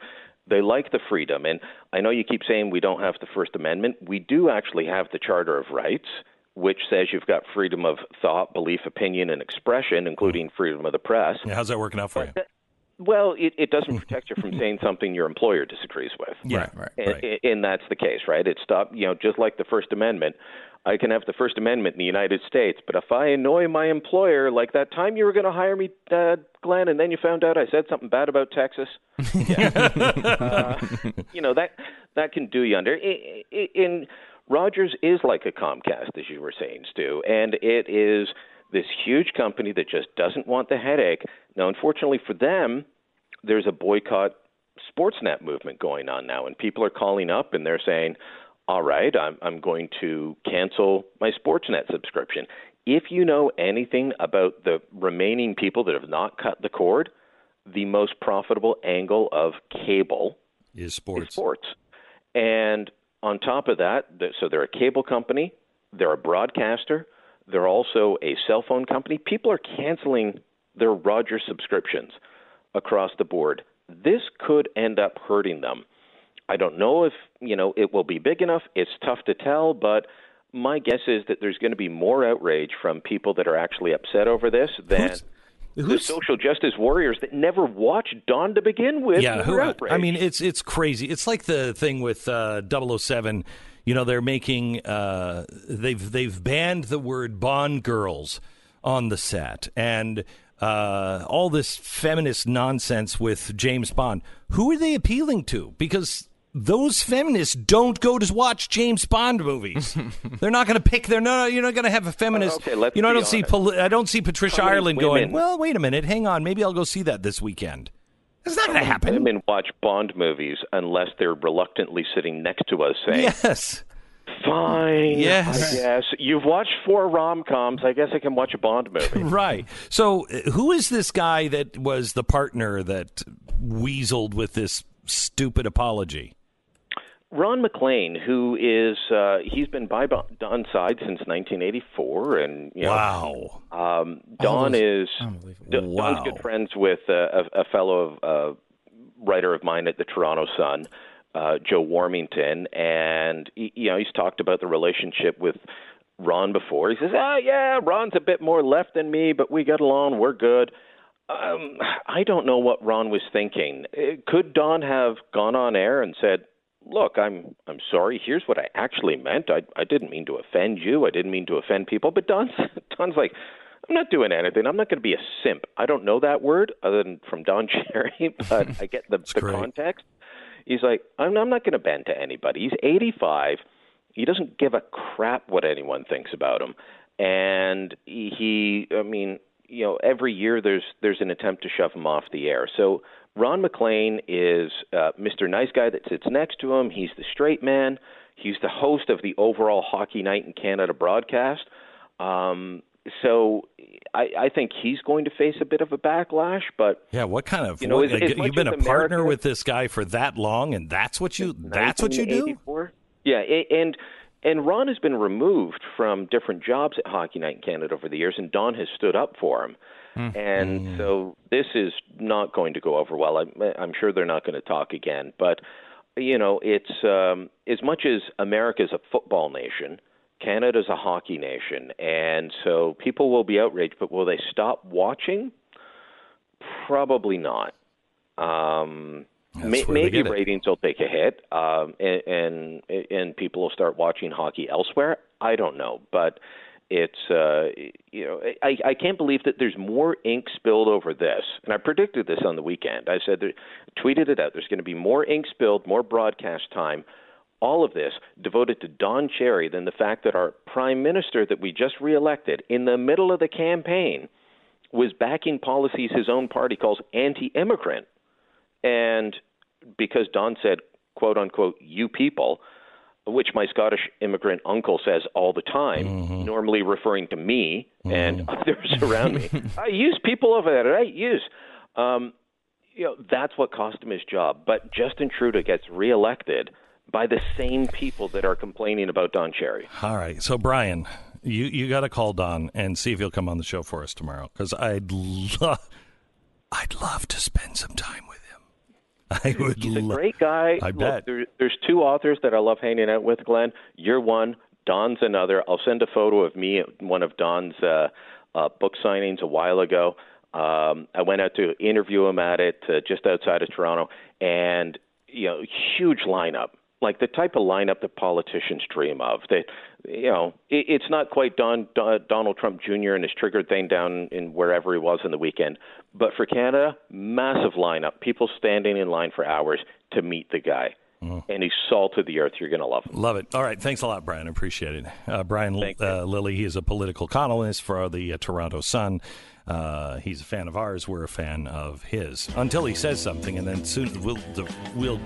they like the freedom, and I know you keep saying we don't have the First Amendment. We do actually have the Charter of Rights. Which says you've got freedom of thought, belief, opinion, and expression, including freedom of the press. Yeah, how's that working out for you? Well, it, it doesn't protect you from saying something your employer disagrees with. Yeah, right, And, right. and that's the case, right? It stop, you know, just like the First Amendment. I can have the First Amendment in the United States, but if I annoy my employer, like that time you were going to hire me, uh, Glenn, and then you found out I said something bad about Texas, uh, you know that that can do you under. I- I- In Rogers is like a Comcast, as you were saying, Stu, and it is this huge company that just doesn't want the headache. Now, unfortunately for them, there's a boycott Sportsnet movement going on now, and people are calling up and they're saying, "All right, I'm I'm going to cancel my Sportsnet subscription." If you know anything about the remaining people that have not cut the cord, the most profitable angle of cable is sports. sports. And on top of that, so they're a cable company, they're a broadcaster, they're also a cell phone company. People are canceling their Rogers subscriptions across the board. This could end up hurting them. I don't know if, you know, it will be big enough. It's tough to tell, but my guess is that there's going to be more outrage from people that are actually upset over this than the social justice warriors that never watched Don to begin with. yeah, who who, I mean, it's it's crazy. It's like the thing with uh, 007. You know, they're making uh, they've they've banned the word Bond girls on the set and uh, all this feminist nonsense with James Bond. Who are they appealing to? Because those feminists don't go to watch James Bond movies. they're not going to pick. They're not. You're not going to have a feminist. Okay, let's you know, I don't see. Poli- I don't see Patricia Ireland going. Well, wait a minute. Hang on. Maybe I'll go see that this weekend. It's not going to happen. Women watch Bond movies unless they're reluctantly sitting next to us saying, Yes. "Fine, Yes. Guess you've watched four rom coms. I guess I can watch a Bond movie." Right. So, uh, who is this guy that was the partner that weaseled with this stupid apology? Ron MacLean, who is uh, he's been by Don's side since 1984, and you know, Wow. Um, Don is Don- Wow. Don's good friends with uh, a, a fellow uh, writer of mine at the Toronto Sun, uh, Joe Warmington, and he, you know he's talked about the relationship with Ron before. He says, "Ah, yeah, Ron's a bit more left than me, but we get along. We're good." Um, I don't know what Ron was thinking. Uh, Could Don have gone on air and said, "Look, I'm I'm sorry. Here's what I actually meant. I I didn't mean to offend you. I didn't mean to offend people." But Don's Don's like, "I'm not doing anything. I'm not going to be a simp." I don't know that word other than from Don Cherry, but I get the the context. He's like, "I'm I'm not going to bend to anybody." He's 85. He doesn't give a crap what anyone thinks about him, and he, I mean, you know, every year there's there's an attempt to shove him off the air. So Ron MacLean is uh, Mr. Nice Guy that sits next to him. He's the straight man. He's the host of the overall Hockey Night in Canada broadcast. Um, so I, I think he's going to face a bit of a backlash, but Yeah, what kind of? You know, what- as- as you've been a partner with this guy for that long, and that's what you that's what you do. Yeah, and and Ron has been removed from different jobs at Hockey Night in Canada over the years, and Don has stood up for him. And so this is not going to go over well. I'm, I'm sure they're not going to talk again. But you know, it's um, as much as America's a football nation, Canada's a hockey nation, and so people will be outraged. But will they stop watching? Probably not. Um, may, maybe ratings will take a hit, um, and, and and people will start watching hockey elsewhere. I don't know, but It's uh, you know I, I can't believe that there's more ink spilled over this, and I predicted this on the weekend. I said, tweeted it out. There's going to be more ink spilled, more broadcast time. All of this devoted to Don Cherry than the fact that our prime minister that we just reelected in the middle of the campaign was backing policies his own party calls anti-immigrant, and because Don said, "quote unquote," you people which my Scottish immigrant uncle says all the time, Mm-hmm. normally referring to me and others around me. I use people over there, right? Use. Um, you know, that's what cost him his job. But Justin Trudeau gets reelected by the same people that are complaining about Don Cherry. All right. So, Brian, you, you got to call Don and see if he'll come on the show for us tomorrow because I'd, lo- I'd love to spend some time with him. I would He's a lo- great guy. I Look, bet. there, there's two authors that I love hanging out with, Glenn. You're one. Don's another. I'll send a photo of me at one of Don's uh, uh, book signings a while ago. Um, I went out to interview him at it uh, just outside of Toronto, and you know, huge lineup, like the type of lineup that politicians dream of. That you know, it, it's not quite Don, Don Donald Trump Jr. and his triggered thing down in wherever he was in the weekend, but for Canada, massive lineup, people standing in line for hours to meet the guy. And he's salt of the earth. You're going to love him. Love it. All right. Thanks a lot, Brian. Appreciate it. Uh, Brian uh, Lilley, he is a political columnist for the uh, Toronto Sun. Uh, he's a fan of ours. We're a fan of his. Until he says something, and then soon we'll, we'll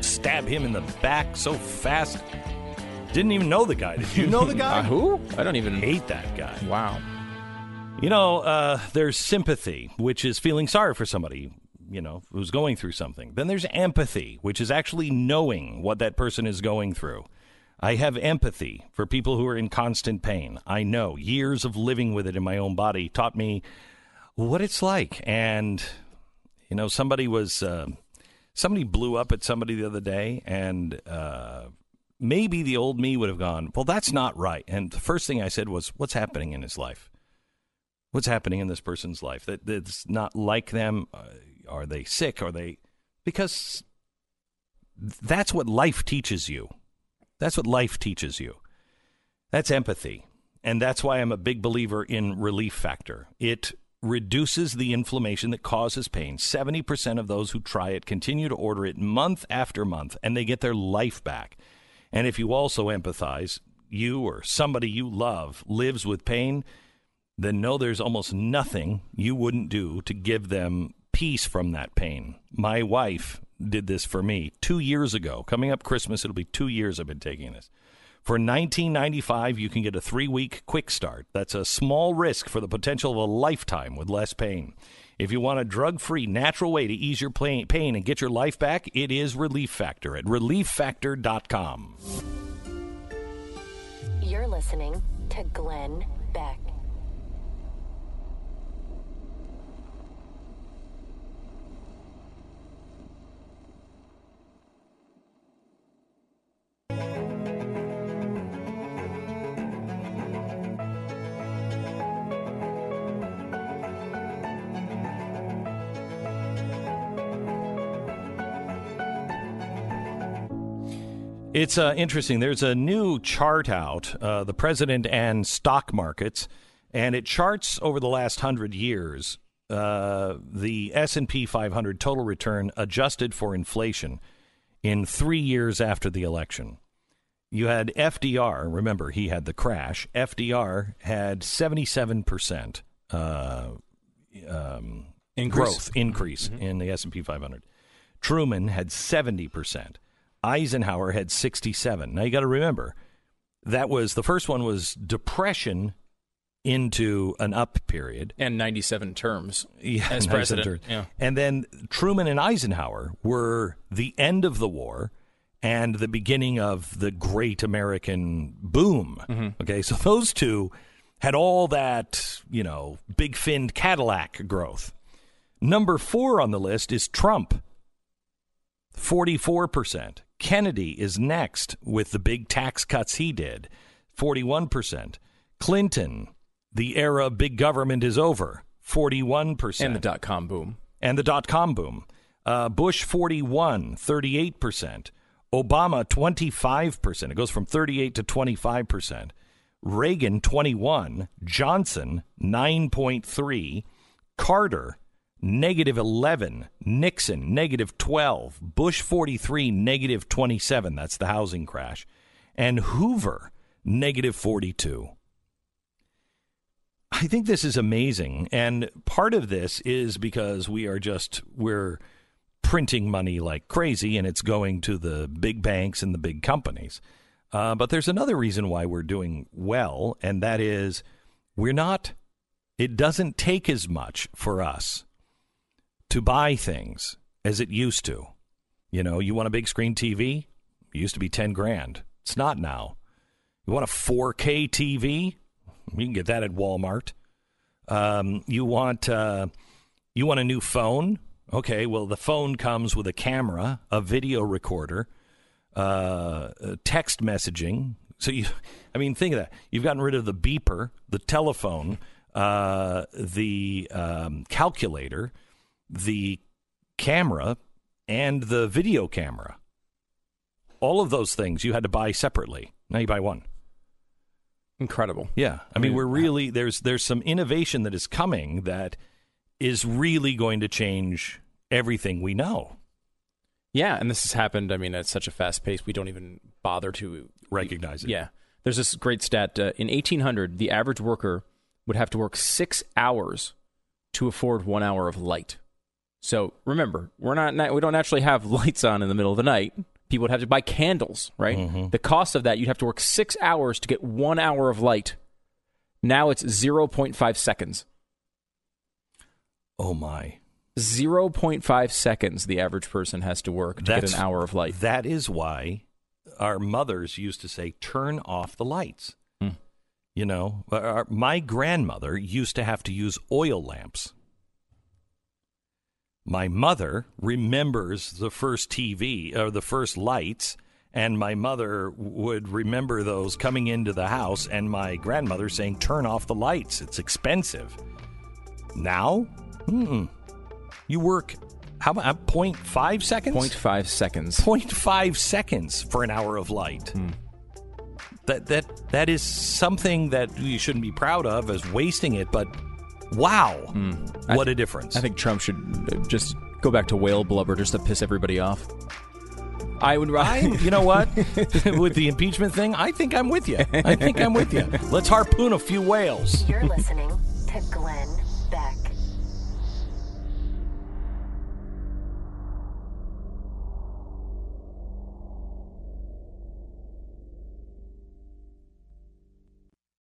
stab him in the back so fast. Didn't even know the guy. Did you know the guy? Uh, who? I don't even hate that guy. Wow. You know, uh, there's sympathy, which is feeling sorry for somebody, you know, who's going through something. Then there's empathy, which is actually knowing what that person is going through. I have empathy for people who are in constant pain. I know years of living with it in my own body taught me what it's like. And, you know, somebody was, uh, somebody blew up at somebody the other day, and uh, maybe the old me would have gone, well, that's not right. And the first thing I said was, what's happening in his life? What's happening in this person's life that that's not like them? Uh, are they sick? Are they because that's what life teaches you. That's what life teaches you. That's empathy. And that's why I'm a big believer in relief factor. It reduces the inflammation that causes pain. 70% of those who try it continue to order it month after month and they get their life back. And if you also empathize, you or somebody you love lives with pain, then know there's almost nothing you wouldn't do to give them peace from that pain. My wife did this for me two years ago. Coming up Christmas, it'll be two years I've been taking this. For $19.95, you can get a three week quick start. That's a small risk for the potential of a lifetime with less pain. If you want a drug free, natural way to ease your pain and get your life back, it is Relief Factor at relieffactor.com. You're listening to Glenn Beck. It's uh, interesting. There's a new chart out, uh, the president and stock markets, and it charts over the last hundred years uh, the S&P 500 total return adjusted for inflation in three years after the election. You had FDR. Remember, he had the crash. FDR had 77 percent uh, um, Increase. growth increase in the S&P 500. Truman had 70 percent. Eisenhower had 67. Now you got to remember that was the first one was depression into an up period and 97 terms yeah, as 97 president. terms. Yeah. And then Truman and Eisenhower were the end of the war and the beginning of the great American boom. Mm-hmm. Okay, so those two had all that, you know, big finned Cadillac growth. Number four on the list is Trump, 44%. Kennedy is next with the big tax cuts he did, 41%. Clinton, the era of big government is over, 41%. And the dot com boom. And the dot com boom. Uh, Bush, 41, 38%. Obama, 25%. It goes from 38 to 25%. Reagan 21, Johnson 9.3, Carter negative 11, Nixon negative 12, Bush 43 negative 27, that's the housing crash, and Hoover negative 42. I think this is amazing and part of this is because we are just we're printing money like crazy and it's going to the big banks and the big companies. Uh, but there's another reason why we're doing well, and that is we're not, it doesn't take as much for us to buy things as it used to. You know, you want a big screen TV? It used to be 10 grand. It's not now. You want a 4K TV? You can get that at Walmart. Um, you want uh, you want a new phone? Okay, well the phone comes with a camera, a video recorder, uh, text messaging. So you, I mean, think of that. You've gotten rid of the beeper, the telephone, uh, the um, calculator, the camera, and the video camera. All of those things you had to buy separately. Now you buy one. Incredible. Yeah, I mean, we're really there's there's some innovation that is coming that is really going to change everything we know. Yeah, and this has happened. I mean, at such a fast pace, we don't even bother to recognize it. Yeah, there's this great stat. Uh, in 1800, the average worker would have to work six hours to afford one hour of light. So remember, we're not we don't actually have lights on in the middle of the night. People would have to buy candles, right? Mm-hmm. The cost of that, you'd have to work six hours to get one hour of light. Now it's 0.5 seconds. Oh my. 0.5 seconds the average person has to work to That's- get an hour of light. That is why our mothers used to say, "Turn off the lights." Hmm. You know, our, my grandmother used to have to use oil lamps. My mother remembers the first TV or uh, the first lights, and my mother would remember those coming into the house, and my grandmother saying, "Turn off the lights; it's expensive." Now, mm you work how about uh, 0.5 seconds? 0.5 seconds. 0.5 seconds for an hour of light. Hmm. That that that is something that you shouldn't be proud of as wasting it, but wow, what a difference! I think Trump should uh, just go back to whale blubber just to piss everybody off. I would. I, you know what? with the impeachment thing, I think I'm with you. I think I'm with you. Let's harpoon a few whales. You're listening to Glenn